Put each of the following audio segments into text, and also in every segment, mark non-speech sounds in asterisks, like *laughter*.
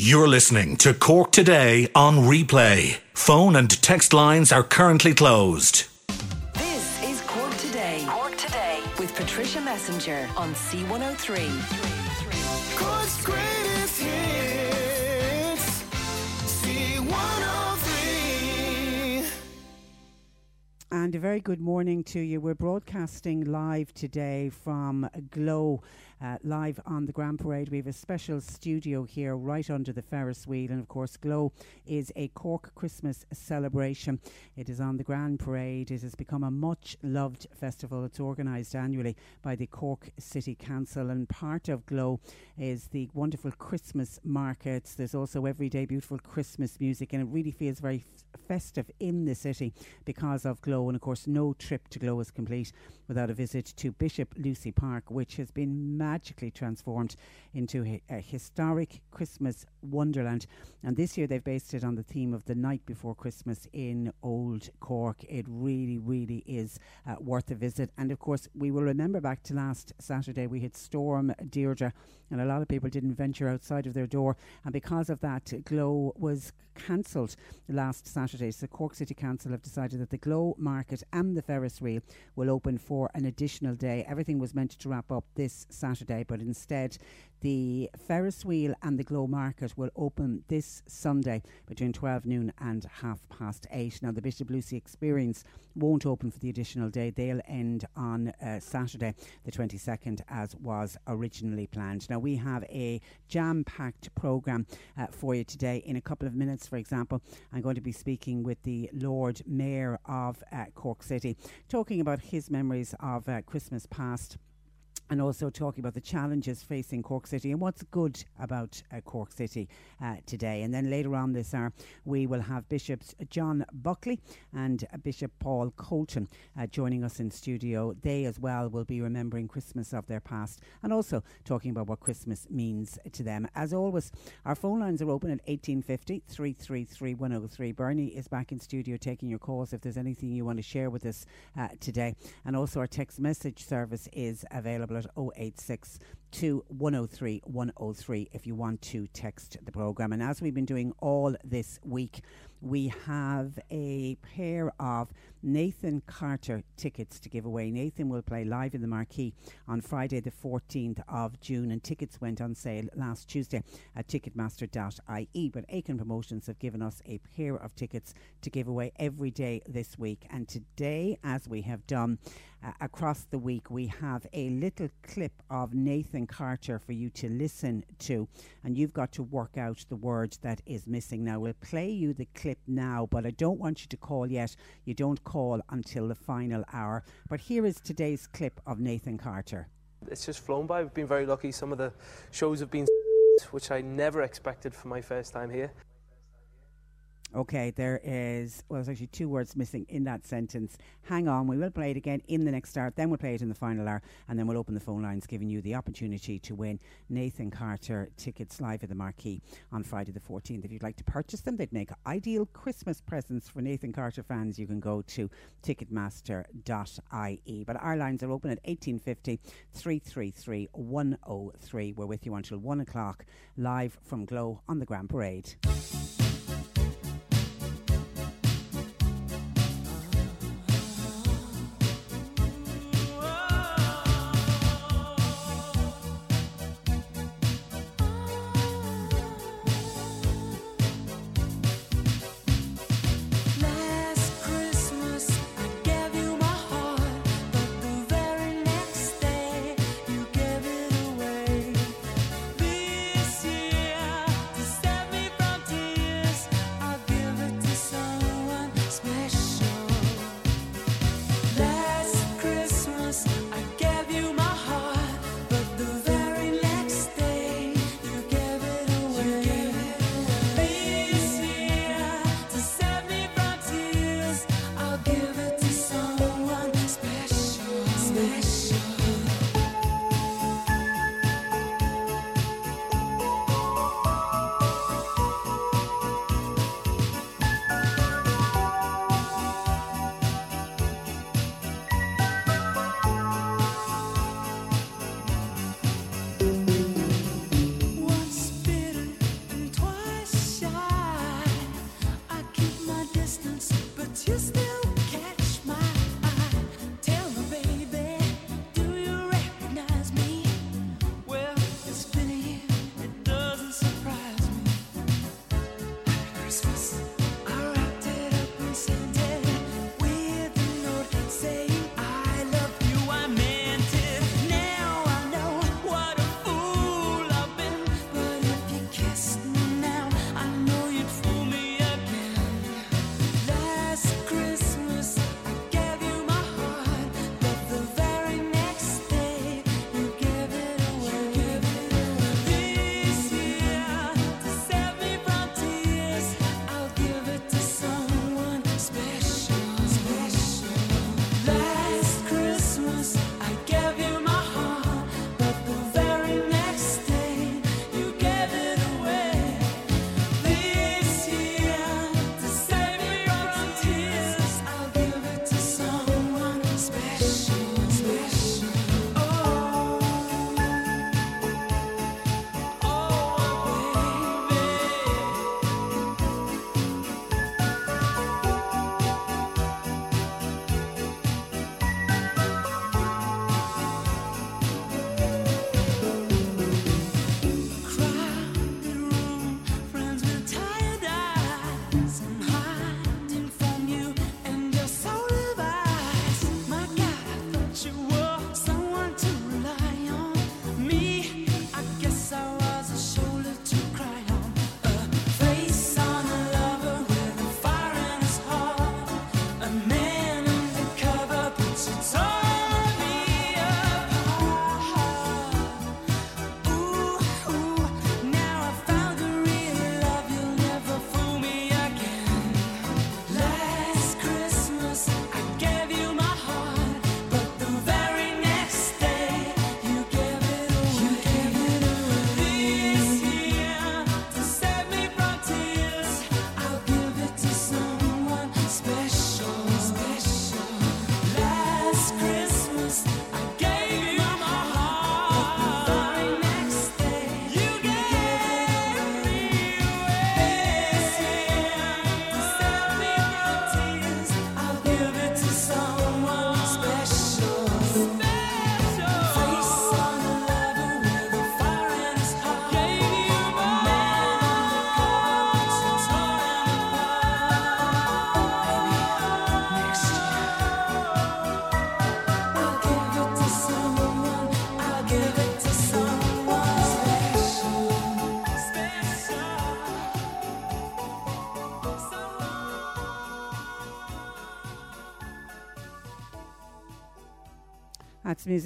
You're listening to Cork Today on replay. Phone and text lines are currently closed. This is Cork Today. Cork Today with Patricia Messinger on C103. Cork's greatest hits. C103. And a very good morning to you. We're broadcasting live today from Glow, uh, live on the Grand Parade. We have a special studio here right under the Ferris wheel. And of course, Glow is a Cork Christmas celebration. It is on the Grand Parade. It has become a much loved festival. It's organised annually by the Cork City Council. And part of Glow is the wonderful Christmas markets. There's also everyday beautiful Christmas music. And it really feels very festive in the city because of Glow. And of course, no trip to Glow is complete without a visit to Bishop Lucy Park, which has been magically transformed into a, historic Christmas wonderland. And this year they've based it on the theme of the night before Christmas in Old Cork. It really, really is uh, worth a visit. And of course, we will remember back to last Saturday, we had Storm Deirdre, and a lot of people didn't venture outside of their door. And because of that, Glow was cancelled last Saturday. So Cork City Council have decided that the Glow Market and the Ferris wheel will open for an additional day. Everything was meant to wrap up this Saturday, but instead the Ferris wheel and the Glow Market will open this Sunday between 12 noon and half past 8. Now, the Bishop Lucy Experience won't open for the additional day. They'll end on uh, Saturday, the 22nd, as was originally planned. Now, we have a jam packed programme uh, for you today. In a couple of minutes, for example, I'm going to be speaking with the Lord Mayor of uh, Cork City, talking about his memories of uh, Christmas past and also talking about the challenges facing Cork City and what's good about uh, Cork City uh, today. And then later on this hour, we will have Bishops John Buckley and uh, Bishop Paul Colton uh, joining us in studio. They as well will be remembering Christmas of their past and also talking about what Christmas means to them. As always, our phone lines are open at 1850 333 103. Bernie is back in studio taking your calls if there's anything you want to share with us uh, today. And also, our text message service is available at 086 to 103 103 if you want to text the programme. And as we've been doing all this week, we have a pair of Nathan Carter tickets to give away. Nathan will play live in the Marquee on Friday, the 14th of June, and tickets went on sale last Tuesday at ticketmaster.ie. But Aiken Promotions have given us a pair of tickets to give away every day this week. And today, as we have done uh, across the week, we have a little clip of Nathan Carter for you to listen to, and you've got to work out the word that is missing. Now, we'll play you the clip now, but I don't want you to call yet. You don't call until the final hour. But here is today's clip of Nathan Carter. It's just flown by. We've been very lucky. Some of the shows have been *laughs* which I never expected for my first time here. Okay, there is, well, there's actually two words missing in that sentence. Hang on, we will play it again in the next start, then we'll play it in the final hour, and then we'll open the phone lines, giving you the opportunity to win Nathan Carter tickets live at the Marquee on Friday the 14th. If you'd like to purchase them, they'd make ideal Christmas presents for Nathan Carter fans. You can go to ticketmaster.ie. But our lines are open at 1850 333 103. We're with you until 1 o'clock, live from Glow on the Grand Parade.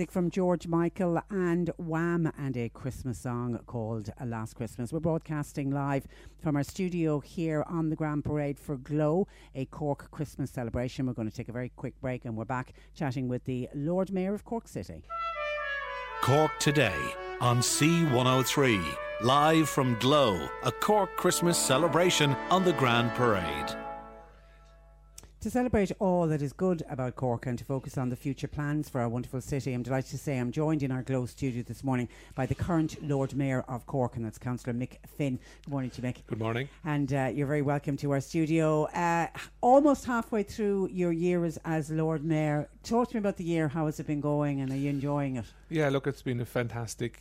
Music from George Michael and Wham and a Christmas song called Last Christmas. We're broadcasting live from our studio here on the Grand Parade for Glow, a Cork Christmas celebration. We're going to take a very quick break and we're back chatting with the Lord Mayor of Cork City. Cork today on C103. Live from Glow, a Cork Christmas celebration on the Grand Parade. To celebrate all that is good about Cork and to focus on the future plans for our wonderful city, I'm delighted to say I'm joined in our Glow studio this morning by the current Lord Mayor of Cork, and that's Councillor Mick Finn. Good morning to you, Mick. Good morning. And uh, you're very welcome to our studio. Uh, almost halfway through your year as, as Lord Mayor. Talk to me about the year. How has it been going, and are you enjoying it? Yeah, look, it's been a fantastic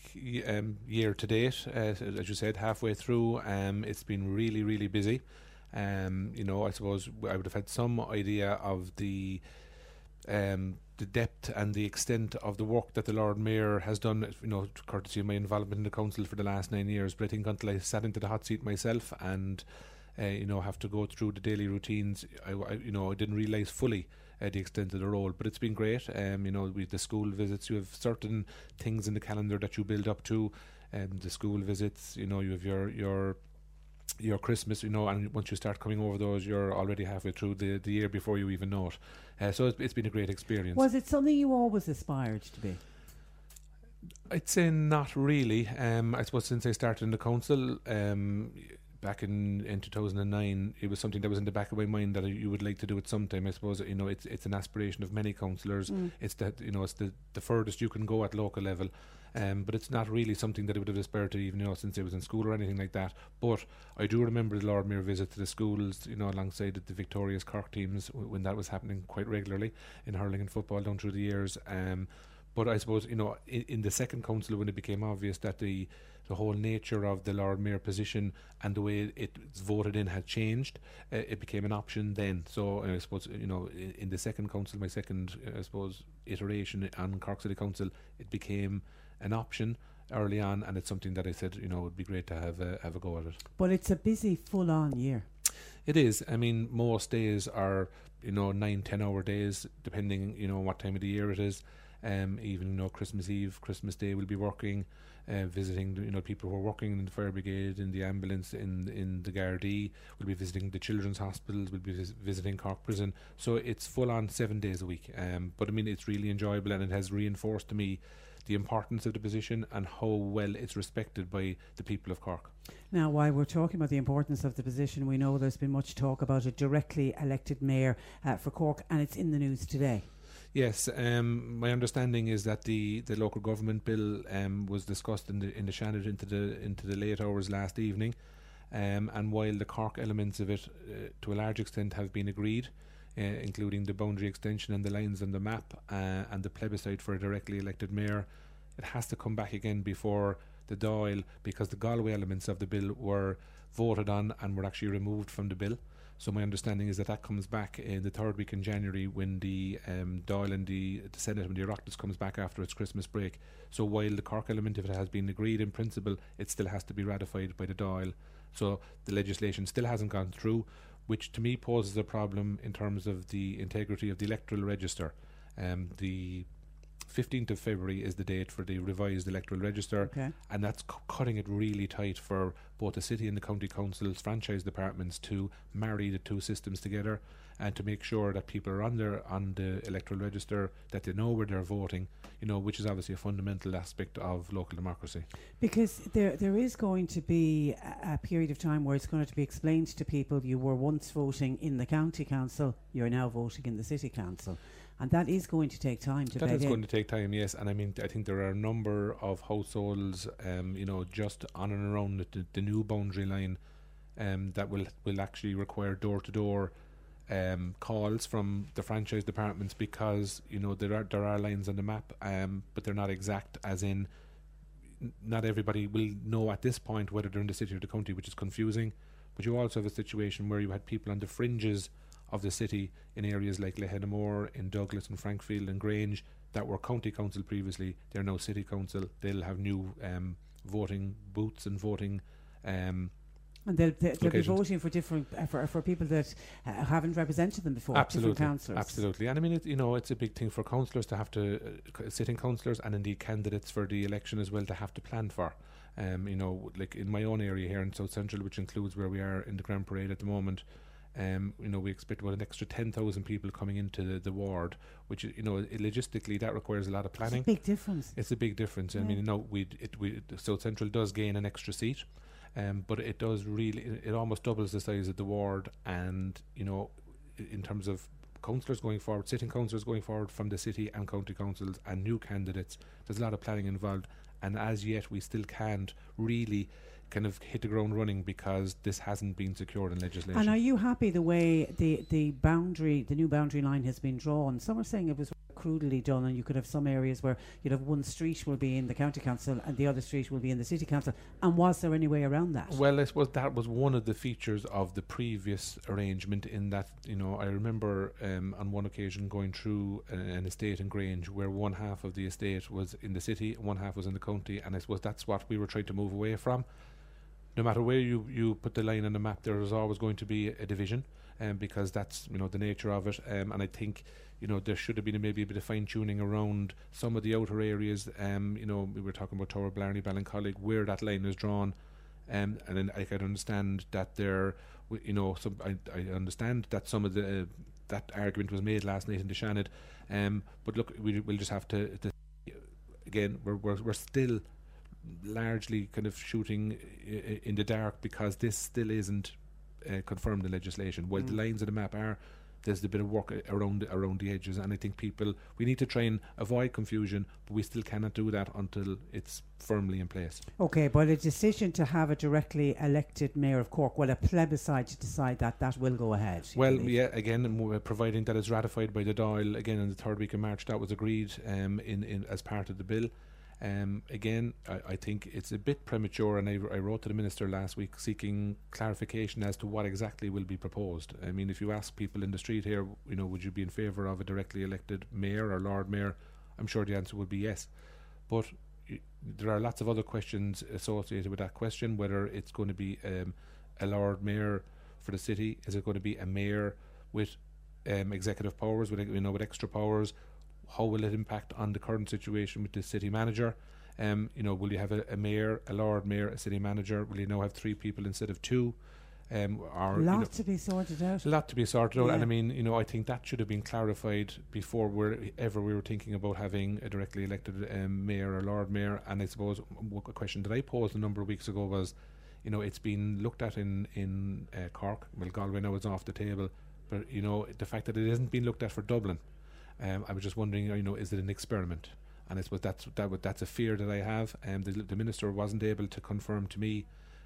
um, year to date. Uh, as you said, halfway through, um, it's been really, really busy. Um, you know, I suppose I would have had some idea of the um, the depth and the extent of the work that the Lord Mayor has done, you know, courtesy of my involvement in the council for the last nine years. But I think until I sat into the hot seat myself and, uh, you know, have to go through the daily routines, I, I you know, I didn't realise fully uh, the extent of the role. But it's been great. Um, you know, with the school visits, you have certain things in the calendar that you build up to. Um, the school visits, you know, you have your your your Christmas, you know, and once you start coming over those, you're already halfway through the, the year before you even know it. Uh, so it's, it's been a great experience. Was it something you always aspired to be? I'd say not really. Um, I suppose since I started in the council um, back in, in 2009, it was something that was in the back of my mind that you would like to do it sometime. I suppose you know it's it's an aspiration of many councillors. Mm. It's that you know it's the, the furthest you can go at local level. Um, but it's not really something that I would have aspired to even you know since I was in school or anything like that. But I do remember the Lord Mayor visit to the schools, you know, alongside the victorious Cork teams w- when that was happening quite regularly in hurling and football down through the years. Um, but I suppose you know in, in the second council when it became obvious that the the whole nature of the Lord Mayor position and the way it's voted in had changed, uh, it became an option then. So I suppose you know in, in the second council, my second uh, I suppose iteration on Cork City Council, it became an option early on, and it's something that I said you know it would be great to have a, have a go at it. But it's a busy, full on year. It is. I mean, most days are you know nine, ten hour days, depending you know what time of the year it is. Um, even you know Christmas Eve, Christmas Day, we'll be working, uh, visiting you know people who are working in the fire brigade, in the ambulance, in in the Gardaí. We'll be visiting the children's hospitals. We'll be vis- visiting Cork Prison. So it's full on seven days a week. Um, but I mean, it's really enjoyable, and it has reinforced to me the importance of the position and how well it's respected by the people of Cork. Now, while we're talking about the importance of the position, we know there's been much talk about a directly elected mayor uh, for Cork, and it's in the news today. Yes, um, my understanding is that the, the local government bill um, was discussed in the in the Seanad into the into the late hours last evening, um, and while the Cork elements of it, uh, to a large extent, have been agreed, uh, including the boundary extension and the lines on the map uh, and the plebiscite for a directly elected mayor, it has to come back again before the Dáil because the Galway elements of the bill were voted on and were actually removed from the bill. So my understanding is that that comes back in the third week in January when the um, Dáil and the, the Senate when the Oireachtas comes back after its Christmas break. So while the Cork element, if it has been agreed in principle, it still has to be ratified by the Dáil. So the legislation still hasn't gone through, which to me poses a problem in terms of the integrity of the electoral register. Um, the 15th of February is the date for the revised electoral register, Okay. and that's cu- cutting it really tight for both the city and the county councils, franchise departments to marry the two systems together and to make sure that people are on their on the electoral register, that they know where they're voting, you know, which is obviously a fundamental aspect of local democracy. Because there, there is going to be a, a period of time where it's going to be explained to people you were once voting in the county council, you're now voting in the city council, and that is going to take time to That is in. going to take time, yes. And I mean, I think there are a number of households, um, you know, just on and around the, the, the new boundary line, um, that will will actually require door to door. Um, calls from the franchise departments because you know there are there are lines on the map, um, but they're not exact. As in, n- not everybody will know at this point whether they're in the city or the county, which is confusing. But you also have a situation where you had people on the fringes of the city in areas like Lehenaghmore, in Douglas and Frankfield and Grange that were county council previously. They're now city council. They'll have new um, voting booths and voting um, And they'll, they'll, they'll be voting for different uh, for, for people that uh, haven't represented them before. absolutely, councillors. absolutely. And I mean, it, you know, it's a big thing for councillors to have to uh, sitting councillors and indeed candidates for the election as well to have to plan for. Um, you know, like in my own area here in South Central, which includes where we are in the Grand Parade at the moment. Um, you know, we expect about an extra ten thousand people coming into the, the ward, which you know, logistically that requires a lot of planning. It's a big difference. It's a big difference. I mean, you know, we it we South Central does gain an extra seat, um, but it does really it, it almost doubles the size of the ward, and you know, in terms of councillors going forward, sitting councillors going forward from the city and county councils and new candidates, there's a lot of planning involved, and as yet we still can't really kind of hit the ground running because this hasn't been secured in legislation. And are you happy the way the, the boundary, the new boundary line has been drawn? Some are saying it was crudely done, and you could have some areas where you'd have one street will be in the county council and the other street will be in the city council. And was there any way around that? Well, I suppose that was one of the features of the previous arrangement. In that, you know, I remember um, on one occasion going through a, an estate in Grange where one half of the estate was in the city, one half was in the county, and I suppose that's what we were trying to move away from. No matter where you, you put the line on the map, there is always going to be a division, um, because that's you know the nature of it. Um, and I think you know there should have been maybe a bit of fine tuning around some of the outer areas. Um, you know, we were talking about Tower Blarney, Ballincollig, where that line is drawn. Um, and then I can understand that there, you know, some I, I understand that some of the uh, that argument was made last night in the Seanad. Um, but look, we we'll just have to, to again, we're, we're we're still largely kind of shooting i- in the dark because this still isn't uh, confirmed in legislation. While the Mm. lines of the map are, there's a bit of work around the, around the edges, and I think people we need to try and avoid confusion, but we still cannot do that until it's firmly in place. Okay, but a decision to have a directly elected mayor of Cork, well, a plebiscite to decide that, that will go ahead. Well, believe? yeah, again, uh, providing that it's ratified by the Dáil again in the third week of March, that was agreed um, in, in as part of the bill. Um, again, I, I think it's a bit premature, and I, I wrote to the minister last week seeking clarification as to what exactly will be proposed. I mean, if you ask people in the street here, you know, would you be in favour of a directly elected mayor or Lord Mayor? I'm sure the answer would be yes. But there are lots of other questions associated with that question. Whether it's going to be um, a Lord Mayor for the city, is it going to be a mayor with um, executive powers, with you know with extra powers? How will it impact on the current situation with the city manager? Um, you know, will you have a, a mayor, a Lord Mayor, a city manager? Will you now have three people instead of two? Um, or you lot know, to be sorted out. a lot to be sorted out, and I mean, you know, I think that should have been clarified before we're ever we were thinking about having a directly elected um, mayor or lord mayor. And I suppose a question that I posed a number of weeks ago was, you know, it's been looked at in in uh, Cork. Well, Galway now is off the table, but you know, the fact that it hasn't been looked at for Dublin, um, I was just wondering, you know, is it an experiment? And I suppose that's that that's a fear that I have. And the, the minister wasn't able to confirm to me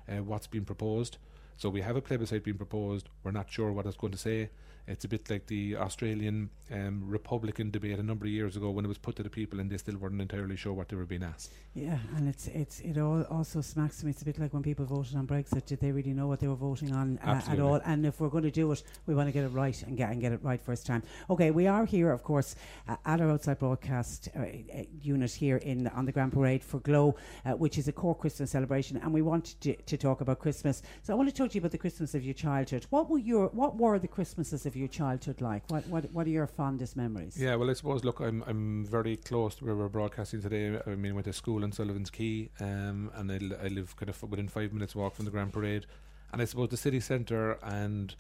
uh, what's been proposed. So we have a plebiscite being proposed. We're not sure what it's going to say. It's a bit like the Australian um, Republican debate a number of years ago when it was put to the people and they still weren't entirely sure what they were being asked. Yeah, and it's it's it all also smacks to me. It's a bit like when people voted on Brexit. Did they really know what they were voting on uh, at all? And if we're going to do it, we want to get it right and get and get it right first time. Okay, we are here, of course, uh, at our outside broadcast uh, uh, unit here in on the Grand Parade for Glow, uh, which is a Cork Christmas celebration, and we want to, to talk about Christmas. So I want to talk to you about the Christmas of your childhood. What were your what were the Christmases of your childhood like? What what what are your fondest memories? Yeah, well, I suppose, look, I'm I'm very close to where we're broadcasting today. I mean, I went to school in Sullivan's Quay, um, and I live kind of within five minutes walk from the Grand Parade. And I suppose the city centre and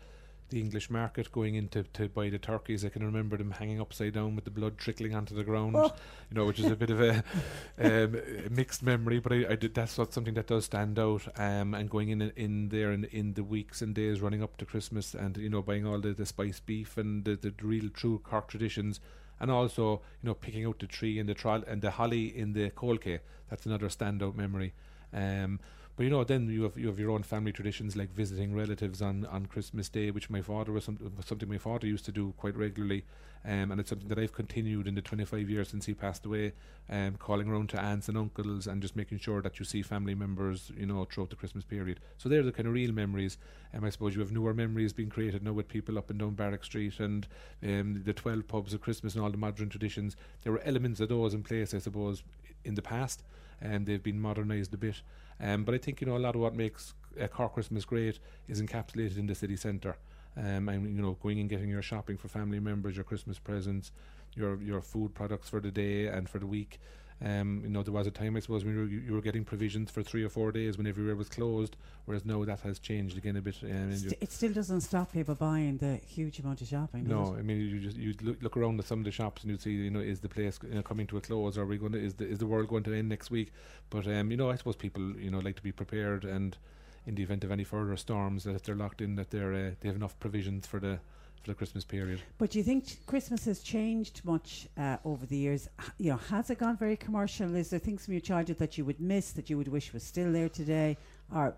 the English market going in to, to buy the turkeys, I can remember them hanging upside down with the blood trickling onto the ground, Oh. you know, which is a bit of a, *laughs* um, a mixed memory, but I, I did, that's not something that does stand out. Um, and going in in there in, in the weeks and days running up to Christmas and, you know, buying all the, the spiced beef and the, the real true Cork traditions and also you know picking out the tree and the trol and the holly in the Coal Quay. That's another standout memory. Um, but you know, then you have you have your own family traditions like visiting relatives on, on Christmas Day, which my father was, some, something my father used to do quite regularly, um, and it's something that I've continued in the 25 years since he passed away. Um, calling around to aunts and uncles and just making sure that you see family members, you know, throughout the Christmas period. So they're the kind of real memories. And I suppose you have newer memories being created now with people up and down Barrack Street and um, the 12 pubs of Christmas and all the modern traditions. There were elements of those in place, I suppose, in the past, and they've been modernised a bit. Um, but I think you know a lot of what makes uh, Cork Christmas Great is encapsulated in the city centre. Um, and you know, going and getting your shopping for family members, your Christmas presents, your your food products for the day and for the week. Um, you know, there was a time, I suppose, when you were, you were getting provisions for three or four days when everywhere was closed, whereas now that has changed again a bit. Um, St- it still doesn't stop people buying the huge amount of shopping. no? I mean you just you look, look around at some of the shops and you see you know is the place you know, coming to a close? Are we going to is the is the world going to end next week? But um, you know I suppose people you know like to be prepared and in the event of any further storms that if they're locked in that they're uh, they have enough provisions for the for the Christmas period. But do you think ch- Christmas has changed much uh, over the years? H- You know, has it gone very commercial? Is there things from your childhood that you would miss that you would wish was still there today? Or,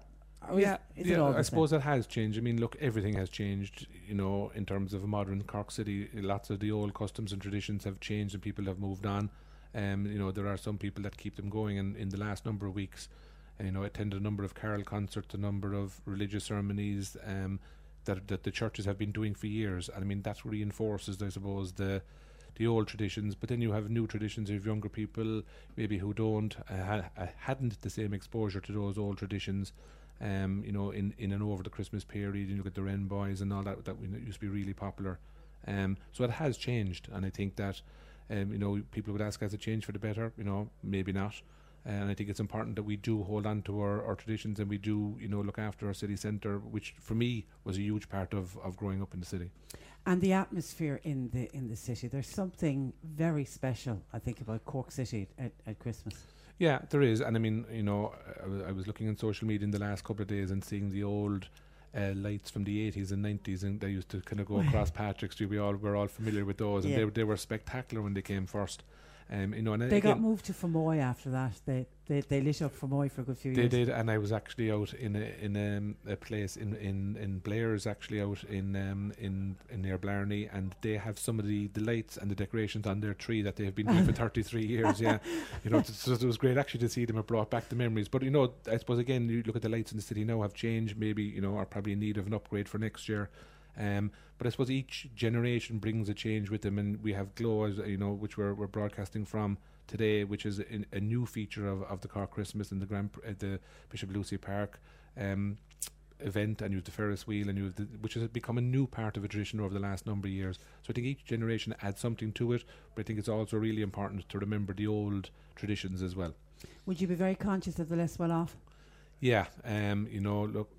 or yeah, is, is yeah it all I suppose that has changed. I mean, look, everything has changed. You know, in terms of a modern Cork City, lots of the old customs and traditions have changed, and people have moved on. Um, you know, there are some people that keep them going. And in the last number of weeks, you know, I attended a number of carol concerts, a number of religious ceremonies um, that that the churches have been doing for years. And I mean, that reinforces, I suppose, the the old traditions, but then you have new traditions of younger people, maybe who don't uh, uh, hadn't the same exposure to those old traditions. Um, you know, in, in and over the Christmas period, you look at the Wren Boys and all that that used to be really popular. Um, so it has changed, and I think that um, you know people would ask, has it changed for the better? You know, maybe not. And I think it's important that we do hold on to our, our traditions and we do, you know, look after our city centre, which for me was a huge part of, of growing up in the city. and the atmosphere in the in the city. There's something very special, I think, about Cork City at, at Christmas. Yeah, there is, and I mean, you know, I, was looking on social media in the last couple of days and seeing the old uh, lights from the 80s and 90s, and they used to kind of go *laughs* across Patrick Street. We all were all familiar with those, and they they were spectacular when they came first. Um, you know, and They again, got moved to Fermoy after that. They they, they lit up Fermoy for a good few They years. They did, and I was actually out in a in um, a place in in in Blair's actually out in um, in in near Blarney, and they have some of the, the lights and the decorations on their tree that they have been doing for *laughs* thirty three years. Yeah, you know, so it was great actually to see them. It brought back the memories. But you know, I suppose again, you look at the lights in the city now have changed. Maybe you know are probably in need of an upgrade for next year. Um, but I suppose each generation brings a change with them, and we have Glow, as you know, which we're, we're broadcasting from today, which is a, a new feature of, of the Cork Christmas in the Grand, uh, the Bishop Lucy Park um, event, and you have the Ferris wheel, and you have the, which has become a new part of a tradition over the last number of years. So I think each generation adds something to it, but I think it's also really important to remember the old traditions as well. Would you be very conscious of the less well off? Yeah, um, you know, look,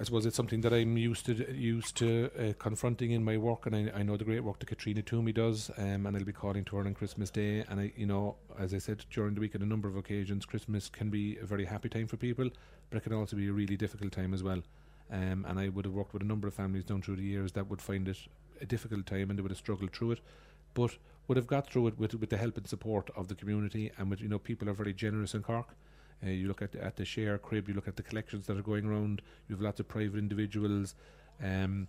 I suppose it's something that I'm used to used to uh, confronting in my work, and I, I know the great work that Caitriona Twomey does, um, and I'll be calling to her on Christmas Day. And I, you know, as I said during the week, on a number of occasions, Christmas can be a very happy time for people, but it can also be a really difficult time as well. Um, and I would have worked with a number of families down through the years that would find it a difficult time, and they would have struggled through it, but would have got through it with with the help and support of the community, and with you know people are very generous in Cork. Uh, you look at the, at the share crib, you look at the collections that are going around. You have lots of private individuals um,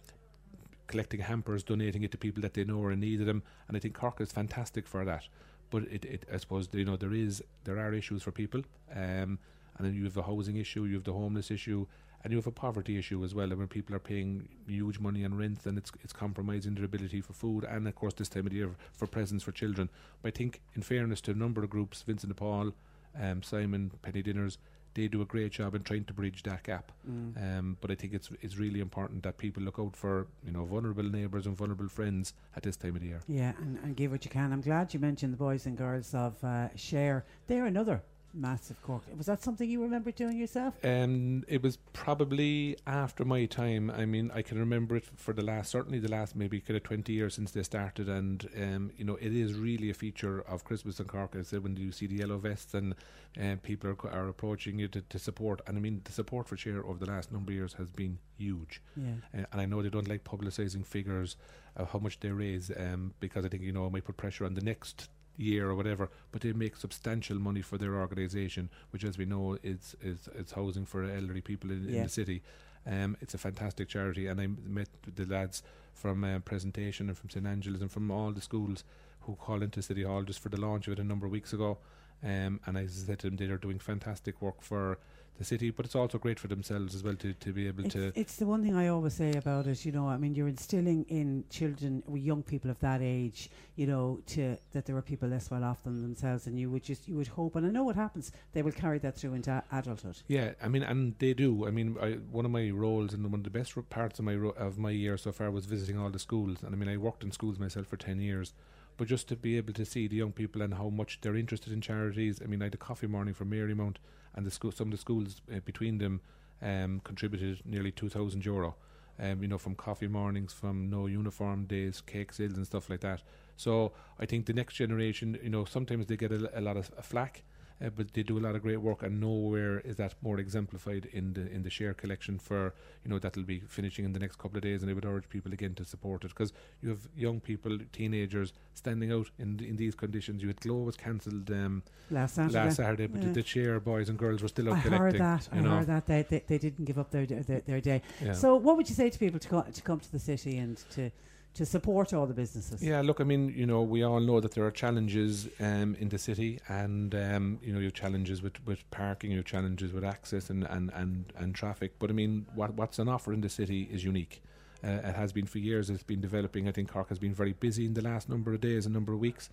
collecting hampers, donating it to people that they know are in need of them, and I think Cork is fantastic for that. But it, it I suppose you know there is there are issues for people, um, and then you have a housing issue, you have the homeless issue, and you have a poverty issue as well. And when people are paying huge money on rent, then it's it's compromising their ability for food, and of course this time of the year for presents for children. But I think, in fairness to a number of groups, Vincent de Paul, um, Simon, Penny Dinners, they do a great job in trying to bridge that gap. Mm. Um, but I think it's it's really important that people look out for you know vulnerable neighbours and vulnerable friends at this time of the year. Yeah, and, and give what you can. I'm glad you mentioned the boys and girls of uh, Share. They're another massive Cork. Was that something you remember doing yourself? Um, it was probably after my time. I mean, I can remember it for the last, certainly the last maybe kind of 20 years since they started. And, um, you know, it is really a feature of Christmas in Cork. I said, when you see the yellow vests and uh, people are, are approaching you to, to support. And I mean, the support for Share over the last number of years has been huge. Yeah. Uh, and I know they don't like publicising figures of how much they raise um, because I think, you know, it might put pressure on the next year or whatever, but they make substantial money for their organisation, which, as we know, is is, is housing for elderly people in, in the city. Um, it's a fantastic charity, and I met the lads from uh, Presentation and from St Angela's and from all the schools who called into City Hall just for the launch of it a number of weeks ago. Um, and I said to them, they are doing fantastic work for the city, but it's also great for themselves as well to, to be able It's, to. it's the one thing I always say about it. You know, I mean, you're instilling in children, young people of that age, you know, to that there are people less well off than themselves, and you would just you would hope, and I know what happens. They will carry that through into adulthood. Yeah, I mean, and they do. I mean, I, one of my roles and one of the best parts of my ro- of my year so far was visiting all the schools. And I mean, I worked in schools myself for ten years, but just to be able to see the young people and how much they're interested in charities. I mean, I had a coffee morning for Marymount, and the school, some of the schools uh, between them um, contributed nearly two thousand euro. Um, you know, from coffee mornings, from no uniform days, cake sales, and stuff like that. So I think the next generation, you know, sometimes they get a, a lot of flack uh, but they do a lot of great work, and nowhere is that more exemplified in the in the share collection for you know that'll be finishing in the next couple of days. And I would urge people again to support it because you have young people, teenagers standing out in in these conditions. You had Glow was cancelled um, Last Saturday. last Saturday, but Yeah. the, the Share boys and girls were still out I collecting. heard that. I know? heard that they, they they didn't give up their their, their day. Yeah. So, what would you say to people to co- to come to the city and to to support all the businesses? Yeah, look, I mean, you know, we all know that there are challenges um, in the city, and um, you know, your challenges with, with parking, your challenges with access and, and, and, and traffic. But I mean, what what's on offer in the city is unique. Uh, it has been for years. It's been developing. I think Cork has been very busy in the last number of days, and number of weeks.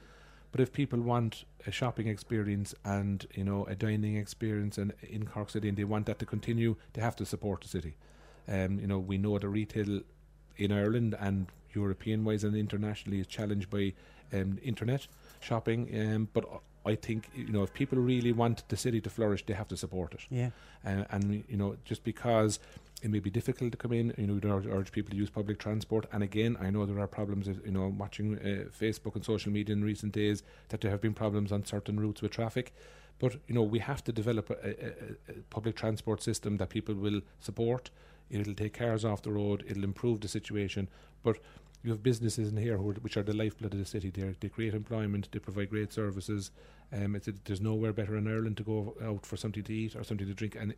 But if people want a shopping experience and you know a dining experience, and in Cork City, and they want that to continue, they have to support the city. Um, you know, we know the retail in Ireland and European wise and internationally is challenged by um, internet shopping. Um, but I think you know if people really want the city to flourish, they have to support it. Yeah. Uh, and you know just because it may be difficult to come in, you know, we'd urge, urge people to use public transport. And again, I know there are problems. You know, watching uh, Facebook and social media in recent days that there have been problems on certain routes with traffic. But you know, we have to develop a, a, a public transport system that people will support. It'll take cars off the road. It'll improve the situation. But you have businesses in here who are, which are the lifeblood of the city. They they create employment. They provide great services. Um, it's a, there's nowhere better in Ireland to go out for something to eat or something to drink, and,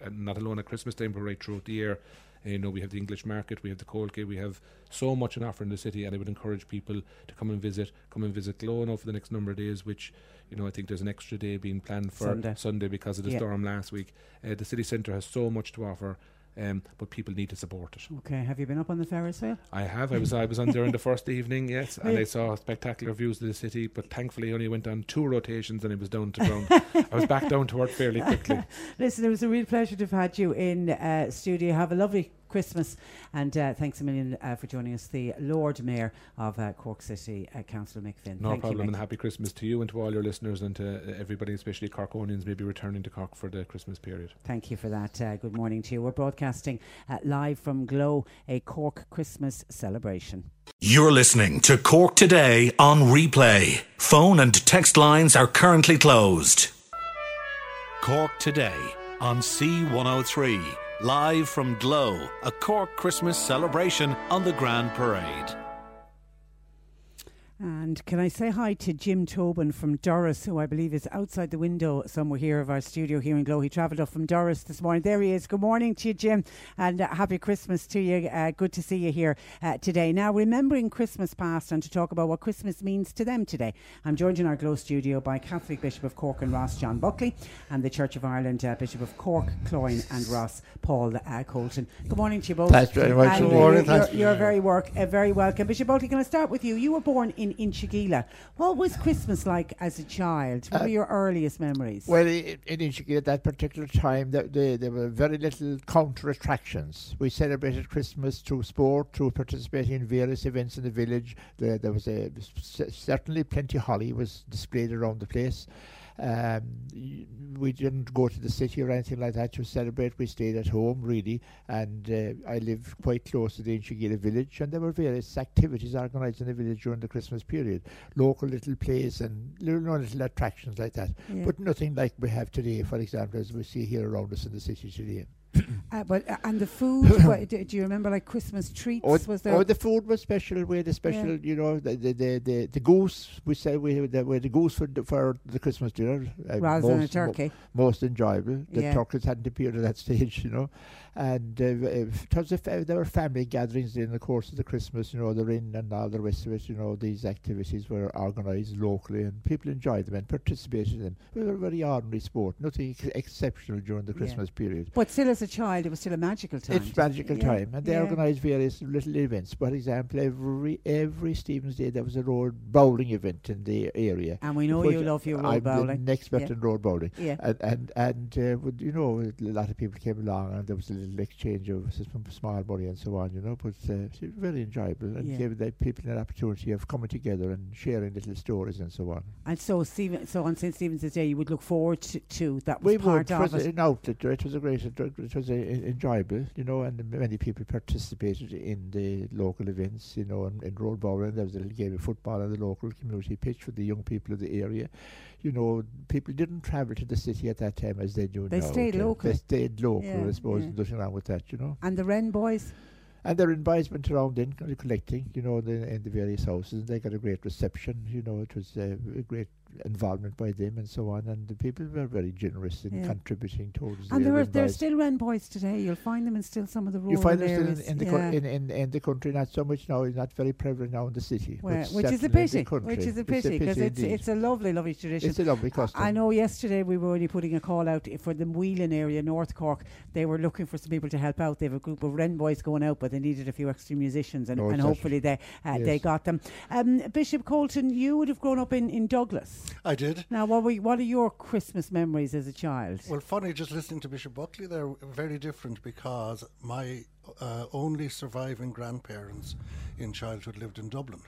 and not alone at Christmas time, but right throughout the year. You know, we have the English market, we have the Colgate, we have so much on offer in the city, and I would encourage people to come and visit. Come and visit Glow now for the next number of days, which you know I think there's an extra day being planned for Sunday. because of the Yeah. storm last week. Uh, the city centre has so much to offer, um, but people need to support it. Okay. Have you been up on the Ferris wheel? I have. I was I was on on the first evening, yes, and I saw spectacular views of the city. But thankfully, I only went on two rotations, and it was down to ground. I was back down to work fairly quickly. *laughs* Listen, it was a real pleasure to have had you in uh, studio. Have a lovely Christmas, and uh, thanks a million uh, for joining us, the Lord Mayor of uh, Cork City, uh, Councillor Mick Finn. No Thank problem, you, and happy Christmas to you and to all your listeners and to uh, everybody, especially Corkonians, maybe returning to Cork for the Christmas period. Thank you for that. Uh, good morning to you. We're broadcasting uh, live from Glow, a Cork Christmas celebration. You're listening to Cork Today on replay. Phone and text lines are currently closed. Cork Today on C103. Live from Glow, a Cork Christmas celebration on the Grand Parade. And can I say hi to Jim Tobin from Doris, who I believe is outside the window somewhere here of our studio here in Glow. He travelled up from Doris this morning. There he is. Good morning to you, Jim, and uh, happy Christmas to you. Uh, good to see you here uh, today. Now, remembering Christmas past and to talk about what Christmas means to them today, I'm joined in our Glow studio by Catholic Bishop of Cork and Ross, John Buckley, and the Church of Ireland uh, Bishop of Cork, Cloyne, and Ross, Paul uh, Colton. Good morning to you both. Thanks very much. Good you're- morning. You're, you're very work, uh, very welcome. Bishop Buckley, can I start with you? You were born in Inchigeela. What was Christmas like as a child? What Uh, are your earliest memories? Well, in Inchigeelagh at that particular time, there, there, there were very little counter attractions. We celebrated Christmas through sport, through participating in various events in the village. There, there was a, certainly plenty of holly was displayed around the place. Um, we didn't go to the city or anything like that to celebrate. We stayed at home, really. And uh, I live quite close to the Inchigeelagh village, and there were various activities organised in the village during the Christmas period. Local little plays and little, little attractions like that. Yeah. But nothing like we have today, for example, as we see here around us in the city today. Uh, but uh, and the food. *coughs* what, do, do you remember like Christmas treats? Oh, was there? oh, the food was special. We had a special, Yeah. you know, the the, the, the, the goose. We said we had the, we had the goose for the, for the Christmas dinner. uh, Rather than a most- mo- turkey. most enjoyable. The Yeah. turkeys hadn't appeared at that *laughs* stage, you know. And uh, it was fa- there were family gatherings in the course of the Christmas, you know, the inn and all the rest of it. You know, these activities were organised locally, and people enjoyed them and participated in them. They were very ordinary sport, nothing ex- exceptional during the Yeah. Christmas period. but still, as a child, it was still a magical time. It's magical Yeah, time, and they yeah. organise various little events. For example, every every Stephen's Day there was a road bowling event in the area. And we know you love your road I'm bowling. Expert Yeah. in road bowling. Yeah. And and and uh, would- you know, a lot of people came along, and there was a little exchange of some small money and so on. You know, but uh, it was very enjoyable, and Yeah. gave the people an opportunity of coming together and sharing little stories and so on. And so, Stephen, so on St Stephen's Day, you would look forward to, to that was we would. part It was it. an outlet. It was a great. It was a, enjoyable, you know, and many people participated in the local events. You know, and in road bowling there was a little game of football on the local community pitch for the young people of the area. You know, people didn't travel to the city at that time as they do They now. They stayed okay? local. They stayed local. Yeah, I suppose. yeah. Nothing wrong with that. You know. And the Wren boys. And their advisement around in collecting, you know, the, in the various houses. And They got a great reception, you know, it was uh, a great involvement by them and so on. And the people were very generous in Yeah. contributing towards And there are there's advice. still Wren boys today. You'll find them in still some of the rural You find them still in, areas. in the yeah. coun- in, in, in the country, not so much now. It's not very prevalent now in the city, which is a the pity. Which is a pity because it's indeed. it's a lovely, lovely tradition. It's a lovely custom. I know yesterday we were only putting a call out for the Whelan area, North Cork. They were looking for some people to help out. They have a group of Wren boys going out, but they needed a few extra musicians, and, Oh, and hopefully they uh, they got them. Um, Bishop Colton, you would have grown up in, in Douglas. I did. Now, what were what are your Christmas memories as a child? Well, funny, just listening to Bishop Buckley, they're very different because my uh, only surviving grandparents in childhood lived in Dublin.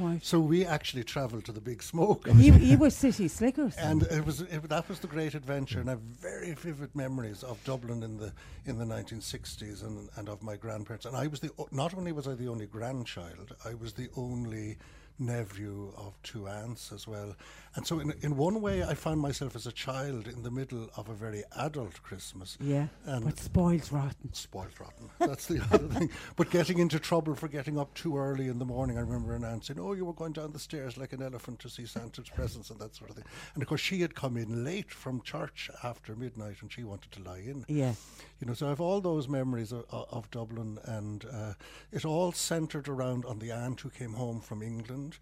Right. So we actually travelled to the Big Smoke. you, you were city slickers. and it was it, that was the great adventure, and I have very vivid memories of Dublin in the in the 1960s and and of my grandparents. And I was the o- not only was I the only grandchild, I was the only nephew of two aunts as well. And so in in one way, I found myself as a child in the middle of a very adult Christmas. yeah, and but spoiled rotten. spoiled rotten. That's the *laughs* other thing. But getting into trouble for getting up too early in the morning. I remember an aunt saying, "Oh, you were going down the stairs like an elephant to see Santa's presents and that sort of thing." And of course, she had come in late from church after midnight, and she wanted to lie in. Yeah. You know, so I have all those memories of, of Dublin, and uh, it all centred around on the aunt who came home from England.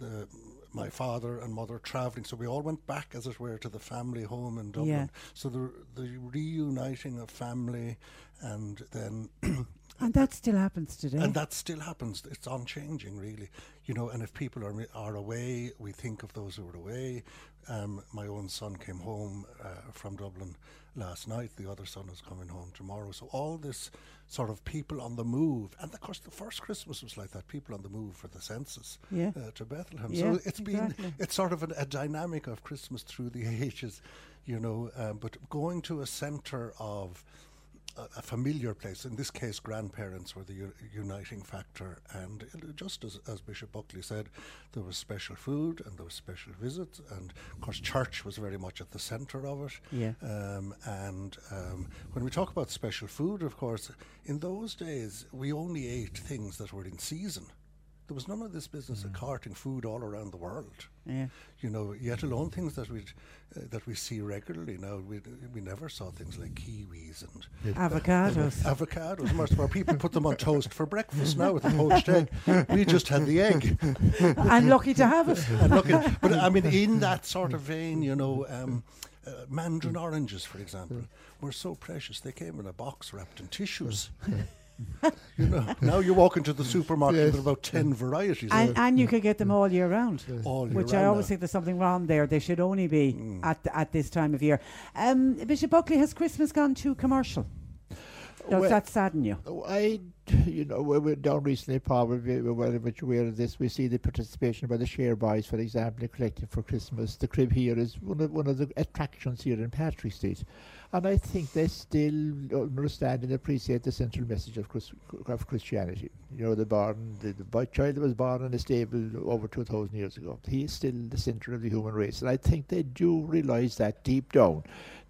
The, my father and mother travelling, so we all went back, as it were, to the family home in Dublin. Yeah. So the the reuniting of family, and then *clears throat* And that still happens today. and that still happens. It's unchanging, really. You know, and if people are are away, we think of those who are away. Um, my own son came home uh, from Dublin last night. The other son is coming home tomorrow. So all this sort of people on the move, and of course, the first Christmas was like that. People on the move for the census Yeah. uh, to Bethlehem. Yeah, so it's exactly. been it's sort of an, a dynamic of Christmas through the *laughs* ages. You know, um, but going to a centre of a, familiar place. In this case, grandparents were the u- uniting factor, and just as, as Bishop Buckley said, there was special food and there was special visits, and of course, church was very much at the centre of it. Yeah. Um, and um, when we talk about special food, of course, in those days we only ate things that were in season. There was none of this business of carting food all around the world yeah. you know, yet alone things that we uh, that we see regularly now. We we never saw things like kiwis and Avocados. *laughs* avocados. Most of our people put them on toast for breakfast now with a poached egg. *laughs* We just had the egg. *laughs* and lucky to have it. Look at, but I mean, in that sort of vein, you know, um, uh, mandarin oranges, for example, were so precious. They came in a box wrapped in tissues. *laughs* you know, now you walk into the supermarket, Yes. there are about ten varieties. And, and you can get them all year round. all year Which I always now. think there's something wrong there. They should only be at th- at this time of year. Um, Bishop Buckley, has Christmas gone too commercial? Does Well- that sadden you? Oh, I, *laughs* you know, we were down recently, probably we're very much aware of this. We see the participation by the Share boys, for example, in collecting for Christmas. The crib here is one of one of the attractions here in Patrick Street, and I think they still understand and appreciate the central message of, Chris, of Christianity. You know, the born, the, the child that was born in a stable over two thousand years ago. He is still the centre of the human race, and I think they do realise that deep down.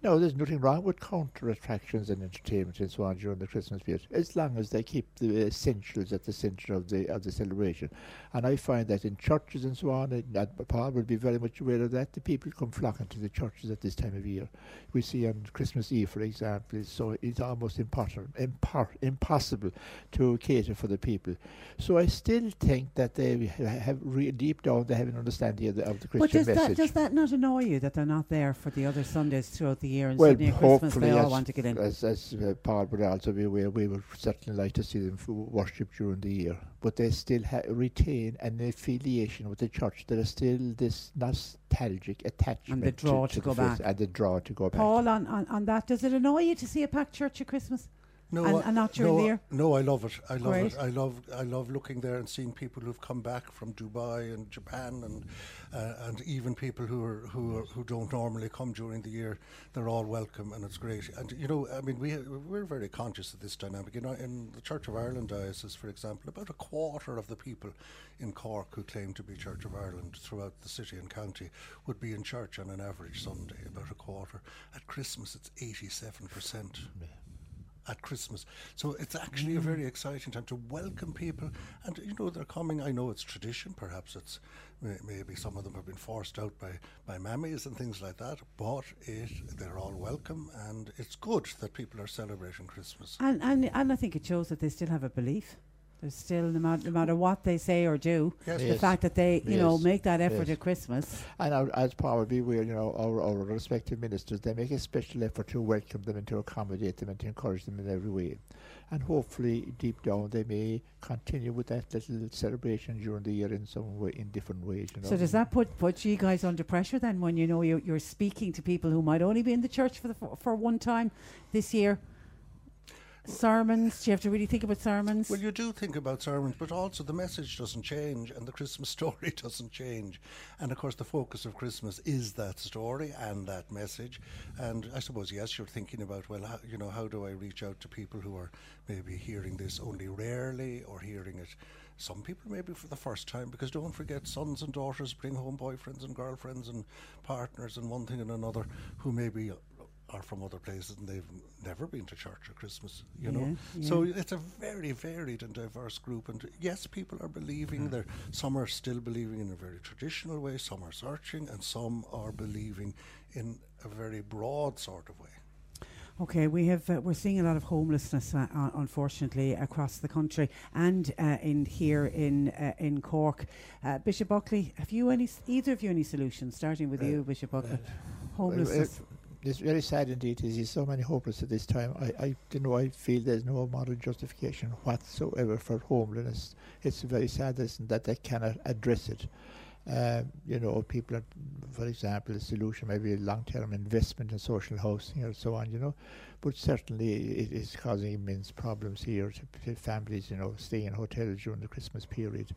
No, there's nothing wrong with counter attractions and entertainment and so on during the Christmas period, as long as they keep the essentials at the centre of the of the celebration. And I find that in churches and so on, and and Paul will be very much aware of that. The people come flocking to the churches at this time of year. We see on Christmas Eve, for example, so it's almost impossible, impar- impossible to cater for the people. So I still think that they have re- deep down they have an understanding of the, of the But Christian does that, does that not annoy you that they're not there for the other Sundays throughout the year and well, at Christmas hopefully, they all want to get in? as, as uh, Paul would also be aware, we would certainly like to see them f- worship during the year, but they still ha- retain an affiliation with the church. There is still this nostalgic attachment And the draw to, to the go back. and the draw to go back. Paul, on, on, on that, does it annoy you to see a packed church at Christmas? No, and, I- and not during no, the year? No, I love it. I love Great. it. I love I love looking there and seeing people who've come back from Dubai and Japan and uh, and even people who are who are, who don't normally come during the year. They're all welcome and it's great. And you know, I mean, we we're very conscious of this dynamic. You know, in the Church of Ireland diocese, for example, about a quarter of the people in Cork who claim to be Church of Ireland throughout the city and county would be in church on an average Sunday. About a quarter. At Christmas, it's eighty-seven percent at Christmas. So it's actually a very exciting time to welcome people. And, you know, they're coming. I know it's tradition. Perhaps it's maybe some of them have been forced out by, by mammies and things like that. But it, they're all welcome. And it's good that people are celebrating Christmas. And, and, and I think it shows that they still have a belief. There's still, no matter, no matter what they say or do, Yes. the Yes. fact that they, you know, make that effort Yes. at Christmas. And our, as probably we, you know, our, our respective ministers, they make a special effort to welcome them and to accommodate them and to encourage them in every way. And hopefully, deep down, they may continue with that little celebration during the year in some way, in different ways. You know. So does that put, put you guys under pressure then when you know you're, you're speaking to people who might only be in the church for, the, for one time this year? Sermons, do you have to really think about sermons? Well, you do think about sermons, but also the message doesn't change and the Christmas *laughs* story doesn't change. And of course, the focus of Christmas is that story and that message. And I suppose, yes, you're thinking about, well, how, you know, how do I reach out to people who are maybe hearing this only rarely or hearing it? Some people maybe for the first time, because don't forget, sons and daughters bring home boyfriends and girlfriends and partners and one thing and another who maybe are from other places and they've never been to church at Christmas, you know. Yeah, So it's a very varied and diverse group, and yes, people are believing. There, some are still believing in a very traditional way. Some are searching, and some are believing in a very broad sort of way. Okay, we have uh, we're seeing a lot of homelessness, uh, uh, unfortunately, across the country and uh, in here in uh, in Cork. Uh, Bishop Buckley, have you any either of you any solutions? Starting with you, Bishop Buckley. Homelessness. It's very sad indeed to see so many homeless at this time. I, I you know I feel there's no moral justification whatsoever for homelessness. It's very sad that they cannot address it. Um, you know, people, are, for example, the solution may be a long-term investment in social housing or so on. You know, but certainly it is causing immense problems here to families. You know, staying in hotels during the Christmas period.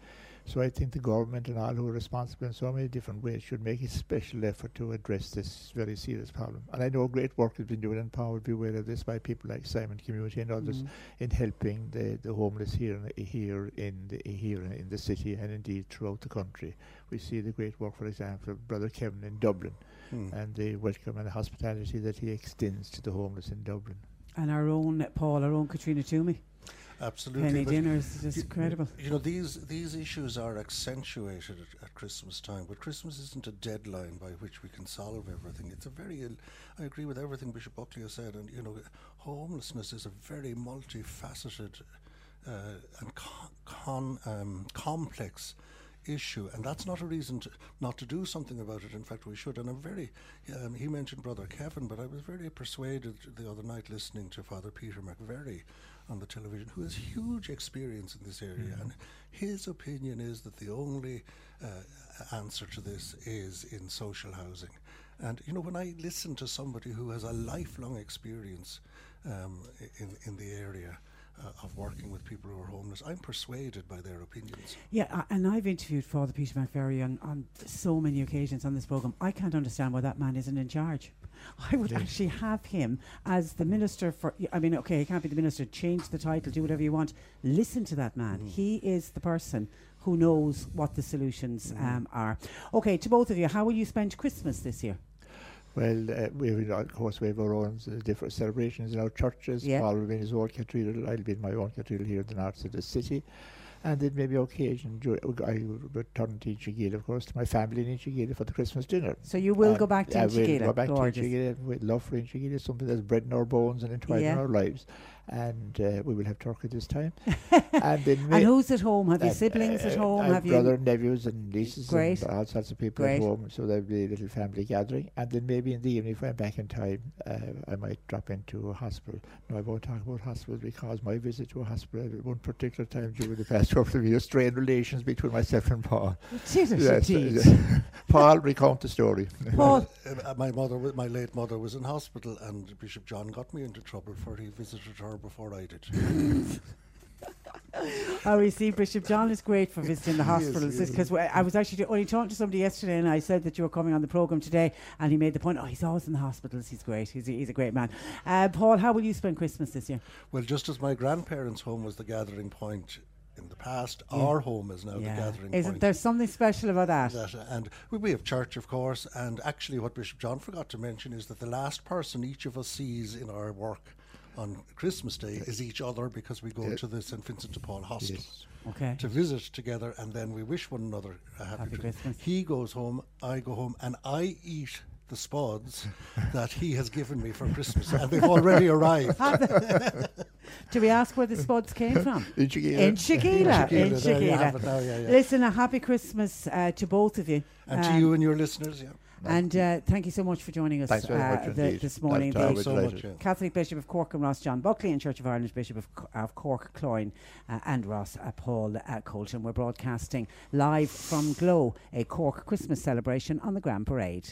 So I think the government and all who are responsible in so many different ways should make a special effort to address this very serious problem. And I know great work has been done, and Paul will be aware of this by people like Simon Community and others Mhm. in helping the, the homeless here in, here in the here in, in the city and indeed throughout the country. We see the great work, for example, of Brother Kevin in Dublin, Hmm. and the welcome and the hospitality that he extends to the homeless in Dublin. And our own Paul, our own Caitriona Twomey. Absolutely. Penny is just you- incredible. You know, these these issues are accentuated at, at Christmas time, but Christmas isn't a deadline by which we can solve everything. It's a very, ill- I agree with everything Bishop Buckley has said, and you know, homelessness is a very multifaceted uh, and con, con um, complex issue, and that's not a reason to, not to do something about it. In fact, we should. And I'm very. Um, he mentioned Brother Kevin, but I was very persuaded the other night listening to Father Peter McVerry on the television, who has huge experience in this area, and his opinion is that the only uh, answer to this is in social housing. And you know, when I listen to somebody who has a lifelong experience um, in in the area. Uh, of working with people who are homeless, I'm persuaded by their opinions. Yeah, uh, and I've interviewed Father Peter McVerry on, on so many occasions on this program. I can't understand why that man isn't in charge. I would Yes. actually have him as the minister for. I mean, okay, he can't be the minister. Change the title, do whatever you want. Listen to that man. He is the person who knows what the solutions um, are. Okay, to both of you, how will you spend Christmas this year? Well, uh, we of course, we have our own uh, different celebrations in our churches. Yeah. Paul will be in his own cathedral. I'll be in my own cathedral here in the north of the city. And then maybe occasion, I return to Inchigeela, of course, to my family in Inchigeela for the Christmas dinner. So you will go back to I will go back Gorgeous. to Inchigeela with love for Inchigeela, something that's bred in our bones and entwined Yeah. in our lives. And uh, we will have turkey this time. *laughs* and then And who's at home? Have you and, siblings at uh, home? I have Have you? brother, nephews, and nieces, Great. and all sorts of people Great. at home. So there'll be a little family gathering, and then maybe in the evening, if I'm back in time, uh, I might drop into a hospital. No, I won't talk about hospitals because my visit to a hospital at one particular time during the past couple of years strained relations between myself and Paul. Did it Yes, indeed? uh, *laughs* Paul, recount the story. Paul, *laughs* Uh, my mother, my late mother, was in hospital, and Bishop John got me into trouble for he visited her before I did. Oh, you see, Bishop John is great for visiting the hospitals because I was actually only talking to somebody yesterday, and I said that you were coming on the program today, and he made the point. Oh, he's always in the hospitals. He's great. He's a, he's a great man. Uh, Paul, how will you spend Christmas this year? Well, just as my grandparents' home was the gathering point in the past, Yeah. our home is now the gathering Isn't point. there something special about that? That, uh, and we, we have church, of course, and actually, what Bishop John forgot to mention is that the last person each of us sees in our work on Christmas Day is each other because we go Yeah. to the St Vincent de Paul Hospital Okay. to visit together, and then we wish one another a happy, Happy Christmas. Christmas. He goes home, I go home, and I eat the spuds *laughs* that he has given me for Christmas, and they've already *laughs* arrived. *laughs* Do we ask where the spuds came from? Inchigeela. In Shigeela. Inchigeela, there you Shigeela. have it now, yeah, yeah. Listen, a happy Christmas uh, to both of you. And to Um, you and your listeners, yeah. And uh, thank you so much for joining us uh, the- this morning. That's- I The so much, yeah. Catholic Bishop of Cork and Ross John Buckley and Church of Ireland Bishop of, Co- of Cork Cloyne uh, and Ross uh, Paul uh, Colton. We're broadcasting live from Glow, a Cork Christmas celebration on the Grand Parade.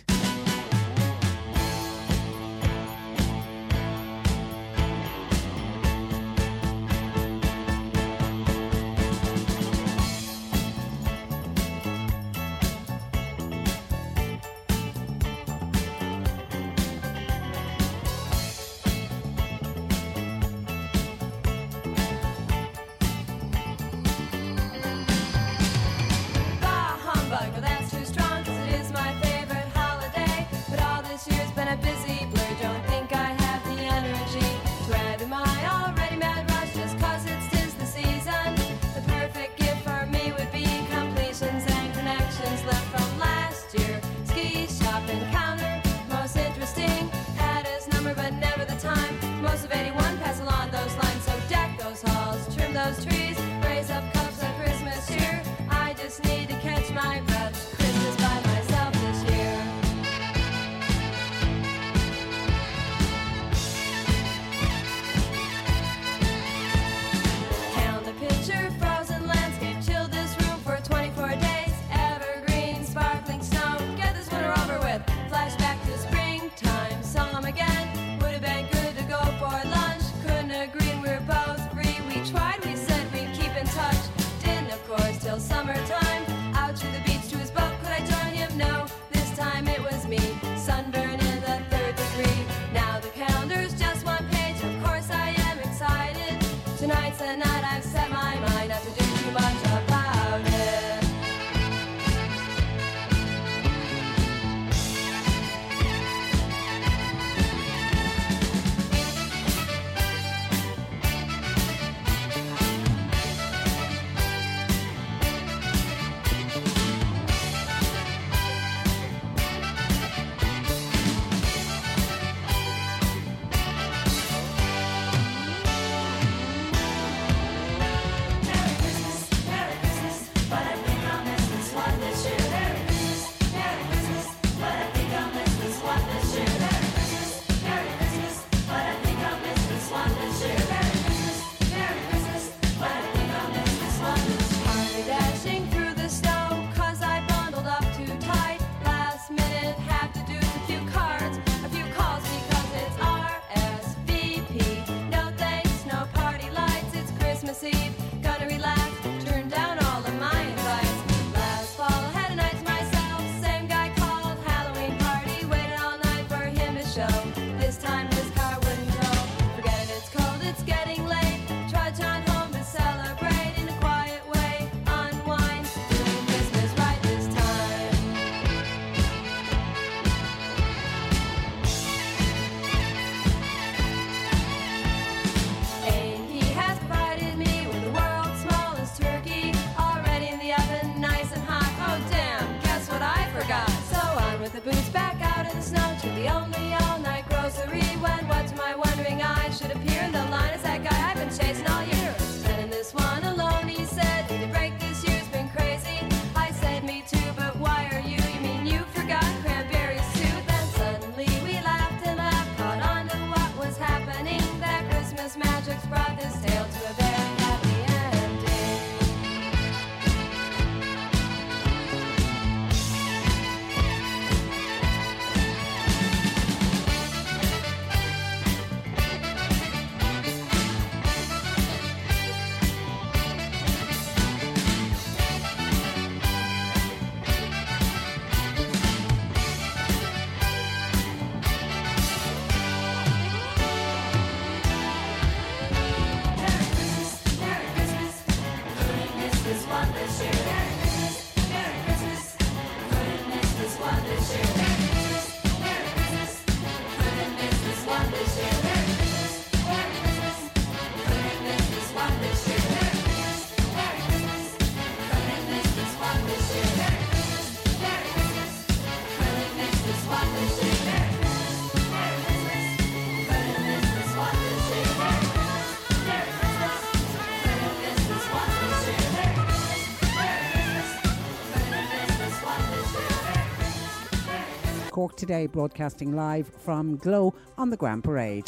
today, broadcasting live from Glow on the Grand Parade.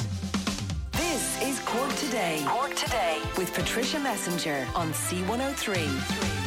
This is Cork Today. Cork Today with Patricia Messinger on C103.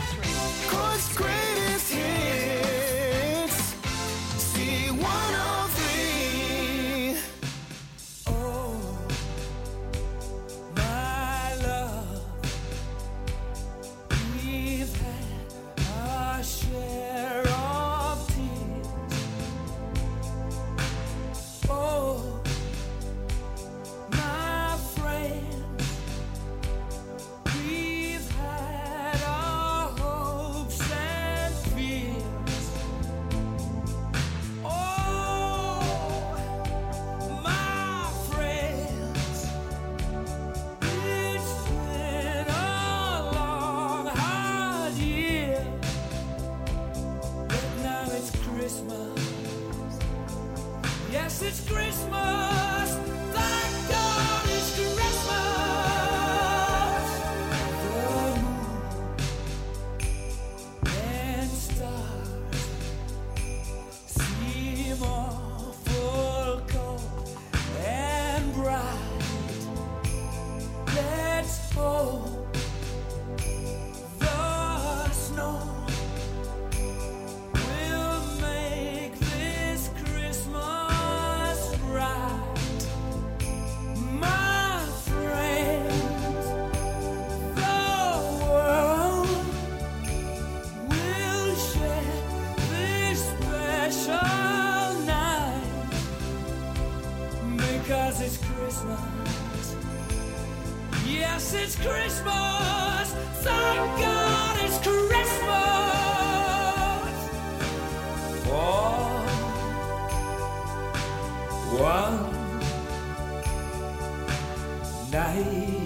It's Christmas. Yes, it's Christmas. Thank God it's Christmas. For one night.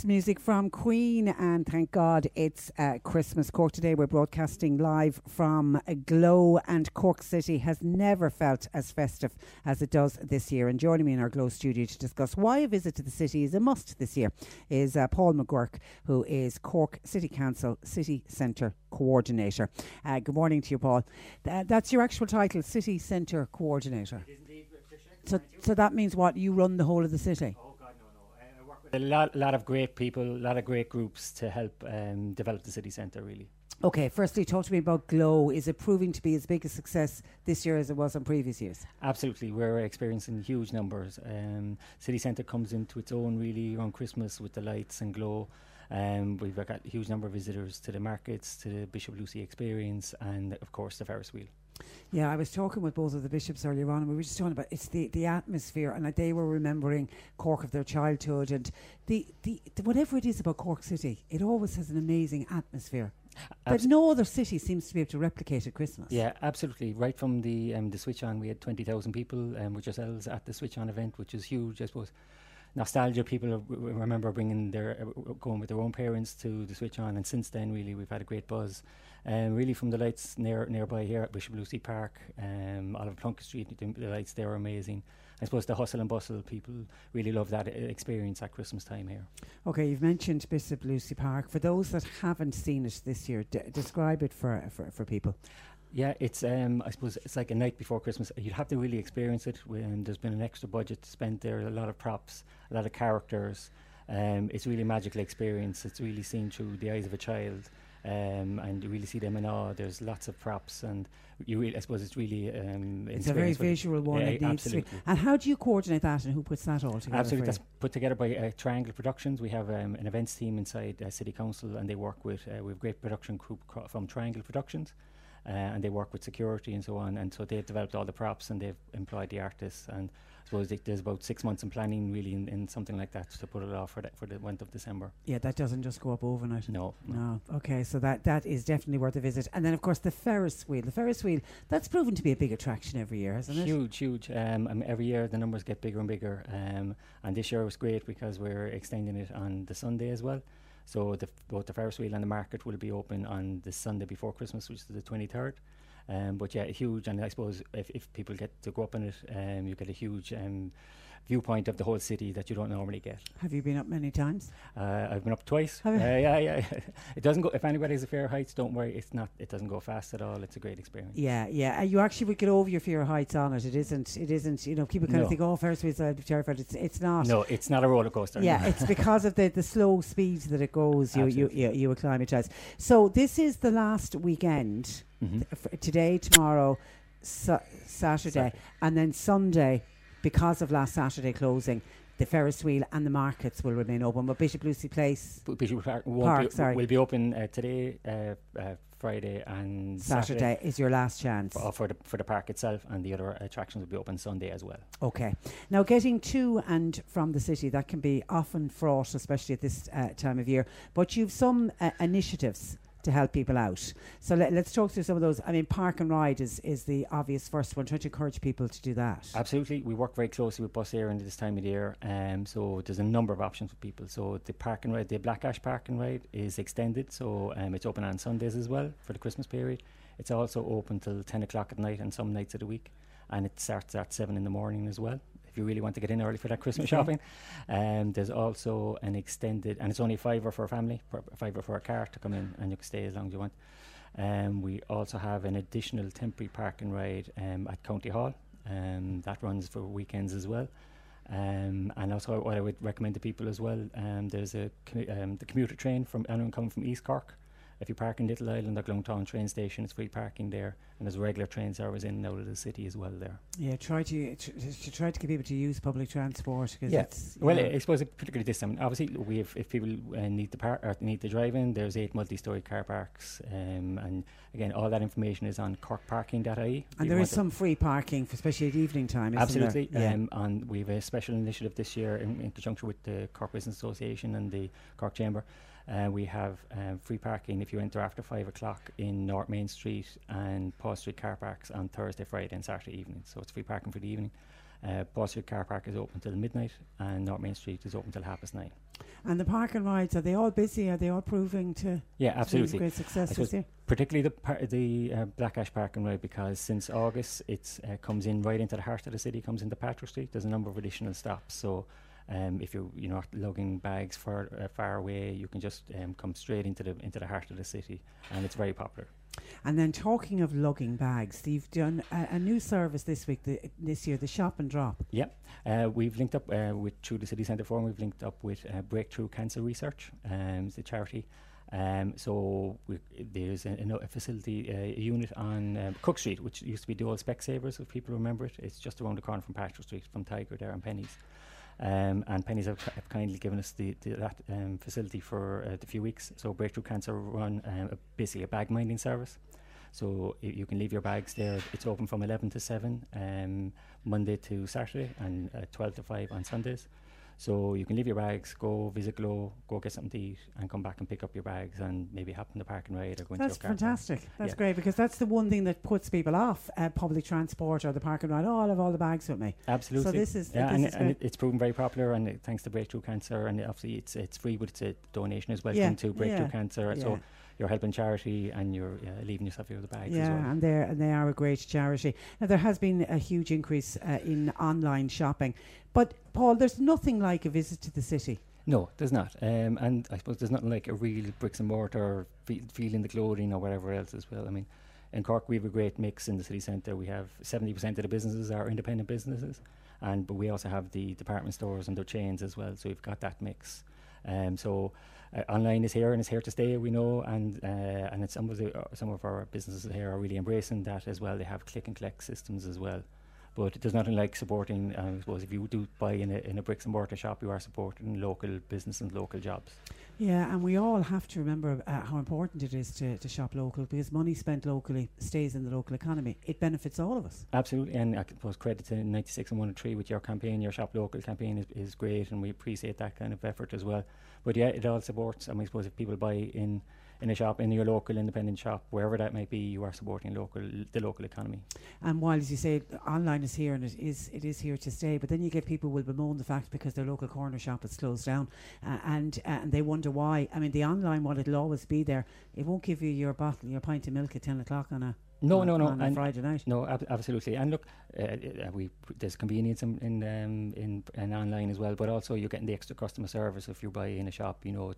That's music from Queen, and thank God it's uh, Christmas. Cork today, we're broadcasting live from Glow, and Cork City has never felt as festive as it does this year. And joining me in our Glow studio to discuss why a visit to the city is a must this year is uh, Paul McGurk, who is Cork City Council City Centre Coordinator. Uh, good morning to you, Paul. Th- that's your actual title, City Centre Coordinator. So, so that means what? You run the whole of the city? A lot, lot of great people, a lot of great groups to help um, develop the city centre, really. Okay, firstly, talk to me about Glow. Is it proving to be as big a success this year as it was in previous years? Absolutely, we're experiencing huge numbers. Um, city centre comes into its own really around Christmas with the lights and glow. Um, we've got a huge number of visitors to the markets, to the Bishop Lucey experience, and of course the Ferris wheel. Yeah, I was talking with both of the bishops earlier on, and we were just talking about it's the, the atmosphere, and like they were remembering Cork of their childhood, and the, the, the whatever it is about Cork City, it always has an amazing atmosphere Abs- no other city seems to be able to replicate at Christmas. Yeah, absolutely. Right from the um, the switch on, we had twenty thousand people um, with yourselves at the switch on event, which is huge. I suppose nostalgia. People remember bringing their uh, going with their own parents to the switch on, and since then, really, we've had a great buzz. Um, really, from the lights near nearby here at Bishop Lucey Park, um, Oliver Plunkett Street, the, the lights there are amazing. I suppose the hustle and bustle, people really love that uh, experience at Christmas time here. Okay, you've mentioned Bishop Lucey Park. For those that haven't seen it this year, d- describe it for, for, for people. Yeah, it's um, I suppose it's like a night before Christmas. You'd have to really experience it. When there's been an extra budget spent there, a lot of props, a lot of characters. Um, it's really a magical experience. It's really seen through the eyes of a child, um, and you really see them in awe. There's lots of props, and you really, I suppose it's really um, It's a very experience with it. visual one. Yeah, it needs to be. absolutely. And how do you coordinate that, and who puts that all together? Absolutely, that's put together by uh, Triangle Productions. We have um, an events team inside uh, City Council, and they work with uh, we have great production group from Triangle Productions, uh, and they work with security and so on. And so they've developed all the props and they've employed the artists. And I suppose there's about six months in planning, really, in, in something like that to put it off for the, for the month of December. Yeah, that doesn't just go up overnight. No, No. Okay, so that, that is definitely worth a visit. And then, of course, the Ferris wheel. The Ferris wheel, that's proven to be a big attraction every year, hasn't it? Huge, huge. Um, every year the numbers get bigger and bigger. Um, and this year was great because we're extending it on the Sunday as well. So the, both the Ferris wheel and the market will be open on the Sunday before Christmas, which is the 23rd. Um, but yeah, huge. And I suppose if, if people get to go up on it, um, you get a huge um, viewpoint of the whole city that you don't normally get. Have you been up many times? Uh, I've been up twice. Have Uh, you? yeah, yeah. *laughs* it doesn't go. If anybody's a fair heights, don't worry. It's not. It doesn't go fast at all. It's a great experience. Yeah, yeah. And you actually would get over your fear of heights on it. It isn't. It isn't. You know, people kind of No. think, "Oh, Ferris wheel's uh, terrified." It's it's not. No, it's not a roller coaster. Yeah, it's because of the, the slow speed that it goes. You you, Absolutely. you you acclimatise. So this is the last weekend. Mhm. th- f- today, tomorrow, sa- Saturday, and then Sunday, because of last Saturday closing. The Ferris wheel and the markets will remain open, but Bishop Lucey Place, Bishop Park, Park, be, sorry. will be open uh, today, uh, uh, Friday, and Saturday is your last chance. for, for the for the park itself, and the other attractions will be open Sunday as well. Okay. Now, getting to and from the city, that can be often fraught, especially at this uh, time of year. But you've some uh, initiatives to help people out. So let, let's talk through some of those. I mean, Park and Ride is, is the obvious first one. Try to encourage people to do that. Absolutely, we work very closely with Bus Éireann in this time of year, um, so there's a number of options for people. So the park and ride, the Black Ash Park and Ride, is extended, so um, it's open on Sundays as well for the Christmas period. It's also open till ten o'clock at night and some nights of the week, and it starts at seven in the morning as well. If you really want to get in early for that Christmas *laughs* shopping. Um, there's also an extended, and it's only fiver for a family, for, fiver for a car to come in, and you can stay as long as you want. Um, we also have an additional temporary park and ride um, at County Hall. Um, that runs for weekends as well. Um, and also, what I would recommend to people as well, um, there's a commu- um, the commuter train from anyone coming from East Cork. If you park in Little Island or Glounthaune train station, it's free parking there, and there's regular train service in and out of the city as well there. Yeah, try to, to, to try to get people to use public transport because Yeah. it's Well, I I suppose particularly this time. Obviously, we have, if people uh, need to park or need to drive in, there's eight multi-story car parks, um, and again, all that information is on corkparking.ie. and there is some free parking, for, especially at evening time. Isn't Absolutely. There? Yeah. Um, and we have a special initiative this year in, in conjunction with the Cork Business Association and the Cork Chamber. Uh, we have um, free parking if you enter after five o'clock in North Main Street and Paul Street car parks on Thursday, Friday, and Saturday evening. So it's free parking for the evening. Uh, Paul Street car park is open till midnight, and North Main Street is open till half past nine. and the parking rides are they all busy? Are they all proving to? Yeah, absolutely. Great success this year. Particularly the par- the uh, Black Ash Park and Ride because since August it uh, comes in right into the heart of the city, comes into Patrick Street. There's a number of additional stops. So um, if you're you know not lugging bags far uh, far away, you can just um, come straight into the into the heart of the city, and it's very popular. And then talking of lugging bags, you've done a, a new service this week, the, this year, the shop and drop. Yeah, uh, we've linked up uh, with through the City Centre Forum. We've linked up with uh, Breakthrough Cancer Research, um, it's a charity. Um, so there's a, a a facility, uh, a unit on um, Cook Street, which used to be the old Specsavers, if people remember it. It's just around the corner from Patrick Street, from Tiger there and Penneys. Um, and Penneys have, have kindly given us the, the, that um, facility for uh, the few weeks. So Breakthrough Cancer run um, basically a bag minding service. So y- you can leave your bags there. It's open from 11 to 7, um, Monday to Saturday, and uh, 12 to 5 on Sundays. So you can leave your bags, go visit Glow, go get something to eat, and come back and pick up your bags and maybe hop in the park and ride or go into That's your car. fantastic. That's Yeah. great because that's the one thing that puts people off uh, public transport or the parking ride. Oh, I'll have all the bags with me. Absolutely. So this is yeah, this and, is and it's proven very popular, and it, thanks to Breakthrough Cancer, and obviously it's it's free, but it's a donation as well Yeah, to Breakthrough yeah, Cancer. So you're helping charity, and you're uh, leaving yourself here with the bags yeah, as well. and they and they are a great charity. Now there has been a huge increase uh, in online shopping, but Paul, there's nothing like a visit to the city. No, there's not. Um, and I suppose there's nothing like a real bricks and mortar fe- feeling the clothing or whatever else as well. I mean, in Cork we have a great mix in the city centre. We have 70% of the businesses are independent businesses, and but we also have the department stores and their chains as well. So we've got that mix. Um, so uh, online is here and it's here to stay. We know, and uh, and it's some of the uh, some of our businesses here are really embracing that as well. They have click and collect systems as well. But there's nothing like supporting. uh, I suppose if you do buy in a in a bricks and mortar shop, you are supporting local business and local jobs. Yeah, and we all have to remember uh, how important it is to, to shop local because money spent locally stays in the local economy. It benefits all of us. Absolutely, and I suppose credit to 96 and 103 with your campaign, your shop local campaign is, is great, and we appreciate that kind of effort as well. But yeah, it all supports. I mean, suppose if people buy in in a shop, in your local independent shop, wherever that might be, you are supporting local the local economy. And while, as you say, online is here and it is it is here to stay, but then you get people will bemoan the fact because their local corner shop is closed down, uh, and uh, and they wonder why. I mean, the online one it'll always be there. It won't give you your bottle, your pint of milk at ten o'clock on a No, on, no, no. on and Friday night. No, ab- absolutely. And look, uh, uh, we there's convenience in in, um, in in online as well, but also you're getting the extra customer service if you buy in a shop. You know,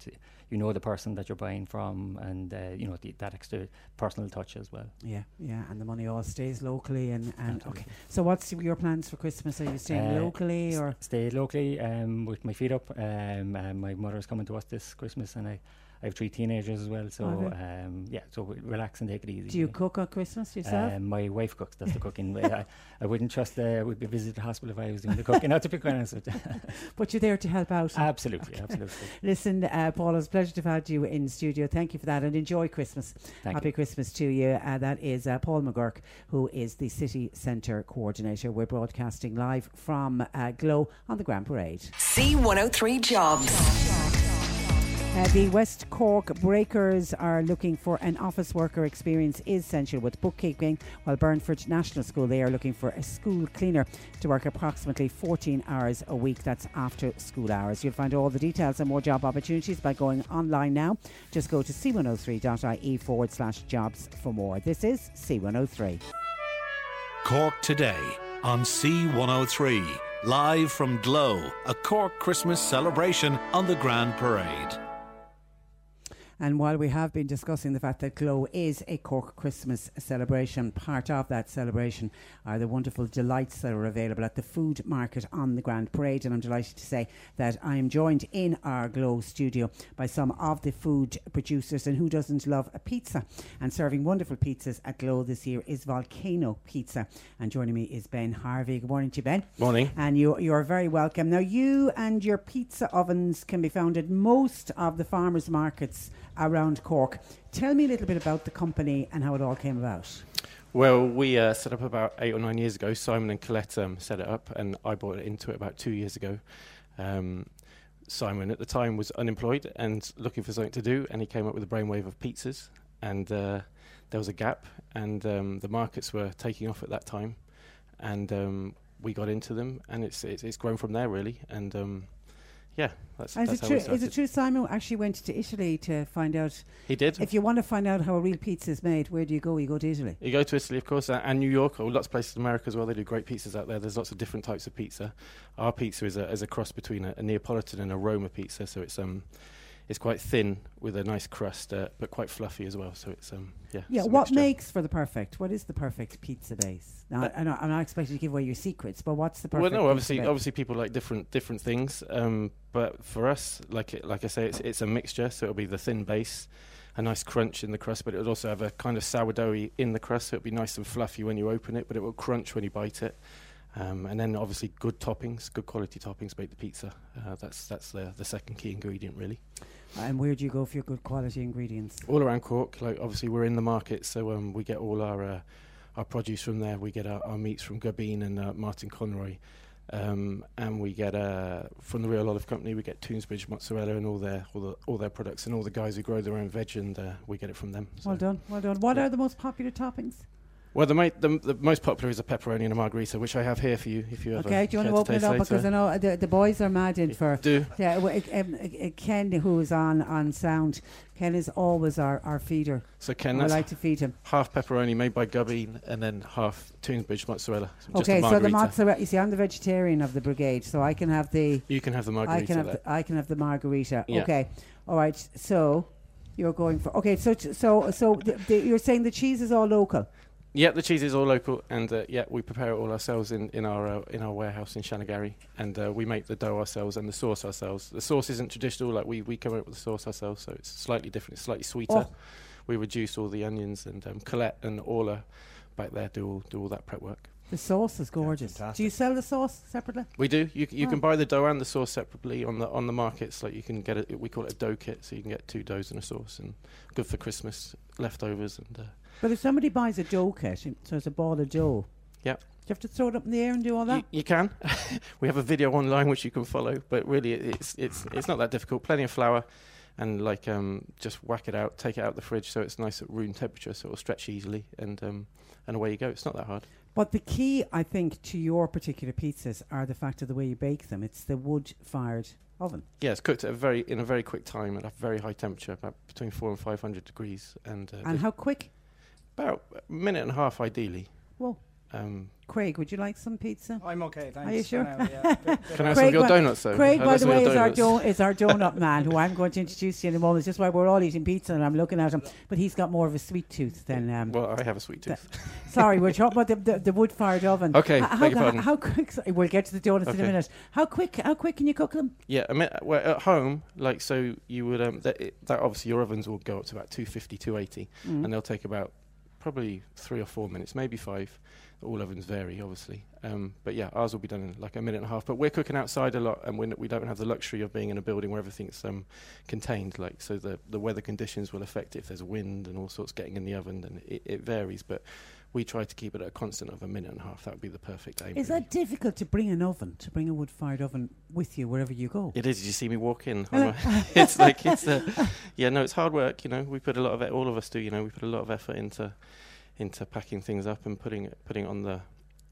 you know the person that you're buying from, and uh, you know the, that extra personal touch as well. Yeah, yeah, and the money all stays locally. And, and okay, so what's your plans for Christmas? Are you staying Uh, locally or? stay locally um, with my feet up. Um, my mother's coming to us this Christmas, and I, I have three teenagers as well. So Okay. um, yeah, so relax and take it easy. Do you cook at Christmas yourself? Um, my wife cooks, does the cooking. *laughs* I, I wouldn't trust uh, would be visit the hospital if I was doing the cooking. *laughs* Not to be quite honest you. *laughs* but you're there to help out. Absolutely, absolutely. Listen, uh, Paul, it's a pleasure to have had you in studio. Thank you for that and enjoy Christmas. Thank Happy you. Christmas to you. Uh, that is uh, Paul McGurk, who is the City Centre Coordinator. We're broadcasting live from uh, Glow on the Grand Parade. C103 Jobs. Uh, the West Cork Breakers are looking for an office worker experience is essential with bookkeeping, while Burnfort National School they are looking for a school cleaner to work approximately 14 hours a week. That's after school hours. You'll find all the details and more job opportunities by going online now. Just go to c103.ie forward slash jobs for more. This is C103. Cork today on C103, live from Glow, a Cork Christmas celebration on the Grand Parade. And while we have been discussing the fact that Glow is a Cork Christmas celebration, part of that celebration are the wonderful delights that are available at the food market on the Grand Parade. And I'm delighted to say that I am joined in our Glow studio by some of the food producers. And who doesn't love a pizza? And serving wonderful pizzas at Glow this year is Volcano Pizza. And joining me is Ben Harvey. Good morning to you, Ben. Morning. And you, you are very welcome. Now, you and your pizza ovens can be found at most of the farmers' markets around Cork. Tell me a little bit about the company and how it all came about. Well, we uh, set up about eight or nine years ago. Simon and Colette um, set it up, and I bought into it about two years ago. Um, Simon at the time was unemployed and looking for something to do, and he came up with a brainwave of pizzas. And uh, there was a gap, and um, the markets were taking off at that time, and um, we got into them, and it's it's, it's grown from there really. And um, yeah, that's, that's is, it true, is it true Simon actually went to Italy to find out? He did. If you want to find out how a real pizza is made, where do you go? You go to Italy. You go to Italy, of course, and New York, or lots of places in America as well. They do great pizzas out there. There's lots of different types of pizza. Our pizza is a, is a cross between a, a Neapolitan and a Roma pizza, so it's um, it's quite thin with a nice crust, uh, but quite fluffy as well. So it's um, yeah. Yeah, what mixture. makes for the perfect? What is the perfect pizza base? Now, Uh, I, I'm not expecting you to give away your secrets, but what's the perfect? Well, no, obviously, base? obviously, people like different different things. Um, but for us, like it, like I say, it's it's a mixture. So it'll be the thin base, a nice crunch in the crust, but it'll also have a kind of sourdoughy in the crust. So it'll be nice and fluffy when you open it, but it will crunch when you bite it. Um, and then obviously good toppings, good quality toppings make the pizza. Uh, that's that's the the second key ingredient really. And where do you go for your good quality ingredients? All around Cork, like obviously we're in the market, so um, we get all our uh, our produce from there. We get our, our meats from Gubbeen and uh, Martin Conroy, um, and we get uh, from the Real Olive Company. We get Toonsbridge mozzarella and all their all, the, all their products, and all the guys who grow their own veg, and uh, we get it from them. So. Well done, well done. What are the most popular toppings? Well, the, ma- the the most popular is a pepperoni and a margherita, which I have here for you. If you ever Okay, do you want to open it up later. because I know uh, the, the boys are mad in for. do. Yeah, well, um, uh, Ken, who is on on sound, Ken is always our, our feeder. So Ken, I like to feed him. half pepperoni made by Gubby, and then half Toonsbridge mozzarella. Just Okay, so the mozzarella. You see, I'm the vegetarian of the brigade, so I can have the. You can have the margherita. I can have there. the, I can have the margherita. Yeah. Okay, all right. So you're going for okay. So so so the, you're saying the cheese is all local. Yeah, the cheese is all local, and uh, yeah, we prepare it all ourselves in, in our uh, in our warehouse in Shanagarry, and uh, we make the dough ourselves and the sauce ourselves. The sauce isn't traditional; like we, we come up with the sauce ourselves, so it's slightly different. It's slightly sweeter. Oh. We reduce all the onions, and um, Colette and Orla back there do all do all that prep work. The sauce is gorgeous. Do you sell the sauce separately? We do. You you Oh. can buy the dough and the sauce separately on the on the markets. Like you can get it. We call it a dough kit, so you can get two doughs and a sauce, and good for Christmas leftovers. And uh, But if somebody buys a dough kit, so it's a ball of dough, do you have to throw it up in the air and do all that? You, you can. *laughs* we have a video online which you can follow, but really it's it's it's not that difficult. Plenty of flour, and like um, just whack it out, take it out the fridge so it's nice at room temperature, so it'll stretch easily, and um, and away you go. It's not that hard. But the key, I think, to your particular pizzas are the fact of the way you bake them. It's the wood-fired oven. Yeah, it's cooked at a very in a very quick time at a very high temperature, about between four and five hundred degrees, and uh, And how quick? About a minute and a half ideally. Whoa. Um, Craig, would you like some pizza? I'm okay, thanks. Are you sure? now, yeah. *laughs* Bit- bit Can I of- have some of your donuts, though? Craig, by the way, is our, donuts. do- is our *laughs* donut man, who I'm going to introduce to you in a moment. It's just why we're all eating pizza, and I'm looking at him. But he's got more of a sweet tooth than. Um, well, I have a sweet tooth. *laughs* sorry, we're talking about the, the, the wood-fired oven. Okay, H- how, beg your how, pardon. how quick? sorry, We'll get to the donuts in a minute. How quick? How quick can you cook them? Yeah, I mean, well, at home, like, so you would, um, that, it, that obviously your ovens will go up to about 250, 280, Mm. and they'll take about probably three or four minutes, maybe five. All ovens vary, obviously. Um, but yeah, ours will be done in like a minute and a half. But we're cooking outside a lot, and n- we don't have the luxury of being in a building where everything's um, contained. Like, so the, the weather conditions will affect it. If there's wind and all sorts getting in the oven, then it, it varies. But we try to keep it at a constant of a minute and a half. That would be the perfect aim. Is that difficult to bring an oven, to bring a wood-fired oven with you wherever you go? It is. Did you see me walk *laughs* in? *laughs* It's like it's a, yeah. No, it's hard work. You know, we put a lot of it. All of us do. You know, we put a lot of effort into into packing things up and putting it putting it on the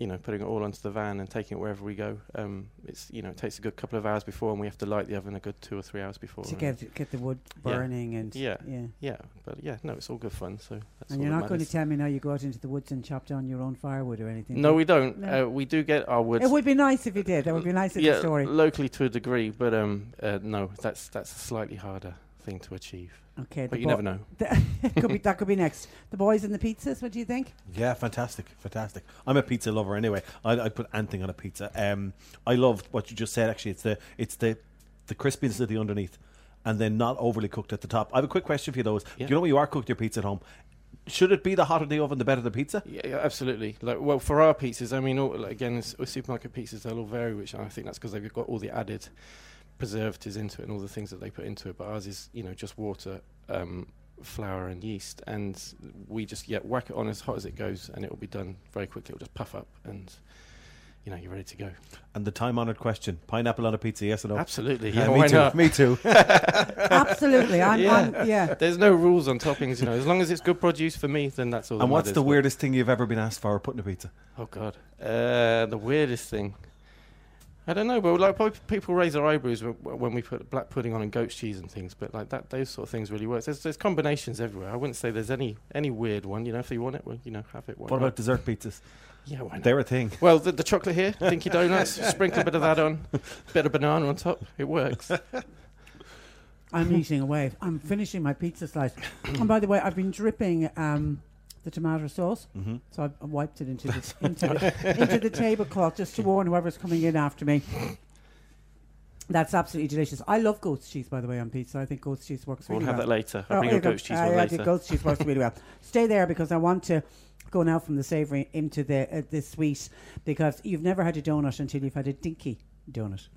you know, putting it all onto the van and taking it wherever we go. Um, it's you know, it takes a good couple of hours before, and we have to light the oven a good two or three hours before. To get get the wood Yeah. burning and yeah, yeah. yeah, but yeah, no, it's all good fun. So that's And you're not going to tell me now you go out into the woods and chop down your own firewood or anything. No, we don't. No. Uh, we do get our wood. It would be nice if you did. That would be nice in yeah, the story. locally to a degree, but um, uh, no, that's that's a slightly harder thing to achieve. Okay, but you bo- never know. *laughs* the- could be, that could be next. The boys and the pizzas. What do you think? Yeah, fantastic, fantastic. I'm a pizza lover anyway. I I put anything on a pizza. Um, I loved what you just said. Actually, it's the it's the the crispiness of the underneath, and then not overly cooked at the top. I have a quick question for you though. Is, Yeah. Do you know when you are cooking your pizza at home? Should it be the hotter the oven, the better the pizza? Yeah, yeah, absolutely. Like, well, for our pizzas, I mean, all, like, again, with supermarket pizzas, they'll all vary, which I think that's because they've got all the added preservatives into it and all the things that they put into it. But ours is, you know, just water, um, flour, and yeast, and we just yeah whack it on as hot as it goes, and it will be done very quickly. It'll just puff up, and you know, you're ready to go. And the time honoured question: pineapple on a pizza? Yes or no? Absolutely. Yeah, Yeah, me why too. not? Me too. *laughs* Absolutely, I'm- I'm- yeah. There's no rules on toppings, you know. As long as it's good produce for me, then that's all. that And what's matters, the weirdest thing you've ever been asked for putting a pizza? Oh God, uh, the weirdest thing. I don't know, but like people raise their eyebrows when we put black pudding on and goat's cheese and things, but like that, those sort of things really work. There's, there's combinations everywhere. I wouldn't say there's any any weird one. You know, if you want it, well, you know, have it. What not? about dessert pizzas? Yeah, why not? They're a thing. Well, the, the chocolate here, *laughs* Dinky Donuts, sprinkle a bit of that on, bit of banana on top. It works. I'm eating away. I'm finishing my pizza slice. and by the way, I've been dripping um, the tomato sauce, Mhm. so I've I've wiped it into the, *laughs* into, the, into the tablecloth just to *laughs* warn whoever's coming in after me. That's absolutely delicious. I love goat's cheese, by the way, on pizza. I think goat's cheese works really well. We'll have well. that later. I'll bring here your goat's cheese one yeah, later. the goat's cheese works really well. *laughs* Stay there because I want to go now from the savoury into the uh, the sweet because you've never had a donut until you've had a dinky donut.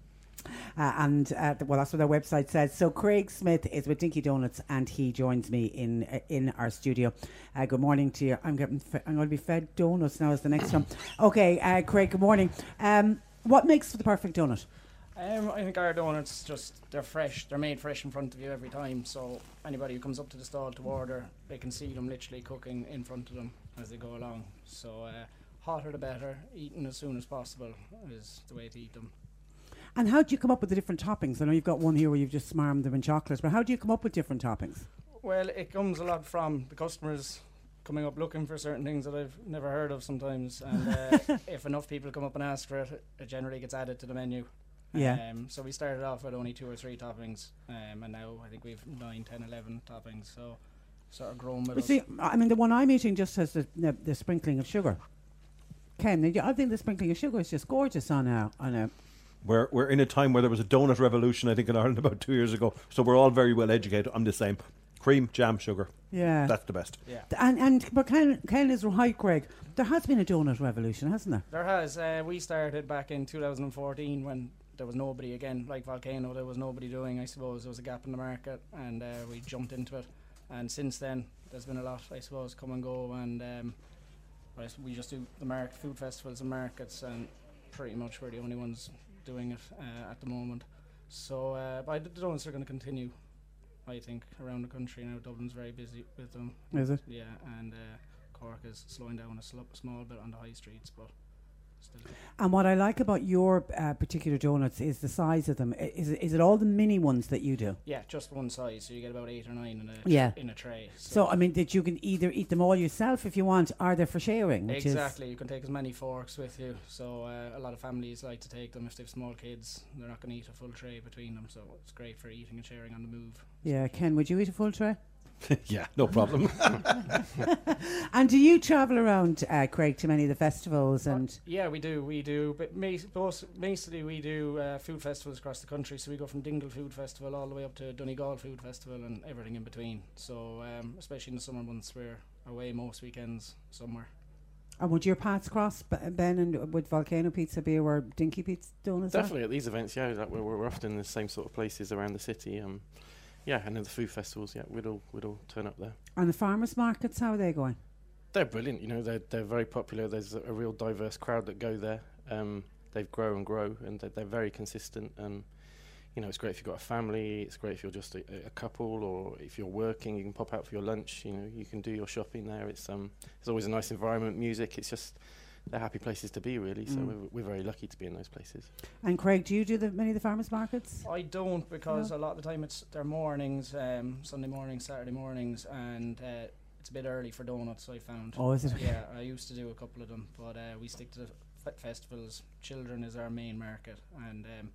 Uh, and uh, well, that's what our website says. So Craig Smith is with Dinky Donuts, and he joins me in uh, in our studio. Uh, good morning to you. I'm getting fe- I'm going to be fed donuts now. Is the next one? Okay, uh, Craig. Good morning. Um, what makes for the perfect donut? Um, I think our donuts just they're fresh. They're made fresh in front of you every time. So anybody who comes up to the stall to order, they can see them literally cooking in front of them as they go along. So uh, hotter the better. Eating as soon as possible is the way to eat them. And how do you come up with the different toppings? I know you've got one here where you've just smarmed them in chocolate, but how do you come up with different toppings? Well, it comes a lot from the customers coming up looking for certain things that I've never heard of sometimes, and *laughs* uh, if enough people come up and ask for it, it generally gets added to the menu. Yeah. Um, so we started off with only two or three toppings, um, and now I think we've nine, ten, eleven toppings. So sort of grown with But see, I mean, the one I'm eating just has the, the, the sprinkling of sugar. Ken, I think the sprinkling of sugar is just gorgeous on a on a. We're, we're in a time where there was a donut revolution, I think, in Ireland *laughs* about two years ago. So we're all very well educated. I'm the same. Cream, jam, sugar. Yeah. That's the best. Yeah. And and but Ken, Ken is right, Greg. There has been a donut revolution, hasn't there? There has. Uh, we started back in 2014 when there was nobody again, like Volcano. There was nobody doing. I suppose there was a gap in the market, and uh, we jumped into it. And since then, there's been a lot, I suppose, come and go. And um, we just do the market food festivals and markets, and pretty much we're the only ones doing it uh, at the moment. So, uh, but the donuts are going to continue. I think around the country now. Dublin's very busy with them. Is it? Yeah, and uh, Cork is slowing down a sl- small bit on the high streets, but. And what I like about your uh, particular donuts is the size of them. I- Is it, is it all the mini ones that you do? Yeah, just one size, so you get about eight or nine in a Yeah. in a tray. So, I mean, that you can either eat them all yourself if you want, or they're for sharing. Which exactly, you can take as many forks with you. So uh, a lot of families like to take them if they have small kids. They're not going to eat a full tray between them, so it's great for eating and sharing on the move. Is, yeah, Ken, would you eat a full tray? *laughs* yeah, no problem. *laughs* and do you travel around, uh, Craig, to many of the festivals and? Yeah, we do, we do. But mas- both, mostly we do uh, food festivals across the country. So we go from Dingle Food Festival all the way up to Donegal Food Festival and everything in between. So um, especially in the summer months, we're away most weekends somewhere. And would your paths cross, Ben, and would Volcano Pizza be where Dinky Pizza Donuts are? Definitely at these events, yeah, like we're, we're often in the same sort of places around the city. Um, yeah, and then the food festivals, yeah, we'd all we'd all turn up there. And the farmers markets, how are they going? They're brilliant. You know, they're they're very popular. There's a, a real diverse crowd that go there. Um, they grow and grow, and they're, they're very consistent. Um, you know, it's great if you've got a family. It's great if you're just a, a couple, or if you're working, you can pop out for your lunch. You know, you can do your shopping there. It's um, it's always a nice environment. Music. It's just they're happy places to be, really. So Mm. we're, we're very lucky to be in those places. And Craig, do you do the many of the farmers markets? I don't because No. a lot of the time it's their mornings, um, Sunday mornings, Saturday mornings, and uh, it's a bit early for donuts. I found. Oh, is it? Yeah, I used to do a couple of them, but uh, we stick to the f- festivals. Children is our main market, and um,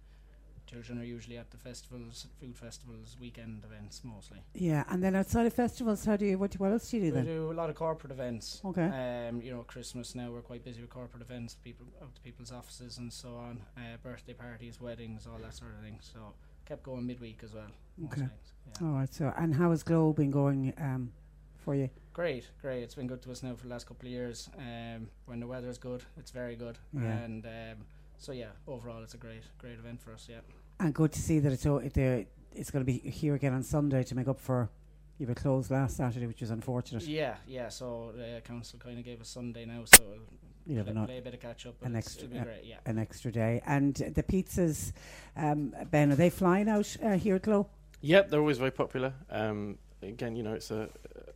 children are usually at the festivals, food festivals, weekend events mostly. Yeah, and then outside of festivals, how do you? What, what else do you do We then? do a lot of corporate events. Okay. Um, you know, Christmas now we're quite busy with corporate events, people out to people's offices and so on. Uh, birthday parties, weddings, all that sort of thing. So kept going midweek as well. Okay. yeah. All right. So, and how has Glow been going um, for you? Great, great. It's been good to us now for the last couple of years. Um, when the weather's good, it's very good. Yeah. And um, so yeah, overall it's a great, great event for us. Yeah. And good to see that it's o- it, uh, it's going to be here again on Sunday to make up for you were closed last Saturday, which was unfortunate. Yeah, yeah. So the council kind of gave us Sunday now, so You we'll play, an play a bit of catch up. An extra, it'll be uh, great. Yeah. an extra day, and the pizzas, um, Ben, are they flying out uh, here at Glow? Yep, they're always very popular. Um, again, you know, it's a,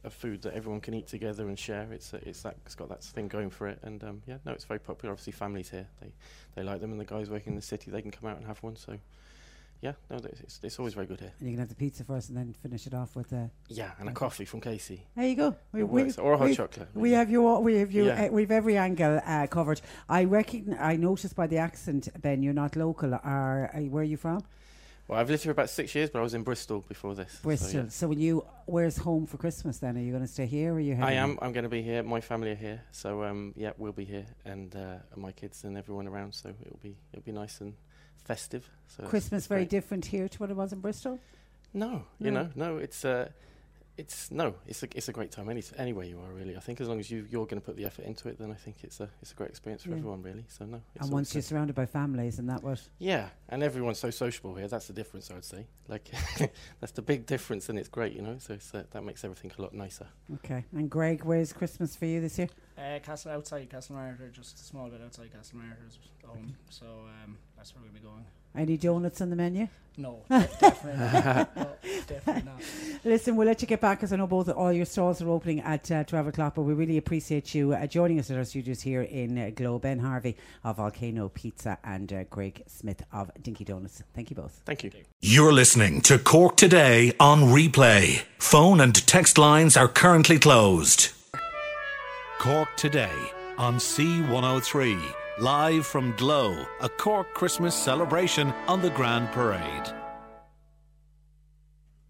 a food that everyone can eat together and share. It's a, it's that it's got that thing going for it, and um, yeah, no, it's very popular. Obviously, families here they they like them, and the guys working in the city they can come out and have one. So, yeah, no, th- it's, it's always very good here. And you can have the pizza first, and then finish it off with uh, Yeah, and a coffee from Casey. There you go. It works. or a hot we- chocolate. We have you. all- We have you. Yeah. Uh, we've every angle uh, covered. I recogn I noticed by the accent, Ben, you're not local. Are, are where are you from? Well, I've lived here about six years, but I was in Bristol before this. so, Bristol. yeah. So, when you, where's home for Christmas? Then are you going to stay here? Or are you? I heading am. I'm going to be here. My family are here, so um, yeah, we'll be here, and, uh, and my kids and everyone around. So it'll be it'll be nice and festive. So Christmas very different here to what it was in Bristol. No, you know, no. It's uh, it's no. It's a it's a great time any anywhere you are really. I think as long as you you're going to put the effort into it, then I think it's a it's a great experience for Yeah. everyone really. So no. It's and all once you're surrounded by families, and that was Yeah, and everyone's so sociable here. That's the difference, I would say. Like, *laughs* that's the big difference, and it's great, you know. So it's, uh, that makes everything a lot nicer. okay. And Greg, where's Christmas for you this year? Uh, Castle outside Castlemartyr, just a small bit outside Castlemartyr's home. So um, that's where we'll be going. Any donuts on the menu? No, *laughs* definitely not. No, definitely not. Listen, we'll let you get back because I know both all your stalls are opening at uh, 12 o'clock, but we really appreciate you uh, joining us at our studios here in uh, Glow. Ben Harvey of Volcano Pizza and uh, Greg Smith of Dinky Donuts. Thank you both. Thank you. You're listening to Cork Today on replay. Phone and text lines are currently closed. Cork Today on C103. Live from Glow, a Cork Christmas celebration on the Grand Parade.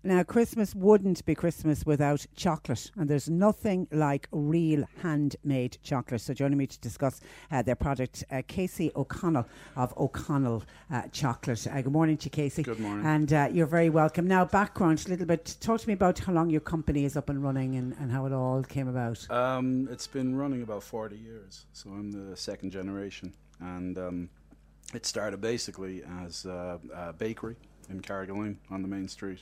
Now, Christmas wouldn't be Christmas without chocolate, and there's nothing like real handmade chocolate. So, joining me to discuss uh, their product, uh, Casey O'Conaill of O'Conaill uh, Chocolate. Uh, good morning to you, Casey. Good morning. And uh, you're very welcome. Now, background a little bit. Talk to me about how long your company is up and running and, and how it all came about. Um, it's been running about 40 years, so I'm the second generation. And um, it started basically as a bakery in Carrigaline on the main street.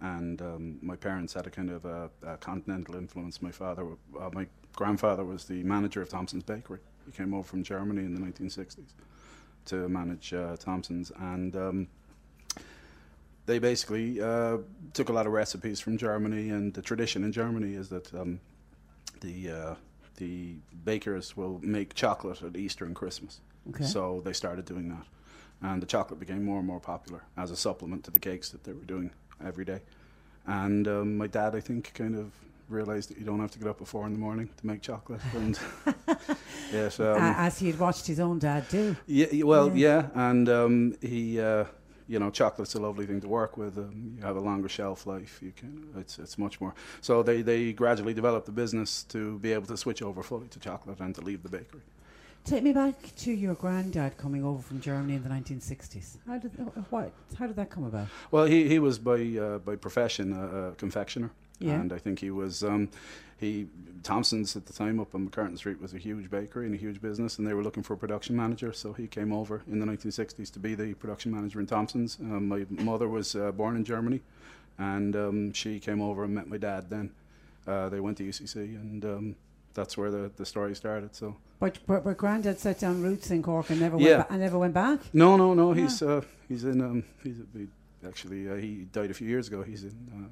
And um, my parents had a kind of a, a continental influence. My father, uh, my grandfather was the manager of Thompson's Bakery. He came over from Germany in the 1960s to manage uh, Thompson's. And um, they basically uh, took a lot of recipes from Germany, and the tradition in Germany is that um, the uh, the bakers will make chocolate at Easter and Christmas. Okay. So they started doing that, and the chocolate became more and more popular as a supplement to the cakes that they were doing every day. And um, my dad, I think, kind of realized that you don't have to get up at four in the morning to make chocolate, and *laughs* yes, um, as he had watched his own dad do. yeah, well, yeah, and um, he, uh, you know, chocolate's a lovely thing to work with. Um, you have a longer shelf life. You can, it's it's much more. So they they gradually developed the business to be able to switch over fully to chocolate and to leave the bakery. Take me back to your granddad coming over from Germany in the 1960s. How did, uh, what, how did that come about? Well, he he was by uh, by profession a, a confectioner, Yeah. and I think he was. Um, he Thompson's at the time up on MacCurtain Street was a huge bakery and a huge business, and they were looking for a production manager. So he came over in the 1960s to be the production manager in Thompson's. Um, my mother was uh, born in Germany, and um, she came over and met my dad. Then uh, they went to UCC, and um, that's where the, the story started. So But, but, but granddad set down roots in Cork and never Yeah. went ba- and never went back. no, no, no. He's uh, he's in um, he's he actually. Uh, he died a few years ago. He's in uh,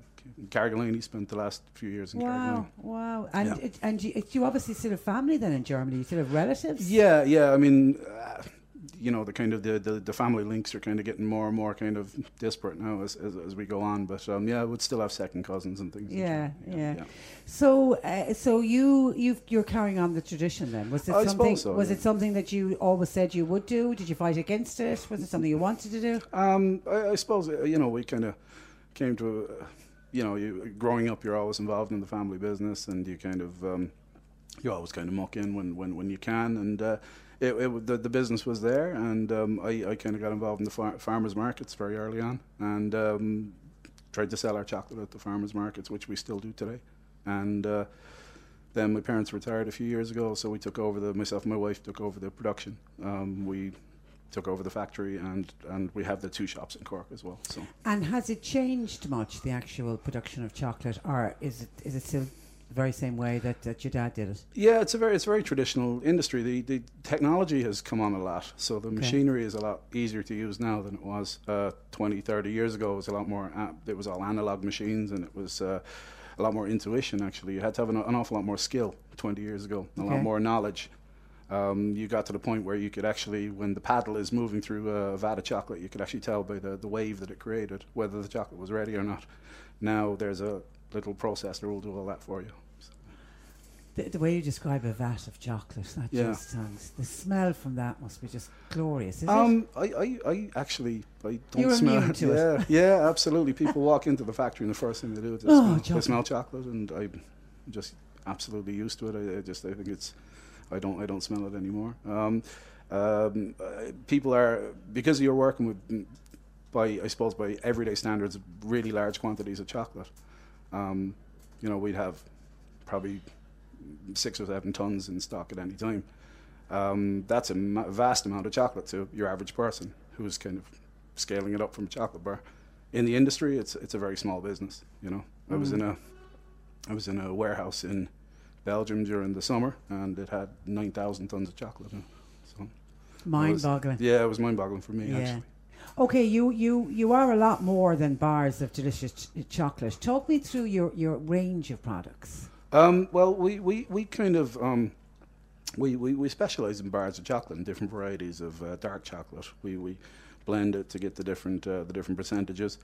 Carrigaline. He spent the last few years in Wow, Carrigaline. wow. And Yeah. it, and you, you obviously still have family then in Germany. You still have relatives. Yeah, yeah. I mean, uh, you know, the kind of the, the, the family links are kind of getting more and more kind of disparate now as, as, as we go on. But um, yeah, I would still have second cousins and things. Yeah, yeah. So, uh, so you you you're carrying on the tradition then? Was it I something? so, was yeah. it something that you always said you would do? Did you fight against it? Was it something you wanted to do? Um, I, I suppose uh, you know we kind of came to, uh, you know, you growing up, you're always involved in the family business, and you kind of um, you always kind of muck in when when, when you can, and uh, it, it the, the business was there, and um, I, I kind of got involved in the far- farmers markets very early on, and um, tried to sell our chocolate at the farmers markets, which we still do today, and. Uh, then my parents retired a few years ago, so we took over the myself and my wife took over the production. Um, we took over the factory, and and we have the two shops in Cork as well. So And has it changed much the actual production of chocolate, or is it is it still the very same way that, that your dad did it? yeah, it's a very it's a very traditional industry. The the technology has come on a lot, so the Okay. machinery is a lot easier to use now than it was uh, 20, 30 years ago. It was a lot more. Uh, it was all analog machines, and it was. Uh, a lot more intuition, actually. You had to have an, an awful lot more skill 20 years ago, a lot more knowledge. Um, you got to the point where you could actually, when the paddle is moving through a vat of chocolate, you could actually tell by the, the wave that it created whether the chocolate was ready or not. Now there's a little processor will do all that for you. The, the way you describe a vat of chocolate, that Yeah. just sounds. The smell from that must be just glorious, is it? Um, I, I, I actually I don't You're smell immune to it. yeah, yeah, absolutely. People walk into the factory and the first thing they do is they, Oh, smell, they smell chocolate, and I'm just absolutely used to it. I, I just I think it's I don't I don't smell it anymore. Um, um, uh, people are because you're working with by I suppose by everyday standards really large quantities of chocolate. Um, you know we'd have probably six or seven tons in stock at any time. Um, that's a ma- vast amount of chocolate to your average person who's kind of scaling it up from a chocolate bar. In the industry, it's it's a very small business. You know, I was Mm. in a I was in a warehouse in Belgium during the summer, and it had nine thousand tons of chocolate. In it. So Mind-boggling. Yeah, it was mind-boggling for me Yeah. actually. Okay, you, you, you are a lot more than bars of delicious ch- chocolate. Talk me through your, your range of products. Um, well, we, we, we kind of um, we, we, we specialize in bars of chocolate and different varieties of uh, dark chocolate. We, we blend it to get the different uh, the different percentages.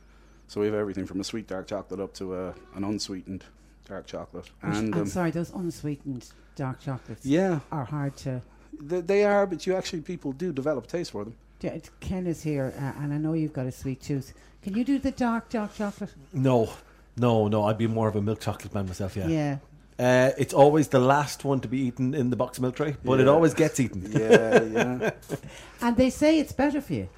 So we have everything from a sweet dark chocolate up to uh, an unsweetened dark chocolate. And I'm um, sorry, those unsweetened dark chocolates Yeah. are hard to. they, they are, but you actually people do develop a taste for them. Yeah, it's- Ken is here, uh, and I know you've got a sweet tooth. Can you do the dark dark chocolate? No, no, no. I'd be more of a milk chocolate man myself. Yeah. Yeah. Uh, it's always the last one to be eaten in the box of milk tray, but it always gets eaten. Yeah, yeah. *laughs* And they say it's better for you.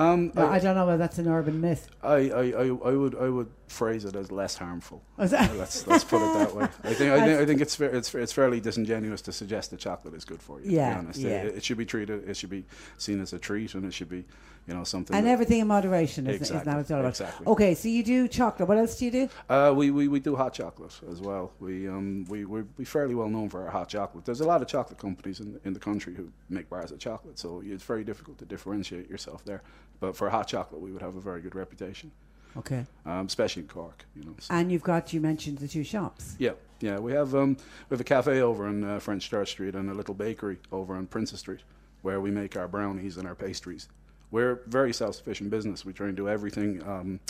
Um, Well, I, don't know whether that's an urban myth. I, I, I, I would I would phrase it as less harmful. Is that- let's let's put it that way. I think I think, I think it's fair, it's it's fairly disingenuous to suggest that chocolate is good for you. Yeah, to be honest. yeah. It, it should be treated. It should be seen as a treat, and it should be, you know, something. And everything in moderation is, is Exactly, that what it's all about. exactly. Okay, so you do chocolate. What else do you do? Uh, we, we, we do hot chocolate as well. We um we we're, we fairly well known for our hot chocolate. There's a lot of chocolate companies in in the country who make bars of chocolate, so it's very difficult to differentiate yourself there. But for hot chocolate, we would have a very good reputation. Okay. Um, especially in Cork, you know. so- And you've got, you mentioned the two shops. Yeah, yeah. We have um, we have a cafe over on uh, French Church Street and a little bakery over on Princes Street, where we make our brownies and our pastries. We're a very self-sufficient business. We try and do everything. Um,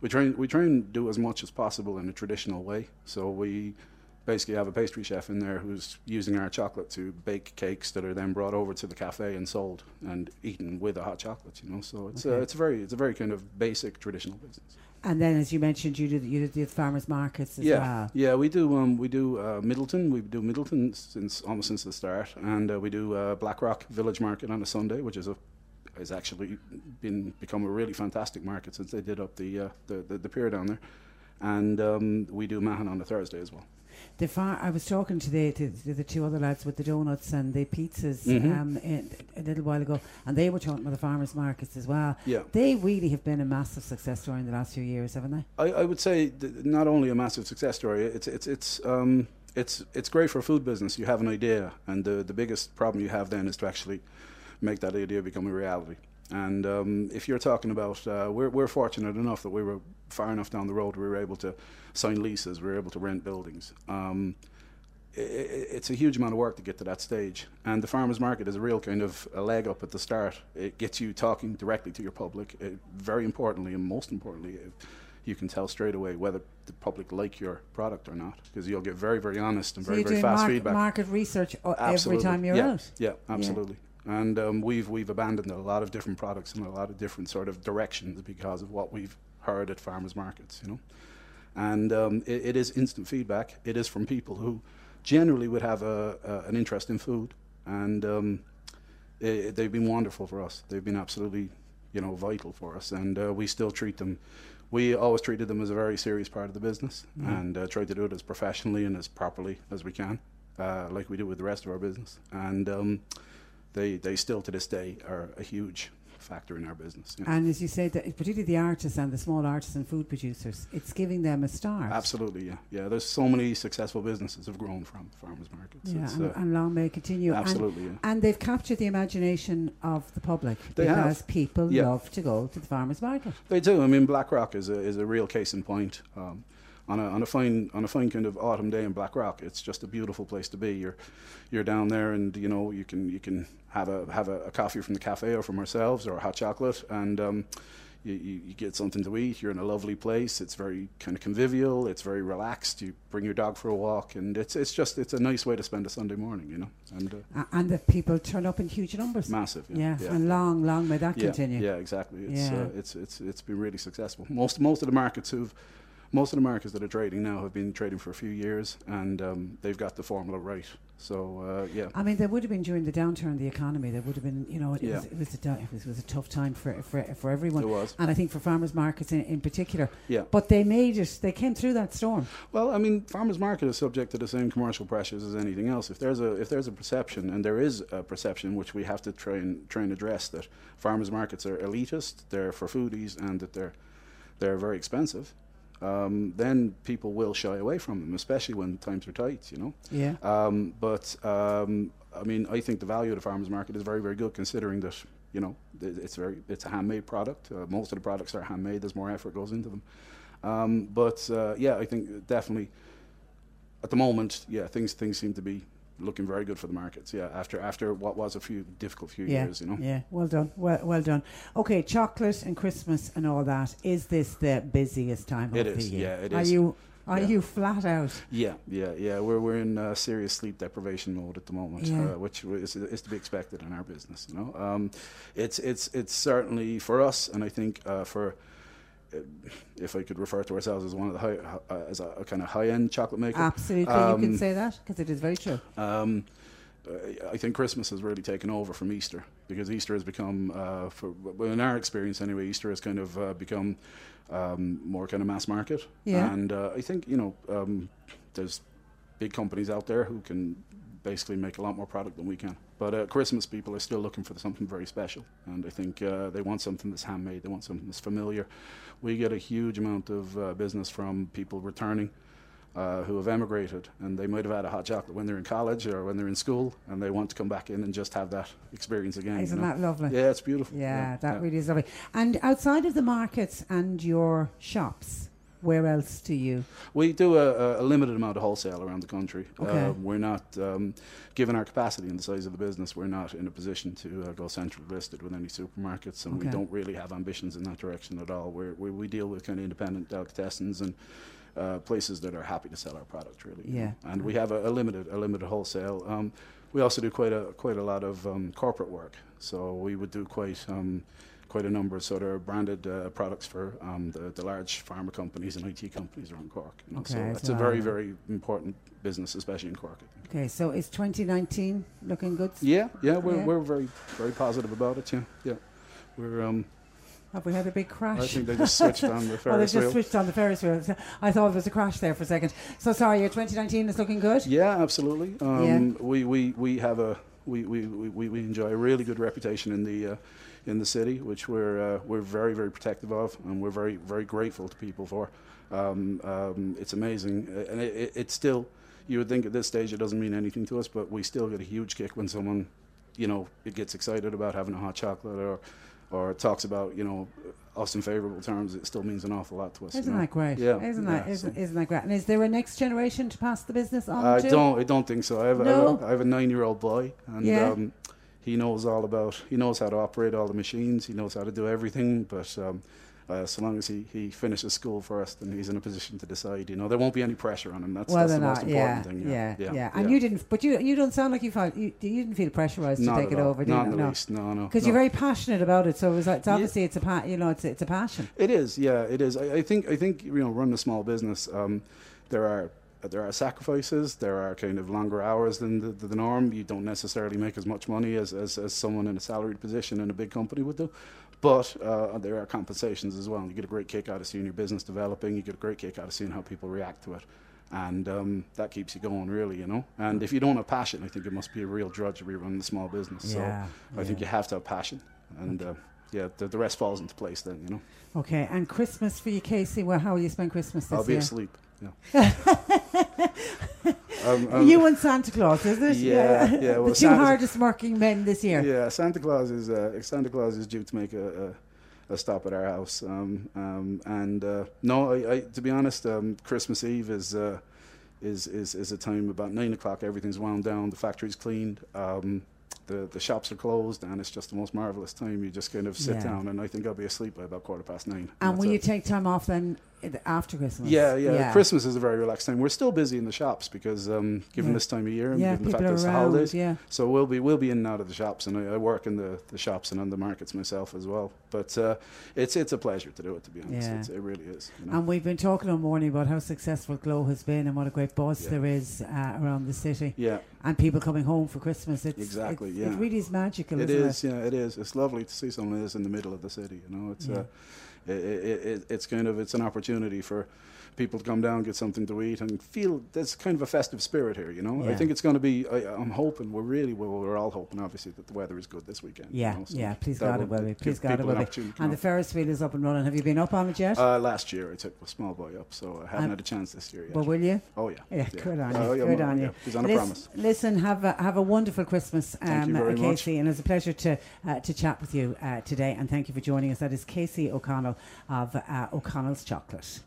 we try and, we try and do as much as possible in a traditional way. So we basically have a pastry chef in there who's using our chocolate to bake cakes that are then brought over to the cafe and sold and eaten with a hot chocolate. You know, so it's uh, Okay. it's a very it's a very kind of basic traditional business. And then, as you mentioned, you did you did the farmers markets as yeah, well. Yeah, we do. Um, we do uh, Midleton. We do Midleton since almost since the start, and uh, we do uh, Blackrock Village Market on a Sunday, which is a has actually been become a really fantastic market since they did up the uh, the, the the pier down there, and um, we do Mahon on a Thursday as well. The far, I was talking to the, to, the two other lads with the donuts and the pizzas Mhm. um, in, a little while ago, and they were talking about the farmers markets as well. Yeah. they really have been a massive success story in the last few years, haven't they? I, I would say th- not only a massive success story. It's it's it's um, it's it's great for a food business. You have an idea, and the the biggest problem you have then is to actually make that idea become a reality. And um, if you're talking about, uh, we're, we're fortunate enough that we were far enough down the road we were able to sign leases, we were able to rent buildings. Um, i- i- it's a huge amount of work to get to that stage. And the farmers market is a real kind of a leg up at the start. It gets you talking directly to your public. It, very importantly, and most importantly, it, you can tell straight away whether the public like your product or not, because you'll get very, very honest and So very, very fast market, feedback. market research every Absolutely. time you're yeah. out. Yeah, absolutely. And um, we've we've abandoned a lot of different products and a lot of different sort of directions because of what we've heard at farmers markets, you know. And um, it, it is instant feedback. It is from people who generally would have a, a, an interest in food, and um, i they've been wonderful for us. They've been absolutely, you know, vital for us, and uh, we still treat them. We always treated them as a very serious part of the business, Mhm. and uh, try to do it as professionally and as properly as we can, uh, like we do with the rest of our business. And um, they they still to this day are a huge factor in our business. you know. And as you say, that particularly the artists and the small artists and food producers, it's giving them a start. Absolutely, yeah, yeah. There's so many successful businesses have grown from farmers markets. Yeah, and, uh, and long may continue. And- Absolutely, yeah. And they've captured the imagination of the public They have. because people Yeah. love to go to the farmers market. They do. I mean, Blackrock is a is a real case in point. Um, on a on a fine on a fine kind of autumn day in Blackrock, it's just a beautiful place to be. You're you're down there, and you know you can you can have a have a, a coffee from the cafe or from ourselves or a hot chocolate, and um, you, you, you get something to eat. You're in a lovely place. It's very kind of convivial. It's very relaxed. You bring your dog for a walk, and it's it's just it's a nice way to spend a Sunday morning, you know. And uh, And the people turn up in huge numbers. Massive, yeah, Yeah, yeah. and long, long may that yeah, continue. Yeah, exactly. It's, Yeah. uh, it's it's it's been really successful. Most most of the markets who've most of the markets that are trading now have been trading for a few years, and um, they've got the formula right. So uh, yeah, I mean, there would have been during the downturn of the economy. There would have been, you know, it, Yeah. was, it was a du- it was, it was a tough time for for, for everyone. It was. and I think for farmers markets in, in particular. Yeah. But they made it. They came through that storm. Well, I mean, farmers market is subject to the same commercial pressures as anything else. If there's a if there's a perception, and there is a perception which we have to try and try and address that farmers markets are elitist, they're for foodies, and that they're they're very expensive. Um, then people will shy away from them, especially when times are tight. You know. Yeah. Um, but um, I mean, I think the value of the farmers market is very, very good, considering that you know it's very it's a handmade product. Uh, most of the products are handmade. There's more effort goes into them. Um, but uh, yeah, I think definitely at the moment, yeah, things things seem to be looking very good for the markets. Yeah, after after what was a few difficult few yeah. years, you know. Yeah. Well done. Well, well done. Okay, chocolate and Christmas and all that. Is this the busiest time It of is, the year? yeah, it are is. you are Yeah. you flat out? Yeah, yeah, yeah. We're we're in uh, serious sleep deprivation mode at the moment, Yeah. uh, which is, is to be expected in our business. You know, um, it's it's it's certainly for us, and I think uh, for. Uh, If I could refer to ourselves as one of the high, uh, as a, a kind of high-end chocolate maker, Absolutely, you can um, say that because it is very true. um, I think Christmas has really taken over from Easter because Easter has become, uh, for in our experience anyway, Easter has kind of uh, become um, more kind of mass market. Yeah. And uh, I think you know um, there's big companies out there who can basically make a lot more product than we can. But uh, Christmas people are still looking for something very special, and I think uh, they want something that's handmade. They want something that's familiar. We get a huge amount of uh, business from people returning uh, who have emigrated and they might have had a hot chocolate when they're in college or when they're in school and they want to come back in and just have that experience again. Isn't know? that lovely? Yeah, it's beautiful. Yeah, that yeah. really is lovely. And outside of the markets and your shops, where else do you? We do a, a limited amount of wholesale around the country. Okay. Uh, we're not, um, given our capacity and the size of the business, we're not in a position to uh, go central listed with any supermarkets, and we don't really have ambitions in that direction at all. We're, we we deal with kind of independent delicatessens and uh, places that are happy to sell our product, really. Yeah. And we have a, a limited a limited wholesale. Um, we also do quite a quite a lot of um, corporate work. So we would do quite. Um, Quite a number of sort of branded uh, products for um, the, the large pharma companies and IT companies around Cork. You know? so Okay, it's so- a very, very important business, especially in Cork. Okay, so is 2019 looking good? Yeah, yeah, we're, Yeah. we're very, very positive about it. Yeah, yeah. We're um, Have we had a big crash? I think they just switched on the *laughs* oh, they just wheel. switched on the Ferris wheel. I thought it was a crash there for a second. So sorry, your 2019 is looking good. Yeah, absolutely. Um, Yeah. We, we, we have a we, we, we, we enjoy a really good reputation in the uh, in the city, which we're uh, we're very very protective of, and we're very very grateful to people for. Um, um, it's amazing, and it, it, it's still. You would think at this stage it doesn't mean anything to us, but we still get a huge kick when someone, you know, it gets excited about having a hot chocolate or or talks about you know us in favourable terms, it still means an awful lot to us. Isn't know? that great? Yeah, Isn't yeah, that isn't, isn't that great? And is there a next generation to pass the business on I to? don't. I don't think so. I have, I have, No? a, I have a nine-year-old boy, and Yeah. um, he knows all about. He knows how to operate all the machines. He knows how to do everything. But um, uh, so long as he, he finishes school first, then he's in a position to decide. You know, there won't be any pressure on him. That's, well, that's the most not. important Yeah, thing. yeah, Yeah, yeah, And you didn't, but you you don't sound like you felt you, you didn't feel pressurized Not to take it all. over. Not you? the least. No, no, Because no. you're very passionate about it, so it was, it's obviously it's a pa- you know it's it's a passion. It is, yeah, it is. I, I think I think you know, running a small business, um, there are there are sacrifices. There are kind of longer hours than the, the norm. You don't necessarily make as much money as, as, as someone in a salaried position in a big company would do. But uh, there are compensations as well. You get a great kick out of seeing your business developing. You get a great kick out of seeing how people react to it. And um, that keeps you going, really, you know. And if you don't have passion, I think it must be a real drudgery running a small business. Yeah, so I think you have to have passion. And uh, yeah, the, the rest falls into place then, you know. Okay, and Christmas for you, Casey. Well, how will you spend Christmas this I'll be year? asleep. Yeah. *laughs* Um, um, you and Santa Claus, is it? Yeah, yeah. the well, two Santa's- hardest working men this year. Yeah, Santa Claus is uh, Santa Claus is due to make a, a, a stop at our house. Um, um, and uh, no, I, I, to be honest, um, Christmas Eve is, uh, is is is a time about nine o'clock. Everything's wound down. The factory's cleaned. Um, the, the shops are closed, and it's just the most marvelous time. You just kind of sit Yeah. down, and I think I'll be asleep by about quarter past nine. And that's will you take time off then after Christmas? Yeah, yeah, Christmas is a very relaxed time. We're still busy in the shops because, um, given Yeah. this time of year, and Yeah, given the fact that it's the holidays, yeah. so we'll be we'll be in and out of the shops, and I, I work in the, the shops and on the markets myself as well. But uh, it's it's a pleasure to do it. To be honest, Yeah. it's, it really is. You know? And we've been talking all morning about how successful Glow has been and what a great buzz Yeah. there is uh, around the city. Yeah. And people coming home for Christmas. It's, exactly. It, yeah. It really is magical, It is. it? Yeah, it is. It's lovely to see someone is in the middle of the city. You know, it's Yeah. uh, it, it, it, it's kind of it's an opportunity for people to come down, get something to eat, and feel there's kind of a festive spirit here. You know, I think it's going to be. I, I'm hoping. We're really. Well, we're all hoping, obviously, that the weather is good this weekend. you Yeah, know, so yeah. Please God it will be. Please God it will an be. And the. Ferris wheel is up and running. Have you been up on it yet? Uh, last year I took a small boy up, so I haven't Um, had a chance this year yet. But will you? Oh yeah. Yeah, good on you. Oh, yeah, good on yeah, you. He's on a promise. Listen, have a, have a wonderful Christmas, um, Thank you very uh, much. Casey, and it's a pleasure to uh, to chat with you uh, today. And thank you for joining us. That is Casey O'Conaill of uh, O'Conaill's Chocolate.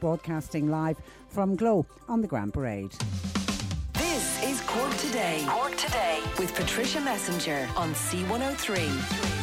broadcasting live from Glow on the Grand Parade. This is Cork Today. Cork Today with Patricia Messinger on C103.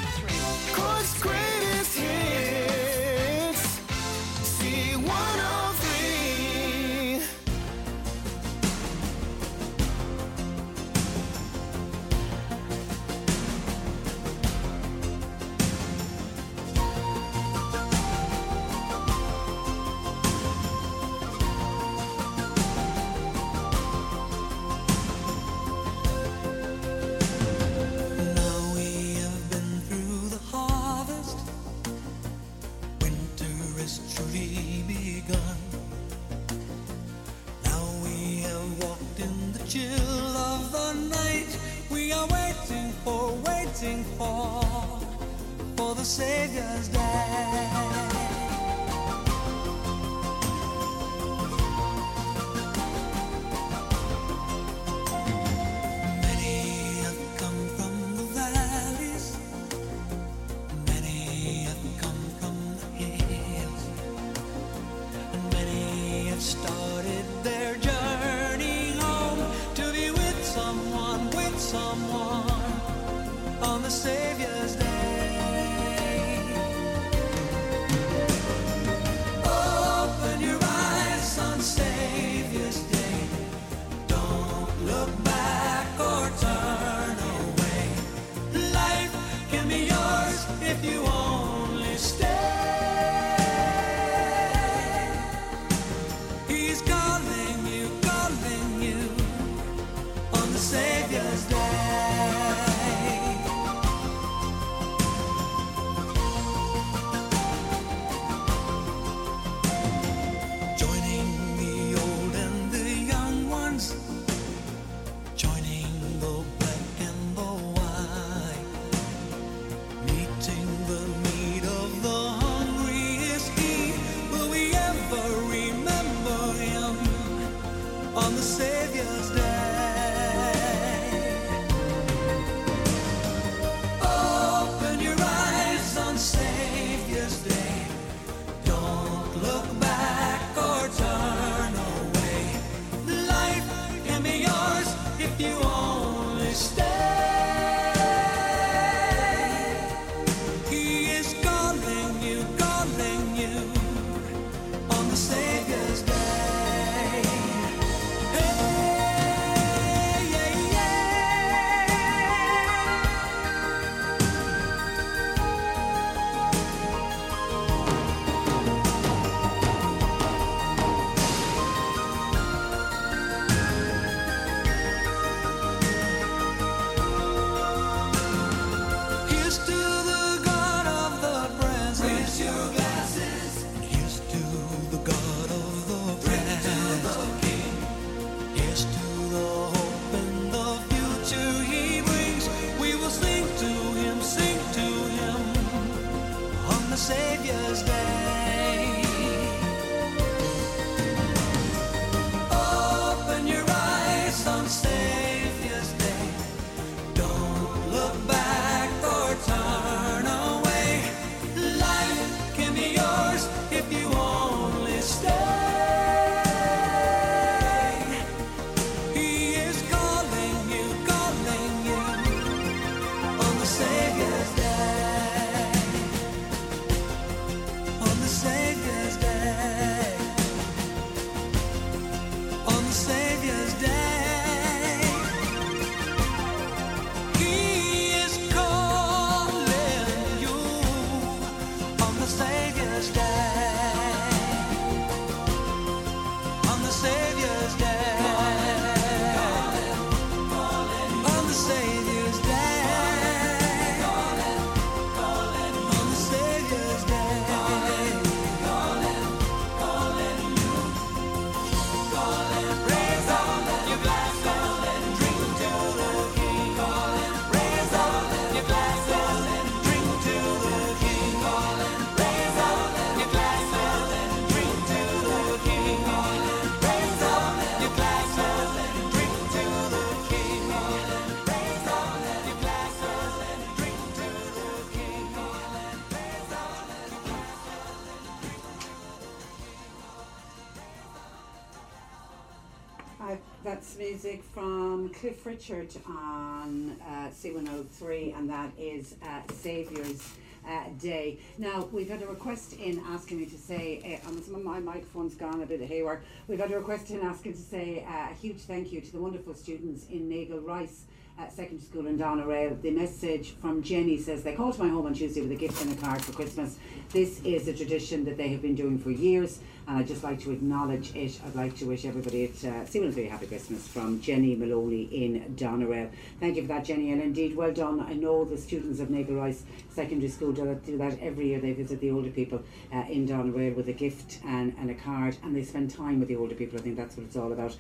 Cliff Richard on uh, C103, and that is uh, Saviour's uh, Day. Now, we've had a request in asking me to say, uh, some of my microphone's gone a bit haywire. We've had a request in asking to say uh, a huge thank you to the wonderful students in Nagle Rice. At secondary school in Doneraile. The message from Jenny says they called to my home on Tuesday with a gift and a card for Christmas. This is a tradition that they have been doing for years, and I'd just like to acknowledge it. I'd like to wish everybody at uh, C103 Happy Christmas from Jenny Maloney in Doneraile. Thank you for that, Jenny, and indeed, well done. I know the students of Nagle Rice Secondary School do that, do that every year. They visit the older people uh, in Doneraile with a gift and, and a card, and they spend time with the older people. I think that's what it's all about.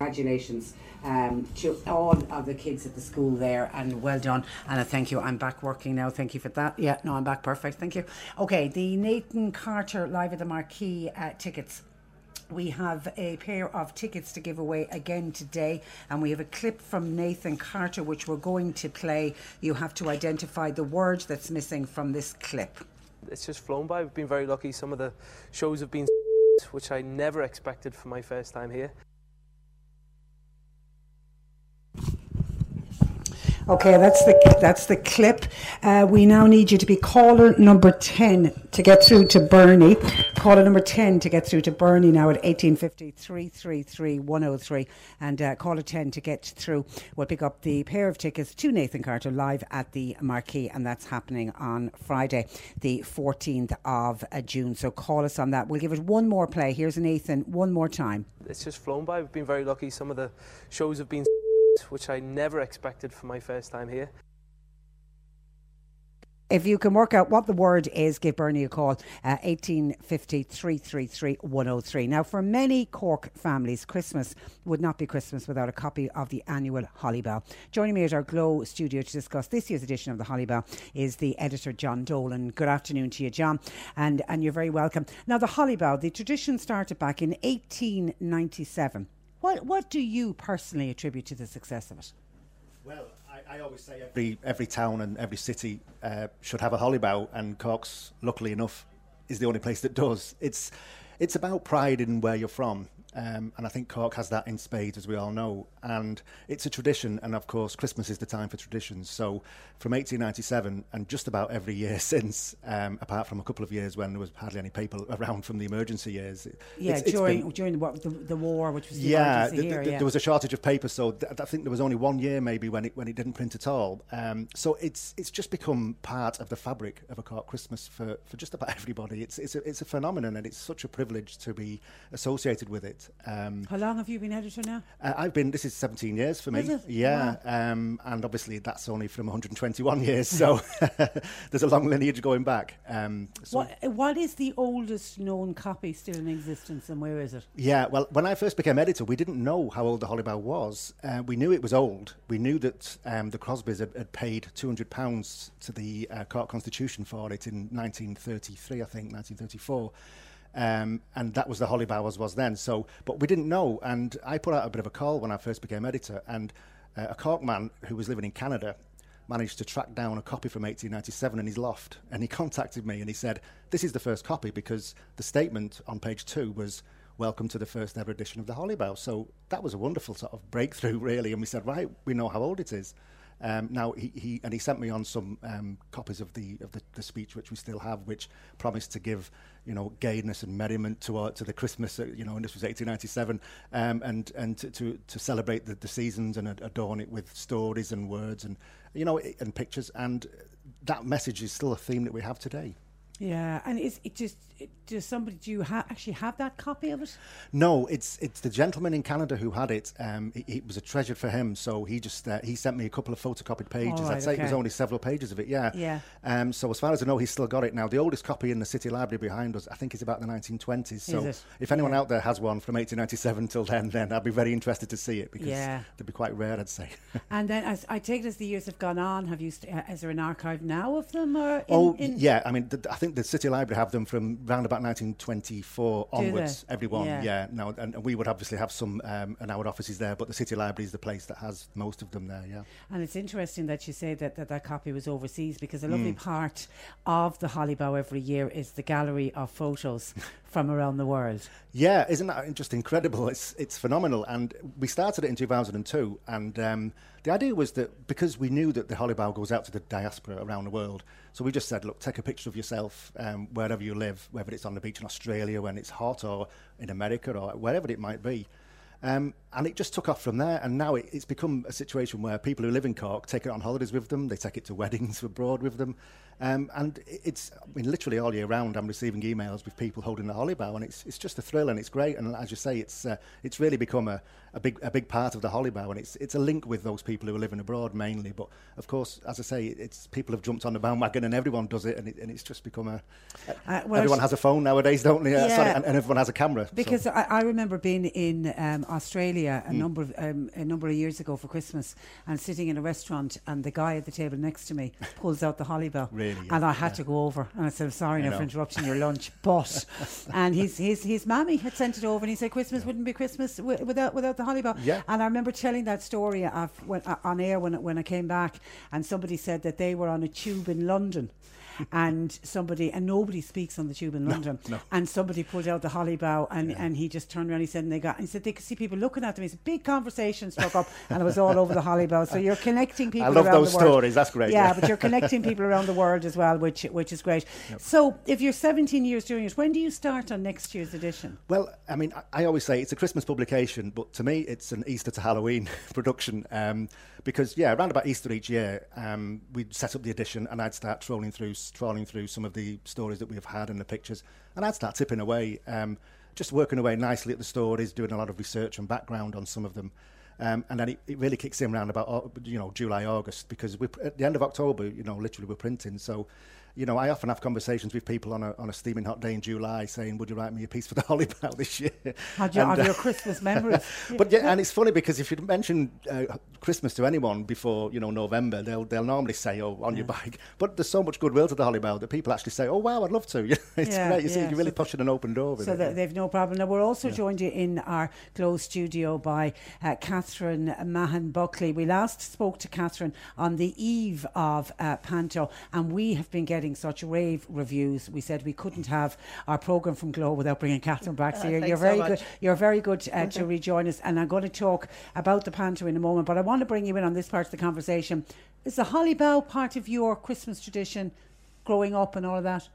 Congratulations um, to all of the kids at the school there, and well done. And a thank you. I'm back working now. Thank you for that. Yeah, no, I'm back. Perfect. Thank you. Okay, the Nathan Carter Live at the Marquee uh, tickets. We have a pair of tickets to give away again today, and we have a clip from Nathan Carter which we're going to play. You have to identify the word that's missing from this clip. It's just flown by. We've been very lucky. Some of the shows have been *laughs* which I never expected for my first time here. Okay, that's the that's the clip. Uh, we now need you to be caller number ten to get through to Bernie. Caller number ten to get through to Bernie now at 1850 333 103 and uh, caller ten to get through. We'll pick up the pair of tickets to Nathan Carter live at the Marquee, and that's happening on Friday, the 14th of uh, June. So call us on that. We'll give it one more play. Here's Nathan one more time. It's just flown by. We've been very lucky. Some of the shows have been which I never expected for my first time here. If you can work out what the word is, give Bernie a call, uh, 1850 333 103. Now, for many Cork families, Christmas would not be Christmas without a copy of the annual Holly Bough. Joining me at our Glow studio to discuss this year's edition of the Holly Bough is the editor, John Dolan. Good afternoon to you, John, and, and you're very welcome. Now, the Holly Bough, the tradition started back in 1897. What, what do you personally attribute to the success of it? Well, I, I always say every every town and every city uh, should have a holly bough, and Cork's, luckily enough, is the only place that does. It's it's about pride in where you're from, um, and I think Cork has that in spades, as we all know. And it's a tradition, and of course, Christmas is the time for traditions. So, from 1897 and just about every year *laughs* since, um, apart from a couple of years when there was hardly any people around from the emergency years. Yeah, it's- it's during been- during the, what, the, the war, which was the yeah, emergency th- here, th- yeah. there was a shortage of paper, so th- I think there was only one year maybe when it when it didn't print at all. Um, so it's it's just become part of the fabric of a Cork Christmas for, for just about *laughs* everybody. It's it's a, it's a phenomenon, and it's such a privilege to be associated with it. It. Um, How long have you been editor now? uh, I've been. This is 17 years for me. Yeah, um, and obviously that's only from 121 years, so *laughs* there's a long lineage going back. Um, so What, what is the oldest known copy still in existence and where is it? Yeah, well, when I first became editor, we didn't know how old the Holly Bough was. Uh, we knew it was old. We knew that um, the Crosbys had, had paid £200 to the uh, Cork Constitution for it in 1933, I think, 1934. Um, and that was the Holly as was then. So, but we didn't know. And I put out a bit of a call when I first became editor. And uh, a Cork man who was living in Canada managed to track down a copy from 1897 in his loft. And he contacted me and he said, This is the first copy because the statement on page two was, Welcome to the first ever edition of the Holly Bough. So that was a wonderful sort of breakthrough, *laughs* really. And we said, Right, we know how old it is. Um, now he, he and he sent me on some um, copies of the of the, the speech which we still have, which promised to give you know gayness and merriment to our, to the Christmas uh, you know and this was 1897 um, and and to, to to celebrate the, the seasons and adorn it with stories and words and you know and pictures and that message is still a theme that we have today. Yeah, and is it just it, does somebody do you ha- actually have that copy of it? No, it's it's the gentleman in Canada who had it. Um, it, it was a treasure for him, so he just uh, he sent me a couple of photocopied pages. Right, I'd say it was only several pages of it. Yeah. Yeah. Um, so as far as I know, he's still got it now. The oldest copy in the city library behind us, I think, is about the 1920s. So if anyone Yeah. out there has one from 1897 till then, then I'd be very interested to see it because Yeah. they'd be quite rare, I'd say. *laughs* And then, as I take it as the years have gone on, have you? St- uh, is there an archive now of them? Or in, oh in yeah, I mean, the, I think the City Library have them from round about 1924 Do onwards. they? Everyone, Yeah. yeah. No, and, and we would obviously have some, um, and our offices there, but the City Library is the place that has most of them there. Yeah. And it's interesting that you say that that, that copy was overseas because a lovely Mm. part of the Holly Bough every year is the gallery of photos *laughs* from around the world. Yeah, isn't that just incredible? It's it's phenomenal, and we started it in 2002, and um, the idea was that because we knew that the Holly Bough goes out to the diaspora around the world, so we just said, look, take a picture of yourself um, wherever you live, whether it's on the beach in Australia when it's hot, or in America, or wherever it might be. Um, and it just took off from there, and now it, it's become a situation where people who live in Cork take it on holidays with them, they take it to *laughs* weddings abroad with them, um, and it's, I mean, literally all year round, I'm receiving emails with people holding the holly bough, and it's it's just a thrill, and it's great, and as you say, it's uh, it's really become a, a big a big part of the holly bough, and it's it's a link with those people who are living abroad mainly, but of course, as I say, it's people have jumped on the bandwagon, and everyone does it, and, it, and it's just become a Uh, well, everyone has a phone nowadays, don't they? Uh, sorry, Yeah. and, and everyone has a camera. so- Because I, I remember being in um, Australia a Mm. number of um, a number of years ago for Christmas and sitting in a restaurant and the guy at the table next to me *laughs* pulls out the holly bough Really, yeah, and I had yeah. to go over and I said I'm sorry I now for interrupting your lunch but *laughs* and his his his mammy had sent it over and he said Christmas wouldn't be Christmas wi- without without the Yeah. and I remember telling that story of when, uh, on air when when I came back and somebody said that they were on a tube in London. And somebody and nobody speaks on the tube in London. no. and somebody pulled out the holly bough and, and he just turned around he said and they got he said they could see people looking at them it's a big conversation struck up and it was all over the holly bough so you're connecting *laughs* people I love around those the world. stories, that's great, yeah, yeah. but you're *laughs* connecting people around the world as well which which is great. So if you're 17 years doing it when do you start on next year's edition? Well, I mean, I, I always say it's a Christmas publication, but to me, it's an Easter to Halloween *laughs* production. Um, because yeah, around about Easter each year, um, we'd set up the edition, and I'd start trolling through, trawling through some of the stories that we've had and the pictures, and I'd start tipping away, um, just working away nicely at the stories, doing a lot of research and background on some of them. Um, and then it, it really kicks in around about you know July August because we at the end of October you know literally we're printing so you know I often have conversations with people on a on a steaming hot day in July saying would you write me a piece for the *laughs* Holly Bough this year Had you- And, of your Christmas *laughs* memories. but yeah and it's funny because if you mention uh, Christmas to anyone before you know November they'll they'll normally say oh on your bike but there's so much goodwill to the Holly Bough that people actually say oh wow I'd love to *laughs* it's Yeah, great you see yeah. you're really So- pushing an open door with so it, that yeah. they've no problem. Now we're also Yeah. joined in our closed studio by uh, Catherine Mahon Buckley. We last spoke to Catherine on the eve of uh, Panto, and we have been getting such rave reviews. We said we couldn't have our program from Glow without bringing Catherine back. So Ah, you're, you're very much. good. You're very good uh, to *laughs* rejoin us, and I'm going to talk about the Panto in a moment. But I want to bring you in on this part of the conversation. Is the Holly Bough part of your Christmas tradition, growing up and all of that?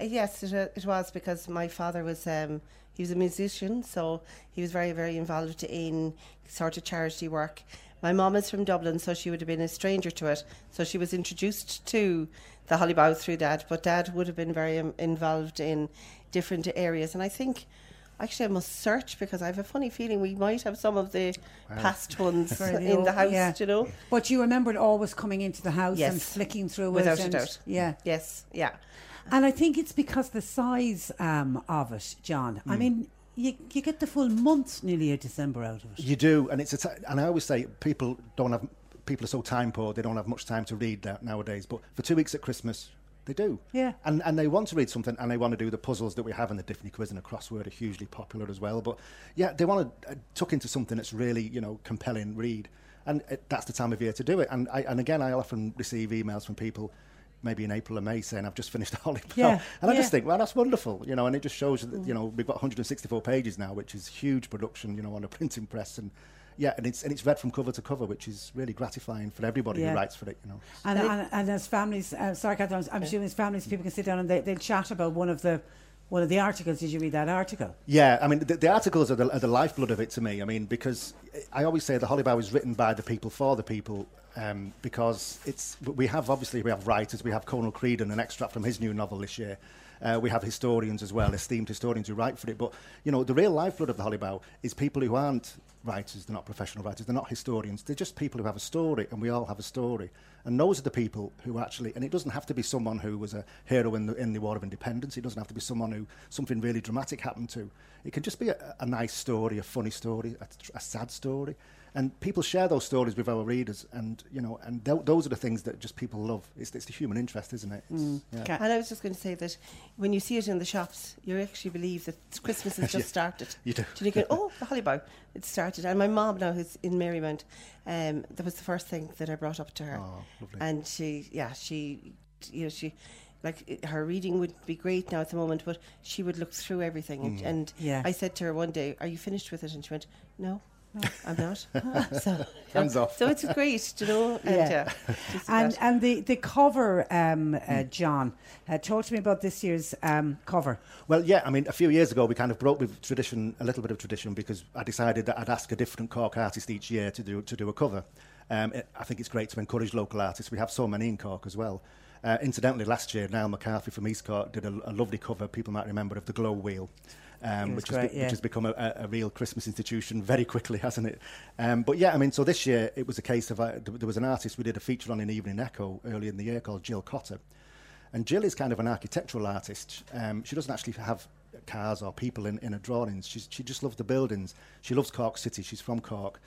Uh, Yes, it, uh, it was because my father was um, he was a musician, so he was very very involved in sort of charity work. My mom is from Dublin, so she would have been a stranger to it. So she was introduced to the Hollybough through Dad, but Dad would have been very um, involved in different areas. And I think Actually, I must search because I have a funny feeling we might have some of the Wow. past ones *laughs* For in old- the house, yeah. you know. But you remembered always coming into the house and flicking through Without it. a doubt. Yeah. Yes. Yeah. And I think it's because the size um, of it, John. I Mm. mean, you, you get the full month nearly of December out of it. You do, and it's a t- and I always say people don't have people are so time poor they don't have much time to read that nowadays. But for two weeks at Christmas, they do. Yeah. And and they want to read something, and they want to do the puzzles that we have in the Diffney quiz and the crossword are hugely popular as well. But yeah, they want to uh, tuck into something that's really you know compelling read, and it, that's the time of year to do it. And I, and again, I often receive emails from people. Maybe in April or May, saying I've just finished *laughs* Holly Bell, Yeah, and I yeah. just think, well, that's wonderful, you know, and it just shows that you know we've got 164 pages now, which is huge production, you know, on a *laughs* printing press, and yeah, and it's and it's read from cover to cover, which is really gratifying for everybody Yeah. who writes for it, you know. And, and, and as families, uh, sorry, Catherine, I'm assuming as families, people can sit down and they, they'll chat about one of the one of the articles. Did you read that article? Yeah, I mean, the, the articles are the, are the lifeblood of it to me. I mean, because I always say the Holly Bough is written by the people for the people. Um, because it's we have obviously we have writers, we have Conal Creedon, an extract from his new novel this year. Uh, we have historians as well, esteemed historians who write for it. But you know, the real lifeblood of the Holly Bough is people who aren't writers, they're not professional writers, they're not historians. They're just people who have a story, and we all have a story. And those are the people who actually, and it doesn't have to be someone who was a hero in the, in the War of Independence. It doesn't have to be someone who something really dramatic happened to. It can just be a, a nice story, a funny story, a, a sad story. And people share those stories with our readers, and you know, and th- those are the things that just people love. It's, it's the human interest, isn't it? Mm. yeah. And I was just going to say that when you see it in the shops, you actually believe that Christmas has *laughs* just Yeah, started. you do. And you go, *laughs* oh, the Hollybough, it started. And my mom now, who's in Marymount, um, that was the first thing that I brought up to her. Oh, lovely. And she, yeah, she, you know, she, like her reading would be great now at the moment, but she would look through everything. And, Mm. and Yeah. I said to her one day, "Are you finished with it?" And she went, "No." No, I'm not. *laughs* *laughs* so, Hands off. So it's great, you know. *laughs* And, Yeah. uh, And and the the cover, um, uh, John, uh, talk to me about this year's um, cover. Well, yeah, I mean, a few years ago, we kind of broke with tradition, a little bit of tradition, because I decided that I'd ask a different Cork artist each year to do to do a cover. Um, it, I think it's great to encourage local artists. We have so many in Cork as well. Uh, incidentally, last year, Niall McCarthy from East Cork did a, a lovely cover, people might remember, of the Glow Wheel. Um, which, great, has yeah. which has become a, a, a real Christmas institution very quickly, *laughs* hasn't it? Um, but yeah, I mean, so this year it was a case of uh, there was an artist we did a feature on in Evening Echo early in the year called Jill Cotter, and Jill is kind of an architectural artist. Um, she doesn't actually have cars or people in, in her drawings. She's, she just loves the buildings. She loves Cork City. She's from Cork.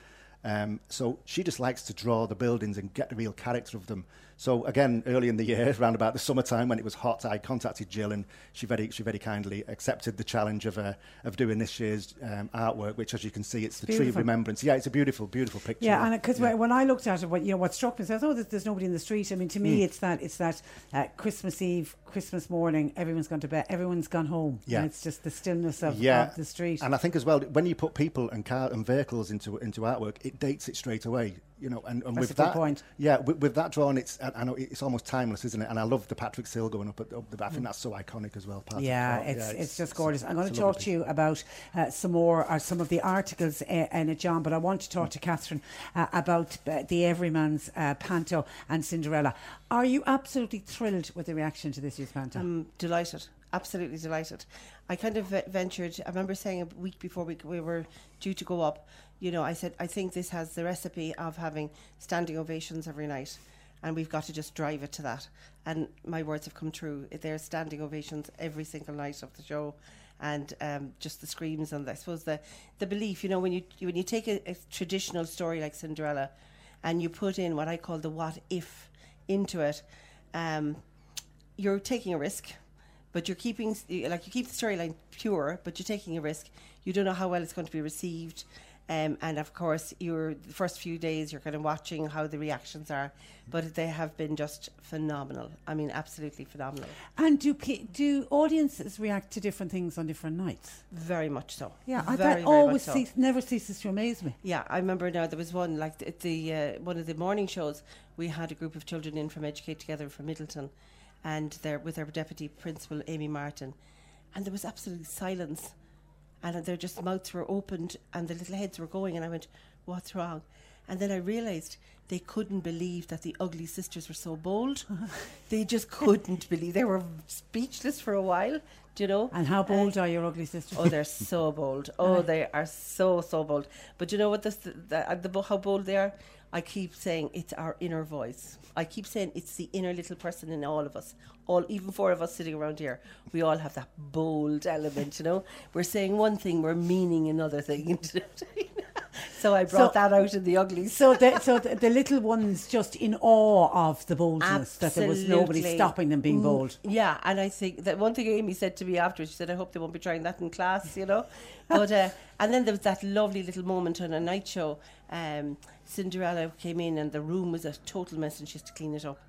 Um, so she just likes to draw the buildings and get the real character of them. So again, early in the year, *laughs* around about the summertime when it was hot, I contacted Jill and she very, she very kindly accepted the challenge of uh, of doing this year's um, artwork, which, as you can see, it's the tree of remembrance. Yeah, it's a beautiful, beautiful picture. Yeah, and because Yeah. when I looked at it, what you know, what struck me is, I thought that there's nobody in the street. I mean, to me, Mm. it's that it's that uh, Christmas Eve, Christmas morning, everyone's gone to bed, everyone's gone home. Yeah. and it's just the stillness of, yeah. of the street. And I think as well, when you put people and car and vehicles into into artwork, it dates it straight away. You know, and, and That's with that, point. yeah, with, with that drawn, it's I I know it's almost timeless, isn't it? And I love the Patrick's Hill going up at up the. I think that's so iconic as well. part of yeah, Cork. it's, it's just gorgeous. I'm going to talk to you about uh, some more, or some of the articles uh, in it, John. But I want to talk to Catherine uh, about uh, the Everyman's uh, Panto and Cinderella. Are you absolutely thrilled with the reaction to this year's Panto? I'm delighted, absolutely delighted. I kind of ventured. I remember saying a week before we, we were due to go up, you know, I said I think this has the recipe of having standing ovations every night, and we've got to just drive it to that. And my words have come true. There's standing ovations every single night of the show. And um, just the screams and I suppose the, the belief, you know, when you when you take a, a traditional story like Cinderella, and you put in what I call the what if into it, um, you're taking a risk, but you're keeping like you keep the storyline pure, but you're taking a risk. You don't know how well it's going to be received, um, and of course, you're the first few days you're kind of watching how the reactions are, but they have been just phenomenal. I mean, absolutely phenomenal. And do do audiences react to different things on different nights? Very much so. Yeah, I, very, that always so. cease, never ceases to amaze me. Yeah, I remember now there was one like the, the uh, one of the morning shows. We had a group of children in from Educate Together from Midleton, and they're with our deputy principal Amy Martin, and there was absolute silence, and their just mouths were opened and the little heads were going, and I went, "What's wrong?" And then I realised they couldn't believe that the ugly sisters were so bold. *laughs* they just couldn't believe. They were speechless for a while, do you know? And how uh, bold are your ugly sisters? Oh, they're so bold. *laughs* Oh, they are so, so bold. But you know what? This, the, the, the, how bold they are? I keep saying it's our inner voice. I keep saying it's the inner little person in all of us. All, even four of us sitting around here, we all have that bold element. You know, we're saying one thing, we're meaning another thing. *laughs* so I brought So- that out in the uglies. So, the, so the, the little ones just in awe of the boldness that there was nobody stopping them being Mm, bold. Yeah, and I think that one thing Amy said to me afterwards, she said, "I hope they won't be trying that in class," you know. *laughs* But uh, and then there was that lovely little moment on a night show. Um, Cinderella came in and the room was a total mess, and she has to clean it up.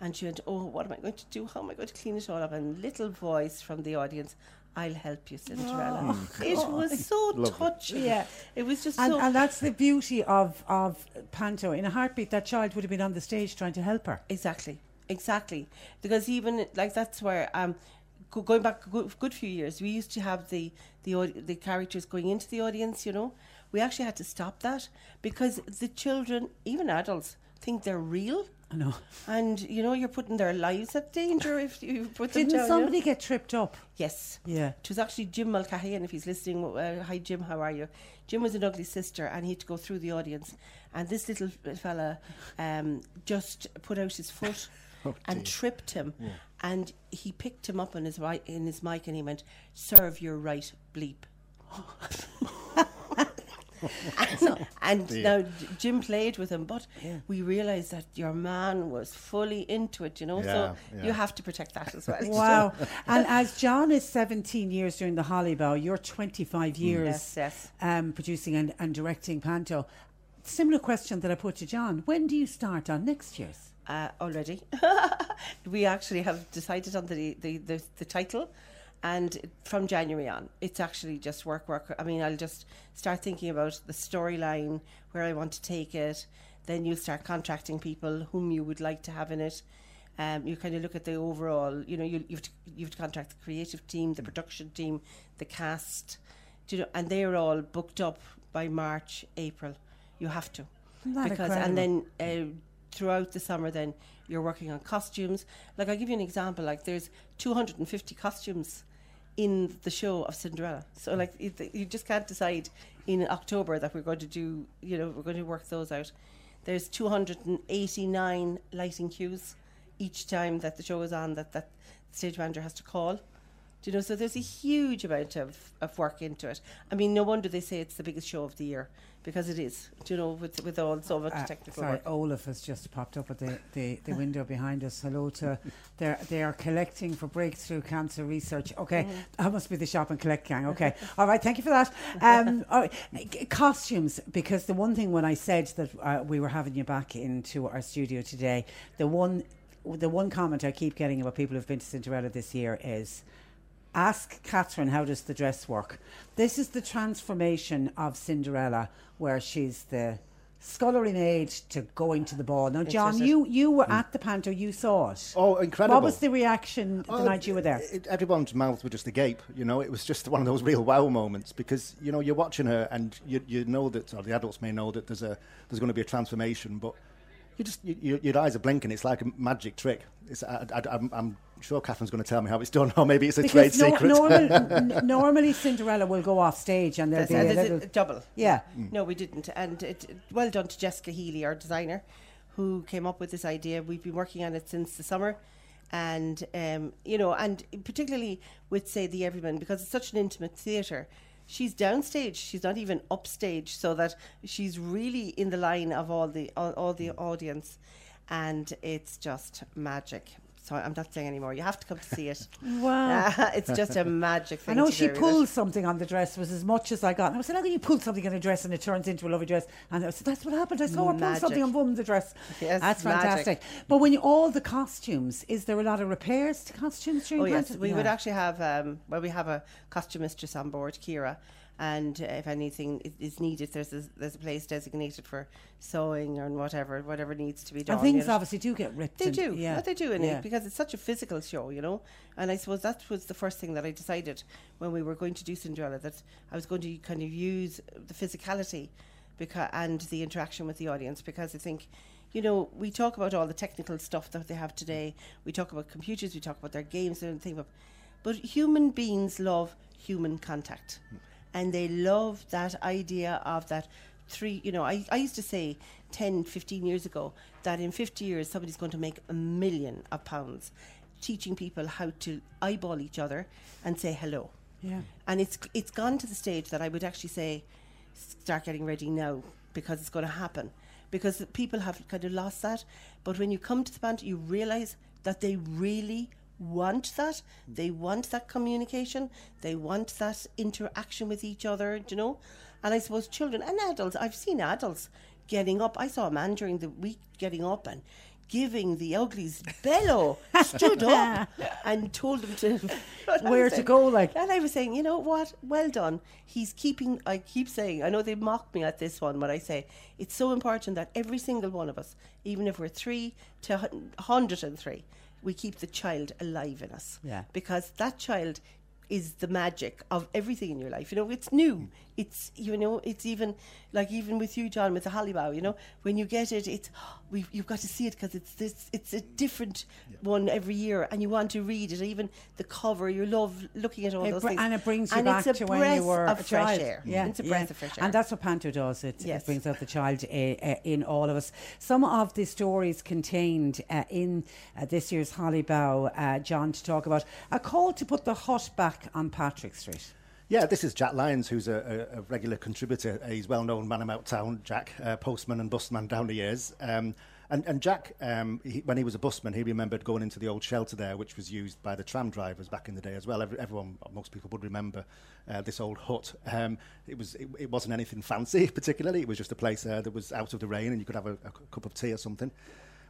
And she went, "Oh, what am I going to do? How am I going to clean it all up?" And little voice from the audience. I'll help you, Cinderella. Oh, *laughs* it God. was so Lovely. touching. Yeah, it was just And, so. and that's the beauty of, of Panto. In a heartbeat, that child would have been on the stage trying to help her. Exactly, exactly. Because even like that's where um, go, going back a good, good few years, we used to have the the the characters going into the audience. You know, we actually had to stop that because the children, even adults, think they're real. I know. And you know, you're putting their lives at danger if you put them Didn't down. somebody get tripped up? Yes. Yeah. It was actually Jim Mulcahy, and if he's listening, uh, hi Jim, how are you? Jim was an ugly sister, and he had to go through the audience, and this little fella um, just put out his foot *laughs* Oh, and tripped him, Yeah. and he picked him up on his right in his mic, and he went, "Serve your right, bleep." *laughs* *laughs* and and Dear. now Jim played with him, but Yeah. we realised that your man was fully into it, you know. Yeah, so yeah. you have to protect that as well. *laughs* Wow. and as John is 17 years during the Hollybough, you're 25 years Yes, yes. Um, producing and, and directing Panto. Similar question that I put to John. When do you start on next year's? uh, already. *laughs* we actually have decided on the, the, the, the title, and from January on, it's actually just work, work. I mean, I'll just start thinking about the storyline, where I want to take it. Then you'll start contracting people whom you would like to have in it. Um, you kind of look at the overall, you know, you, you, have to, you have to contract the creative team, the production team, the cast, you know, and they're all booked up by March, April. You have to. Because and then uh, throughout the summer then you're working on costumes like i'll give you an example like there's 250 costumes in the show of cinderella. So like you just can't decide in october that we're going to do you know we're going to work those out. There's 289 lighting cues each time that the show is on that that stage manager has to call. Do you know so there's a huge amount of, of work into it. I mean no wonder they say it's the biggest show of the year because it is do you know with, with all so much Uh, technical sorry, work Olaf has just popped up at the, the, the window behind us. Hello to *laughs* they're they are collecting for breakthrough cancer research. Okay, Mm. that must be the shop and collect gang. Okay, *laughs* all right, thank you for that. Um, *laughs* right. costumes because the one thing when I said that uh, we were having you back into our studio today, the one the one comment I keep getting about people who've been to Cinderella this year is. Ask Catherine how does the dress work. This is the transformation of Cinderella, where she's the scullery maid to going to the ball. Now, John, you you were mm. at the panto, you saw it. Oh, incredible! What was the reaction the Oh, night you were there? It, everyone's mouths were just agape. You know, it was just one of those real wow moments because you know you're watching her and you you know that, or the adults may know that there's a there's going to be a transformation, but you just you, you, your eyes are blinking. It's like a magic trick. It's I, I, I'm, I'm sure Catherine's going to tell me how it's done, or maybe it's a trade no, secret. normal, *laughs* n- normally Cinderella will go off stage and there'll There's, be a there's little a double. Yeah. No, we didn't. And it, it- well done to Jessica Healy, our designer, who came up with this idea. We've been working on it since the summer. And, um, you know, and particularly with, say, the Everyman, because it's such an intimate theatre, she's downstage. She's not even upstage, so that she's really in the line of all the all, all the audience. And it's just magic. So I'm not saying anymore. You have to come to see it. *laughs* Wow. *laughs* it's just a magic thing. I know she it. pulled something on the dress was as much as I got. And I said, how can you pull something on a dress and it turns into a lovely dress? And I said, that's what happened. I saw her pull something on woman the dress. Yes, that's magic. fantastic. But when you, all the costumes, is there a lot of repairs to costumes during Oh yes, we would actually have. Um, well, we have a costume mistress on board, Kira, and uh, if anything is needed, there's a, there's a place designated for sewing or whatever whatever needs to be done. And things you know. obviously do get ripped. They and- do, Yeah. they do, and Yeah. it, because it's such a physical show, you know. And I suppose that was the first thing that I decided when we were going to do Cinderella that I was going to kind of use the physicality because and the interaction with the audience because I think you know we talk about all the technical stuff that they have today we talk about computers we talk about their games and everything but, but human beings love human contact and they love that idea of that three you know I, I used to say 10 15 years ago that in 50 years somebody's going to make a million of pounds teaching people how to eyeball each other and say hello. Yeah. and it's it's gone to the stage that I would actually say start getting ready now because it's going to happen. Because people have kind of lost that. But when you come to the band you realize that they really want that they want that communication they want that interaction with each other do you know and i suppose children and adults i've seen adults getting up i saw a man during the week getting up and giving the uglies bellow *laughs* stood up and told them to *laughs* Where to saying- go, like. and I was saying, you know what? Well done. He's keeping. I keep saying. I know they mock me at this one, but I say it's so important that every single one of us, even if we're three to hundred and three, we keep the child alive in us. Yeah. Because that child is the magic of everything in your life. You know, it's new. It's you know, it's even like even with you, John, with the holly bough. You know, when you get it, it's we you've got to see it because it's this. It's a different one every year, and you want to read it. Even the cover, you love looking at all It those br- things, and it brings you and back a to when you were of a fresh child. air. Yeah, it's a yeah. of fresh air. And that's what Panto does. It, Yes. it brings out the child uh, uh, in all of us. Some of the stories contained uh, in uh, this year's Holly Bough, uh, John, to talk about a call to put the hut back on Patrick Street. Yeah, this is Jack Lyons, who's a, a, a regular contributor. He's well known man about town, Jack, uh, postman and busman down the years. Um, and, and Jack, um, he, when he was a busman, he remembered going into the old shelter there, which was used by the tram drivers back in the day as well. Every, everyone, most people would remember uh, this old hut. Um, it was it, it wasn't anything fancy *laughs* particularly. It was just a place uh, that was out of the rain, and you could have a, a cup of tea or something.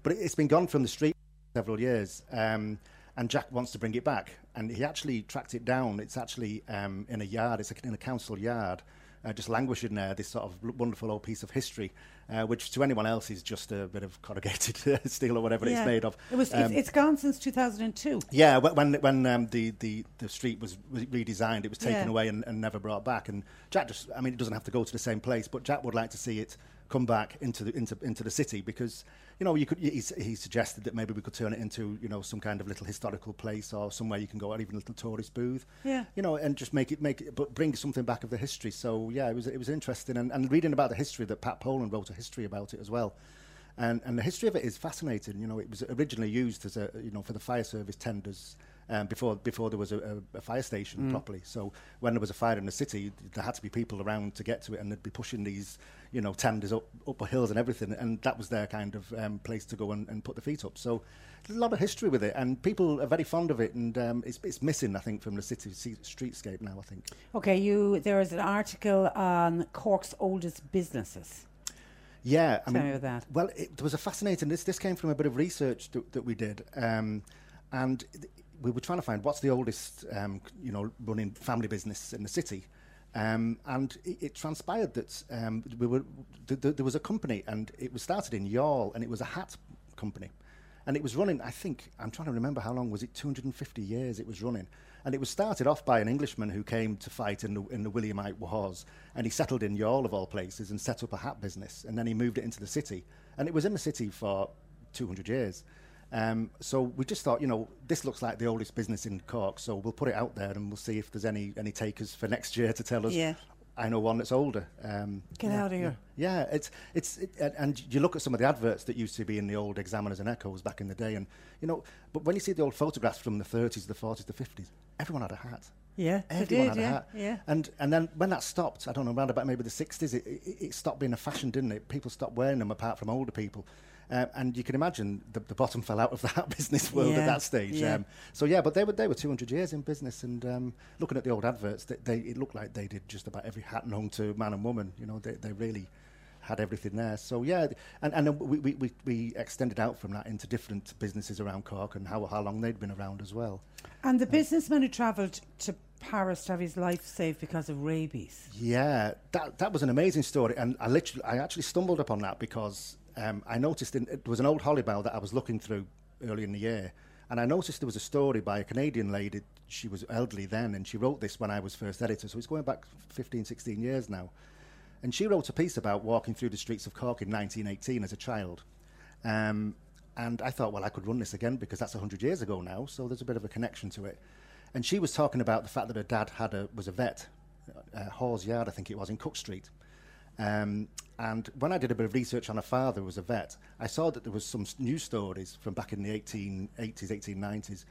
But it, it's been gone from the street several years. Um, and Jack wants to bring it back, and he actually tracked it down. It's actually um, in a yard. It's in a council yard, uh, just languishing there. This sort of wonderful old piece of history, uh, which to anyone else is just a bit of corrugated *laughs* steel or whatever Yeah. it's made of. It was. Um, it's, it's gone since 2002. yeah, wh- when when um, the, the the street was redesigned, it was taken Yeah. away and, and never brought back. And Jack just, I mean, it doesn't have to go to the same place, but Jack would like to see it come back into the into into the city because you know you could. He, he suggested that maybe we could turn it into you know some kind of little historical place or somewhere you can go, or even a little tourist booth. Yeah. You know, and just make it make it, but bring something back of the history. So yeah, it was it was interesting, and, and reading about the history that Pat Poland wrote a history about it as well. And, and the history of it is fascinating. You know, it was originally used as a you know for the fire service tenders um, before before there was a, a, a fire station Mm. properly. So when there was a fire in the city, there had to be people around to get to it, and they'd be pushing these you know tenders up up hills and everything, and that was their kind of um, place to go and, and put the feet up. So there's a lot of history with it, and people are very fond of it, and um, it's, it's missing, I think, from the city streetscape now. I think. Okay, you. There is an article on Cork's oldest businesses. Yeah, I Tell mean, me that. well, it, there was a fascinating. This this came from a bit of research that, that we did, um, and th- we were trying to find what's the oldest, um, you know, running family business in the city. Um, and it, it transpired that um, we were th- th- there was a company, and it was started in Youghal, and it was a hat company, and it was running. I think I'm trying to remember how long was it? 250 years it was running, and it was started off by an Englishman who came to fight in the in the Williamite Wars, and he settled in Youghal of all places and set up a hat business, and then he moved it into the city, and it was in the city for 200 years. Um, so we just thought, you know, this looks like the oldest business in Cork, so we'll put it out there and we'll see if there's any any takers for next year to tell us. Yeah. I know one that's older. Um, Get yeah, out of here. Yeah, yeah it's it's it, and- you look at some of the adverts that used to be in the old Examiners and Echoes back in the day, and you know, but when you see the old photographs from the 30s, the 40s, the 50s, everyone had a hat. Yeah, they everyone did, had a hat. yeah. And and then when that stopped, I don't know, around about maybe the 60s, it, it, it stopped being a fashion, didn't it? People stopped wearing them apart from older people. Uh, and you can imagine the, the bottom fell out of *laughs* that business world Yeah, at that stage. yeah. Um, so yeah, but they were they were 200 years in business, and um, looking at the old adverts, they, they it looked like they did just about every hat known to man and woman. You know, they they really had everything there. So yeah, and and then we, we, we, we extended out from that into different businesses around Cork and how how long they'd been around as well. And the businessman who travelled to Paris to have his life saved because of rabies. Yeah, that that was an amazing story, and I literally, I actually stumbled upon that because um, I noticed in, it was an old holly bough that I was looking through early in the year, and I noticed there was a story by a Canadian lady. She was elderly then, and she wrote this when I was first editor, so it's going back 15, 16 years now. And she wrote a piece about walking through the streets of Cork in 1918 as a child. Um, and I thought, well, I could run this again because that's 100 years ago now, so there's a bit of a connection to it. And she was talking about the fact that her dad had a, was a vet, uh, Hawes Yard, I think it was, in Cook Street. Um, and when I did a bit of research on her father, who was a vet, I saw that there was some news stories from back in the 1880s, 1890s,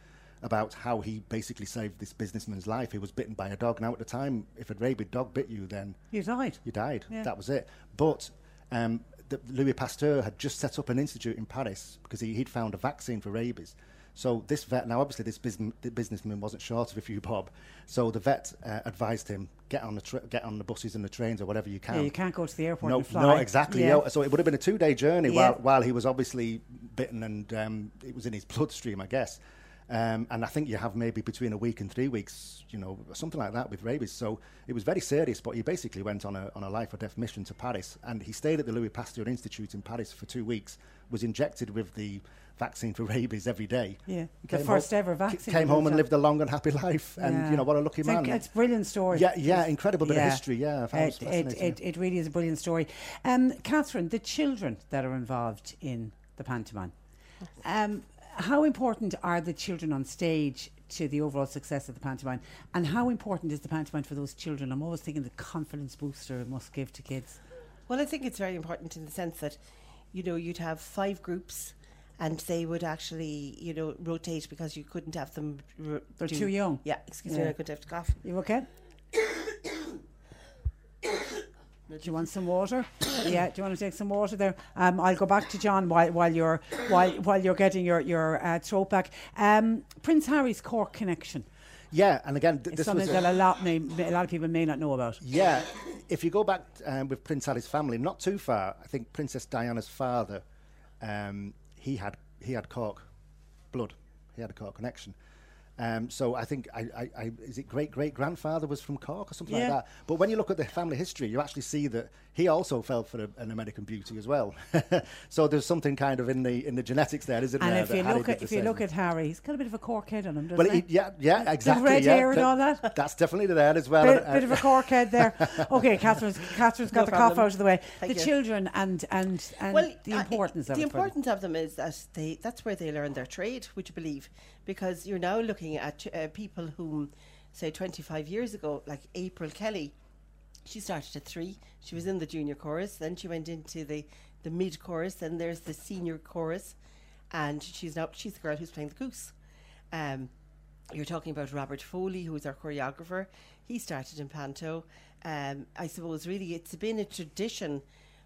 about how he basically saved this businessman's life. He was bitten by a dog. Now, at the time, if a rabid dog bit you, then You died. you died. Yeah. That was it. But um, the, Louis Pasteur had just set up an institute in Paris because he, he'd found a vaccine for rabies. So this vet, now obviously this business, businessman wasn't short of a few bob. So the vet uh, advised him get on the tra- get on the buses and the trains or whatever you can. Yeah, you can't go to the airport No, and fly. no, exactly. Yeah. Yeah. So it would have been a two-day journey Yeah. while while he was obviously bitten and um, it was in his *laughs* bloodstream, I guess. Um, and I think you have maybe between a week and three weeks, you know, something like that with rabies. So it was very serious, but he basically went on a, on a life or death mission to Paris. And he stayed at the Louis Pasteur Institute in Paris for two weeks, was injected with the vaccine for rabies every day. Yeah, the first home- ever ca- vaccine Came home and lived a long and happy *laughs* life. And, Yeah. you know, what a lucky it's a- man. it's a brilliant story. Yeah, yeah, It's- incredible bit of history. Yeah, I found it it, it, it, it really is a brilliant story. Um, Catherine, the children that are involved in the pantomime, um, how important are the children on stage to the overall success of the pantomime? And how important is the pantomime for those children? I'm always thinking the confidence booster it must give to kids. Well, I think it's very important in the sense that, you know, you'd have five groups and they would actually, you know, rotate because you couldn't have them. R- They're do- too young. Yeah, excuse Yeah. me, I could have to cough. You okay? Do you want some water? *coughs* yeah. Do you want to take some water there? Um, I'll go back to John while while you're while while you're getting your your uh, throat back. Um, Prince Harry's Cork connection. Yeah, and again, th- It's this something was that a lot may, a lot of people may not know about. Yeah, if you go back um, with Prince Harry's family, not too far, I think Princess Diana's father, um, he had he had Cork blood. He had a Cork connection. Um, so I think I, I, I is it great great grandfather was from Cork or something Yeah. like that. But when you look at the family history, you actually see that he also fell for a, an American beauty as well. *laughs* so there's something kind of in the in the genetics there, isn't And there? if you Harry look did at the if you same. look at Harry, he's got a bit of a cork head on him, doesn't well, he? he, yeah, yeah, Bit of exactly. red yeah, hair and all that. That's definitely there as well. Bit, and- bit of a cork head there. *laughs* Okay, Catherine's, Catherine's got No the cough out of the way. Thank the you. children and and and well, the I- importance of the them. importance of them is that they that's where they learn their trade. Would you believe? Because you're now looking at uh, people whom, say, 25 years ago, like April Kelly. She started at three. She was in the junior chorus. Then she went into the the mid chorus. Then there's the senior chorus, and she's now she's the girl who's playing the goose. Um, you're talking about Robert Foley, who is our choreographer. He started in Panto. Um, I suppose really it's been a tradition,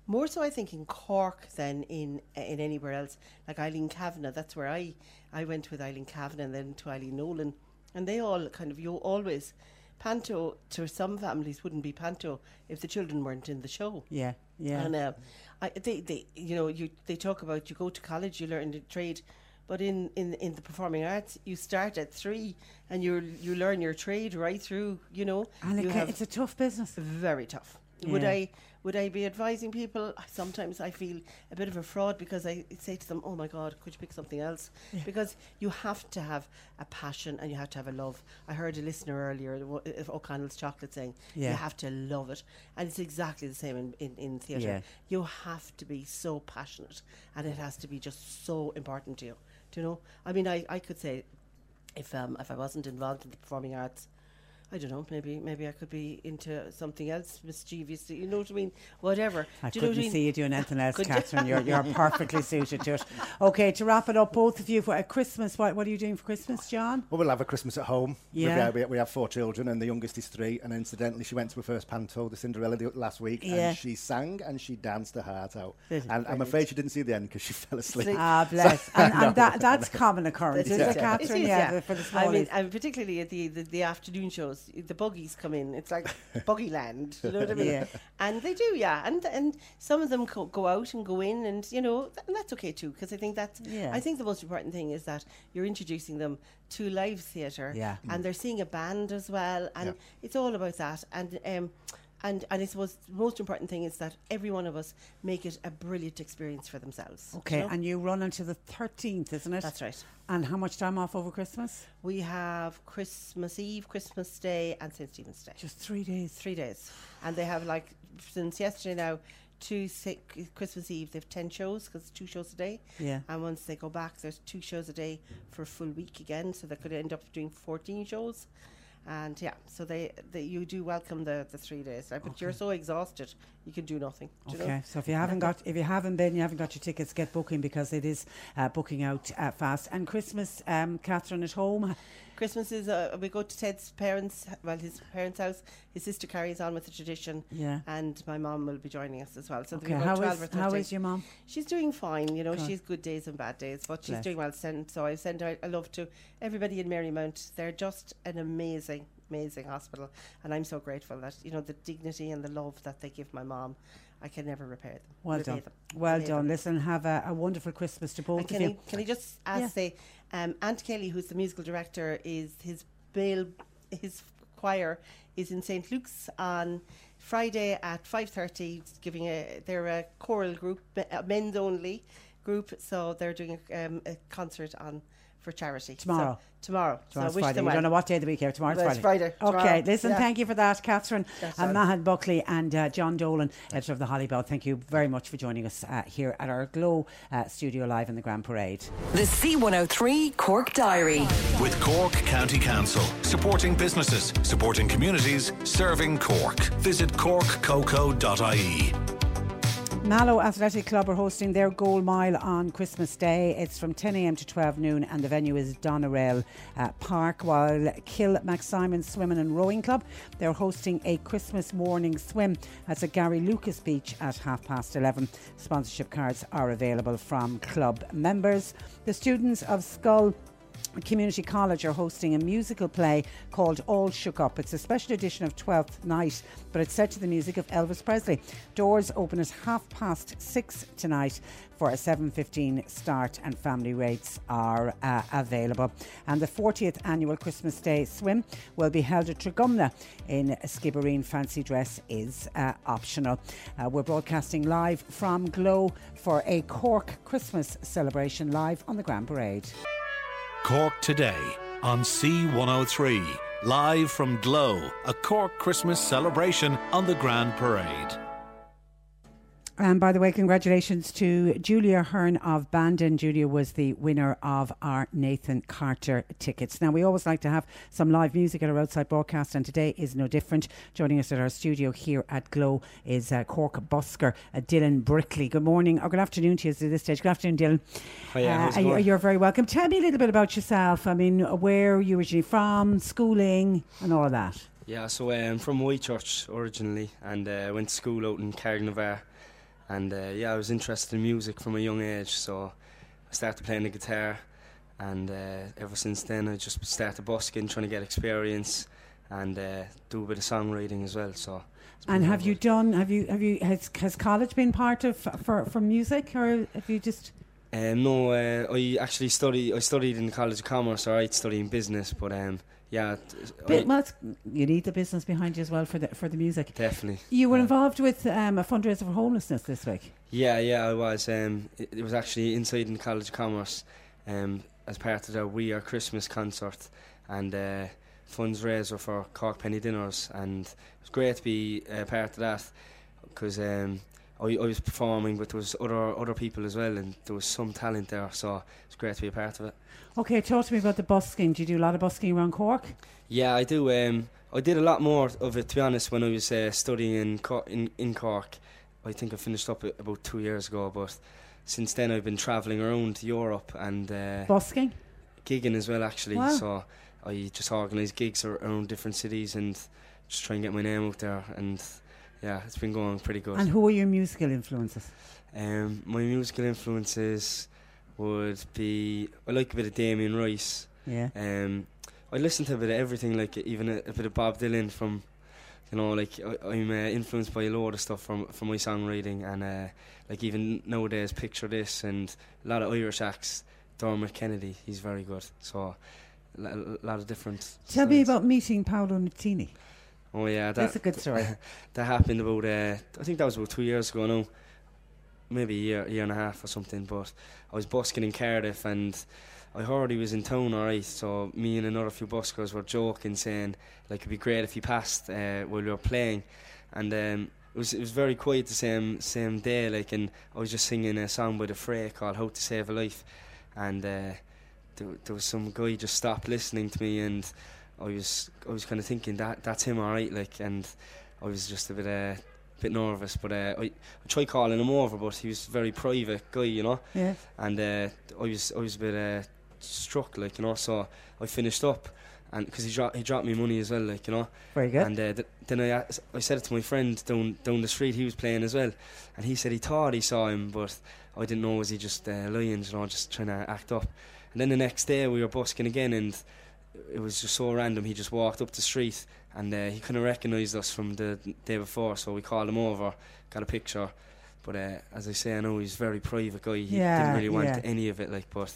more so I think in Cork than in in anywhere else. Like Eileen Kavanagh, that's where I I went with Eileen Kavanagh and then to Eileen Nolan, and they all kind of you always Panto to some families wouldn't be Panto if the children weren't in the show. Yeah, yeah. And uh, I, they, they, you know, you they talk about you go to college, you learn the trade, but in, in, in the performing arts, you start at three and you you learn your trade right through. You know, And you it's a tough business. Very tough. Would I would I be advising people? Sometimes I feel a bit of a fraud because I say to them, "Oh my God, could you pick something else?" Yeah. Because you have to have a passion and you have to have a love. I heard a listener earlier of O'Conaill's chocolate saying, Yeah. "You have to love it," and it's exactly the same in in, in theatre. Yeah. You have to be so passionate, and it has to be just so important to you. Do you know? I mean, I, I could say, if um if I wasn't involved in the performing arts. I don't know. Maybe, maybe I could be into something else mischievous. You know what I mean? Whatever. I Do you know what couldn't mean? see you doing anything else, Could you? Catherine. You're, you're perfectly suited to it. Okay, to wrap it up, both of you, for at Christmas, what, what are you doing for Christmas, John? Well, we'll have a Christmas at home. We've- Yeah. We, we have four children, and the youngest is three. And incidentally, she went to her first panto, the Cinderella, the, last week, Yeah. and she sang and she danced her heart out. This And I'm afraid she didn't see the end because she *laughs* fell asleep. Ah, *laughs* bless. So- and *laughs* No. that, that's common occurrence, is it, Yeah. Catherine? It is, yeah, for the I mean, and particularly at the, the, the afternoon shows, the buggies come in. It's like *laughs* buggy land. You know what I mean? Yeah. And they do, yeah. And and some of them co- go out and go in, and you know, th- and that's okay too. Because I think that's, Yeah. I think the most important thing is that you're introducing them to live theatre. Yeah. And they're seeing a band as well, and Yeah. it's all about that. And um, And, and I suppose the most important thing is that every one of us make it a brilliant experience for themselves. you Okay, know? and you run until the 13th, isn't it? That's right. And how much time off over Christmas? We have Christmas Eve, Christmas Day, and St. Stephen's Day. Just three days. Three days. And they have, like, since yesterday now, two Christmas Eve, they have 10 shows because two shows a day. Yeah. And once they go back, there's two shows a day for a full week again. So they could end up doing 14 shows. And yeah, so they, they you do welcome the, the three days. Like, But you're so exhausted, you can do nothing. do you know? Okay, so if you haven't got if you haven't been, you haven't got your tickets, get booking because it is uh, booking out uh, fast. And Christmas, um, Catherine at home. Christmas is uh, we go to Ted's parents, well his parents' house. His sister carries on with the tradition, Yeah. and my mom will be joining us as well. So Okay, how 12 is- or how 13. is your mom? She's doing fine. You know, Good. she's good days and bad days, but she's Bless. doing well. Send so I send out a love to everybody in Marymount. They're just an amazing, amazing hospital, and I'm so grateful that you know the dignity and the love that they give my mom. I can never repair them. Well repay done. them. Well done. them. Listen, have a, a wonderful Christmas to both And of can you. I, can I just ask, Yeah. say, um, Aunt Kelly, who's the musical director, is his bail, his choir is in St Luke's on Friday at five thirty, giving a they're a choral group, a men's only group, so they're doing a, um, a concert on for charity So- Tomorrow. tomorrow. Tomorrow's so wish Friday. them You well. don't know what day of the week here. Tomorrow's Well, Friday. it's Friday. Okay, listen, Yeah. thank you for that, Catherine That's and all. Mahon Buckley and uh, John Dolan, editor of the Hollybough. Thank you very much for joining us uh, here at our Glow uh, studio live in the Grand Parade. The C103 Cork Diary. With Cork County Council, supporting businesses, supporting communities, serving Cork. Visit corkcoco.ie. Mallow Athletic Club are hosting their goal mile on Christmas Day. It's from 10am to 12 noon, and the venue is Doneraile uh, Park. While Kilmacsimon Swimming and Rowing Club, they're hosting a Christmas morning swim at the Garrylucas Beach at half past 11. Sponsorship cards are available from club members. The students of Schull Community College are hosting a musical play called All Shook Up. It's a special edition of Twelfth Night, but it's set to the music of Elvis Presley. Doors open at half past six tonight for a 7.15 start and family rates are uh, available. And the 40th annual Christmas Day swim will be held at Tragumna in Skibbereen. Fancy dress is uh, optional. Uh, we're broadcasting live from Glow for a Cork Christmas celebration live on the Grand Parade. Cork today on C103. Live from Glow, a Cork Christmas celebration on the Grand Parade. And by the way, congratulations to Julia Hearn of Bandon. Julia was the winner of our Nathan Carter tickets. Now, we always like to have some live music at our outside broadcast, and today is no different. Joining us at our studio here at Glow is uh, Cork busker uh, Dylan Brickley. Good morning, or good afternoon to you at this stage. Good afternoon, Dylan. Hiya, it Uh, you? You're very welcome. Tell me a little bit about yourself. I mean, where are you originally from, schooling, and all of that. Yeah, so I'm from Whitechurch originally, and uh, went to school out in Carrignavar. And uh, yeah, I was interested in music from a young age, so I started playing the guitar. And uh, ever since then, I just started busking, trying to get experience, and uh, do a bit of songwriting as well. So And have you done? Have you? Have you? Has, has college been part of for for music, or have you just? Um, no, uh, I actually study. I studied in the College of Commerce. Alright, studying business, but um, yeah, t- Bit, I- well, you need the business behind you as well for the for the music. definitely. You were involved with um, a fundraiser for homelessness this week. Yeah, yeah, I was. Um, it, it was actually inside in the College of Commerce, um, as part of the We Are Christmas concert, and uh, funds raiser for Cork Penny Dinners, and it was great to be uh, part of that because um, I, I was performing, but there was other other people as well, and there was some talent there, so it's great to be a part of it. Okay, talk to me about the busking. Do you do a lot of busking around Cork? Yeah, I do. Um, I did a lot more of it, to be honest, when I was uh, studying in, Cor- in in Cork. I think I finished up about two years ago, but since then I've been travelling around Europe and uh, Busking? gigging as well, actually. Wow. So I just organise gigs around different cities and just try and get my name out there. And yeah, it's been going pretty good. And who are your musical influences? Um, my musical influences would be I like a bit of Damien Rice. Yeah. Um, I listen to a bit of everything, like even a, a bit of Bob Dylan. From you know, like I, I'm uh, influenced by a lot of stuff from from my songwriting, and uh, like even nowadays, picture this and a lot of Irish acts. Dermot Kennedy, he's very good. So a lot of different. Tell me about meeting Paolo Nutini. Oh yeah, that, That's a good story. *laughs* that happened about uh, I think that was about two years ago now, maybe a year, year and a half or something. But I was busking in Cardiff and I heard he was in town, alright. So me and another few buskers were joking, saying like it'd be great if he passed uh, while we were playing, and um, it was it was very quiet the same same day. Like, and I was just singing a song by the Fray called "How to Save a Life," and uh, there, there was some guy just stopped listening to me and. I was I was kind of thinking that that's him, all right. Like, and I was just a bit uh, bit nervous, but uh, I, I tried calling him over, but he was a very private guy, you know. Yeah. And uh, I was I was a bit uh, struck, like you know. So I finished up, and because he dropped he dropped me money as well, like you know. Very good. And uh, th- then I I said it to my friend down down the street. He was playing as well, and he said he thought he saw him, but I didn't know was he just uh, lying, you know, just trying to act up. And then the next day we were busking again, and it was just so random. He just walked up the street, and uh, he couldn't recognise us from the day before, so we called him over, got a picture. But uh, as I say, I know he's a very private guy. He Yeah, didn't really want yeah. any of it, like, but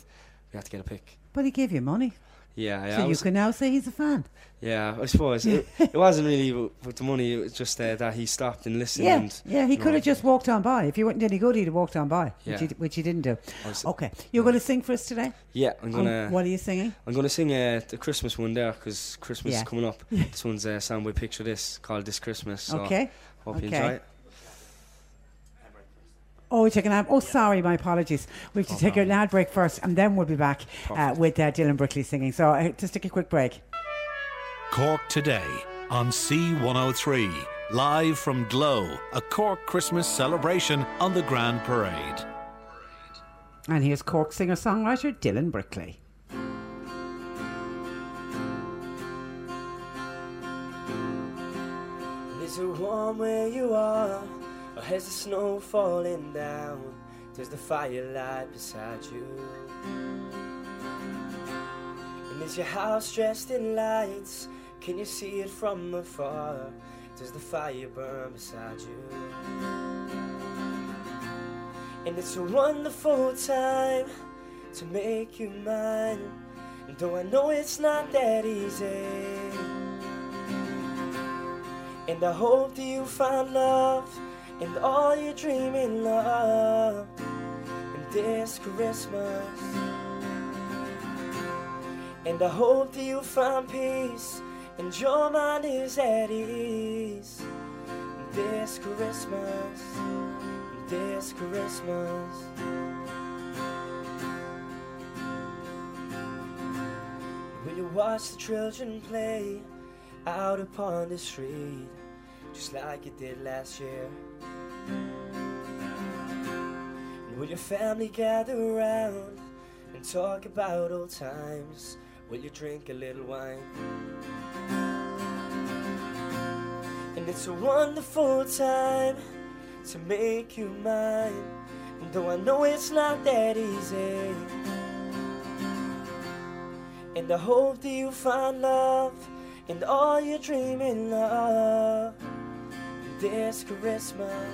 we had to get a pic. But he gave you money. Yeah, yeah. so I you can now say he's a fan. yeah, I suppose it, *laughs* it wasn't really with the money. It was just uh, that he stopped and listened. Yeah, and, yeah, he you know, could have just walked on by. If you weren't any good, he'd have walked on by, Yeah. which, he, which he didn't do. Was- Okay, you're going to sing for us today? Yeah, I'm Um, gonna. what are you singing? I'm gonna sing uh, the Christmas one there because Christmas Yeah. is coming up. *laughs* this one's a song by Picture This called "This Christmas." So Okay. Hope you Okay. enjoy it. Oh, we're taking an Oh, sorry, my apologies. We have to take a ad break first, and then we'll be back uh, with uh, Dylan Brickley singing. So uh, just take a quick break. Cork today on C103. Live from Glow, a Cork Christmas celebration on the Grand Parade. And here's Cork singer songwriter Dylan Brickley. Is it warm where you are, has the snow falling down? Does the firelight beside you? And is your house dressed in lights? Can you see it from afar? Does the fire burn beside you? And it's a wonderful time to make you mine. And though I know it's not that easy. And I hope that you find love in all your dreaming love in this Christmas. And I hope that you find peace and your mind is at ease this Christmas. This Christmas. Will you watch the children play out upon the street, just like you did last year? And will your family gather around and talk about old times? Will you drink a little wine? And it's a wonderful time to make you mine. And though I know it's not that easy. And I hope that you find love in all your dreaming love this Christmas.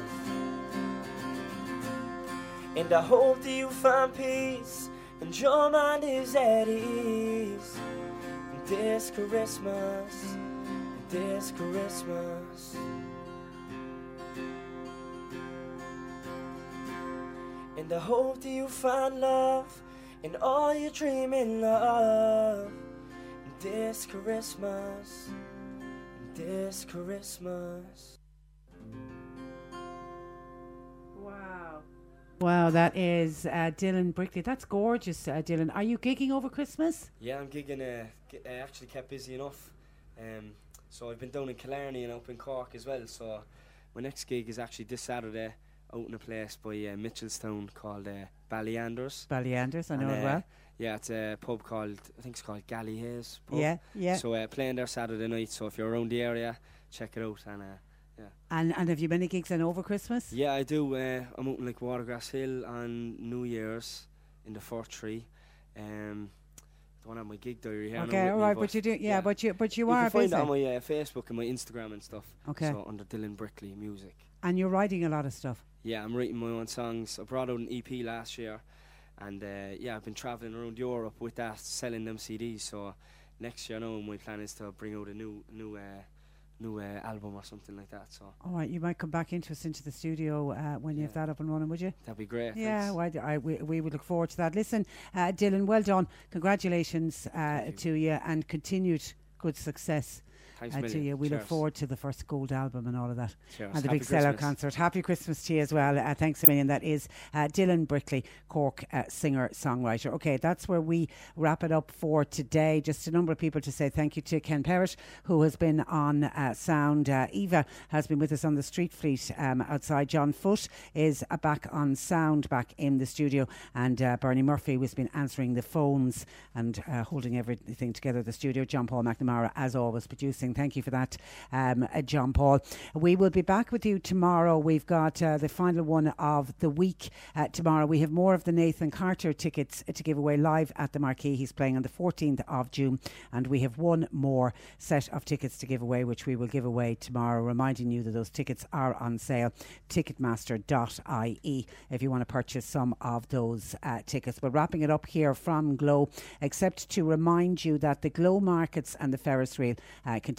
And I hope that you find peace and your mind is at ease this Christmas. This Christmas. And I hope that you find love in all your dreaming love this Christmas. This Christmas. Wow, that is uh, Dylan Brickley. That's gorgeous, uh, Dylan. Are you gigging over Christmas? Yeah, I'm gigging. Uh, g- uh, actually kept busy enough. Um, so I've been down in Killarney and up in Cork as well. So my next gig is actually this Saturday out in a place by uh, Mitchelstown called uh, Ballyanders. Ballyanders, I know And, it uh, well. Yeah, it's a pub called I think it's called Galley Hayes. Pub. Yeah, yeah. So uh, playing there Saturday night. So if you're around the area, check it out. And uh, yeah. And and have you many gigs then over Christmas? Yeah, I do. Uh, I'm out in like Watergrass Hill on New Year's in the Fort Tree. Um, don't have my gig diary here. Okay, all right, right, but you do- yeah, but you- but you are can find busy. on my uh, Facebook and my Instagram and stuff. Okay. So under Dylan Brickley Music. And you're writing a lot of stuff. Yeah, I'm writing my own songs. I brought out an EP last year, and uh, yeah, I've been traveling around Europe with that, selling them CDs. So next year, I know my plan is to bring out a new, new, uh, new uh, album or something like that. So All right, you might come back into us into the studio uh, when you have that up and running, would you? that'd be great. Yeah, well, I I, we, we would look forward to that. Listen, uh, Dylan, well done. Congratulations uh, to you and continued good success. Thanks uh, to you. We look forward to the first gold album and all of that. Cheers. And the Happy big sellout Christmas. concert. Happy Christmas to you as well. Uh, thanks a million. That is uh, Dylan Brickley, Cork uh, singer songwriter. Okay, that's where we wrap it up for today. Just a number of people to say thank you to Ken Parrott, who has been on uh, sound. Uh, Eva has been with us on the street fleet um, outside. John Foot is uh, back on sound, back in the studio. And uh, Bernie Murphy has been answering the phones and uh, holding everything together. At the studio. John Paul McNamara, as always, producing. Thank you for that, um, uh, John Paul. We will be back with you tomorrow. We've got uh, the final one of the week uh, tomorrow. We have more of the Nathan Carter tickets uh, to give away live at the Marquee. He's playing on the 14th of June, and we have one more set of tickets to give away, which we will give away tomorrow. Reminding you that those tickets are on sale. Ticketmaster.ie if you want to purchase some of those uh, tickets. We're wrapping it up here from Glow, except to remind you that the Glow markets and the Ferris wheel uh, continue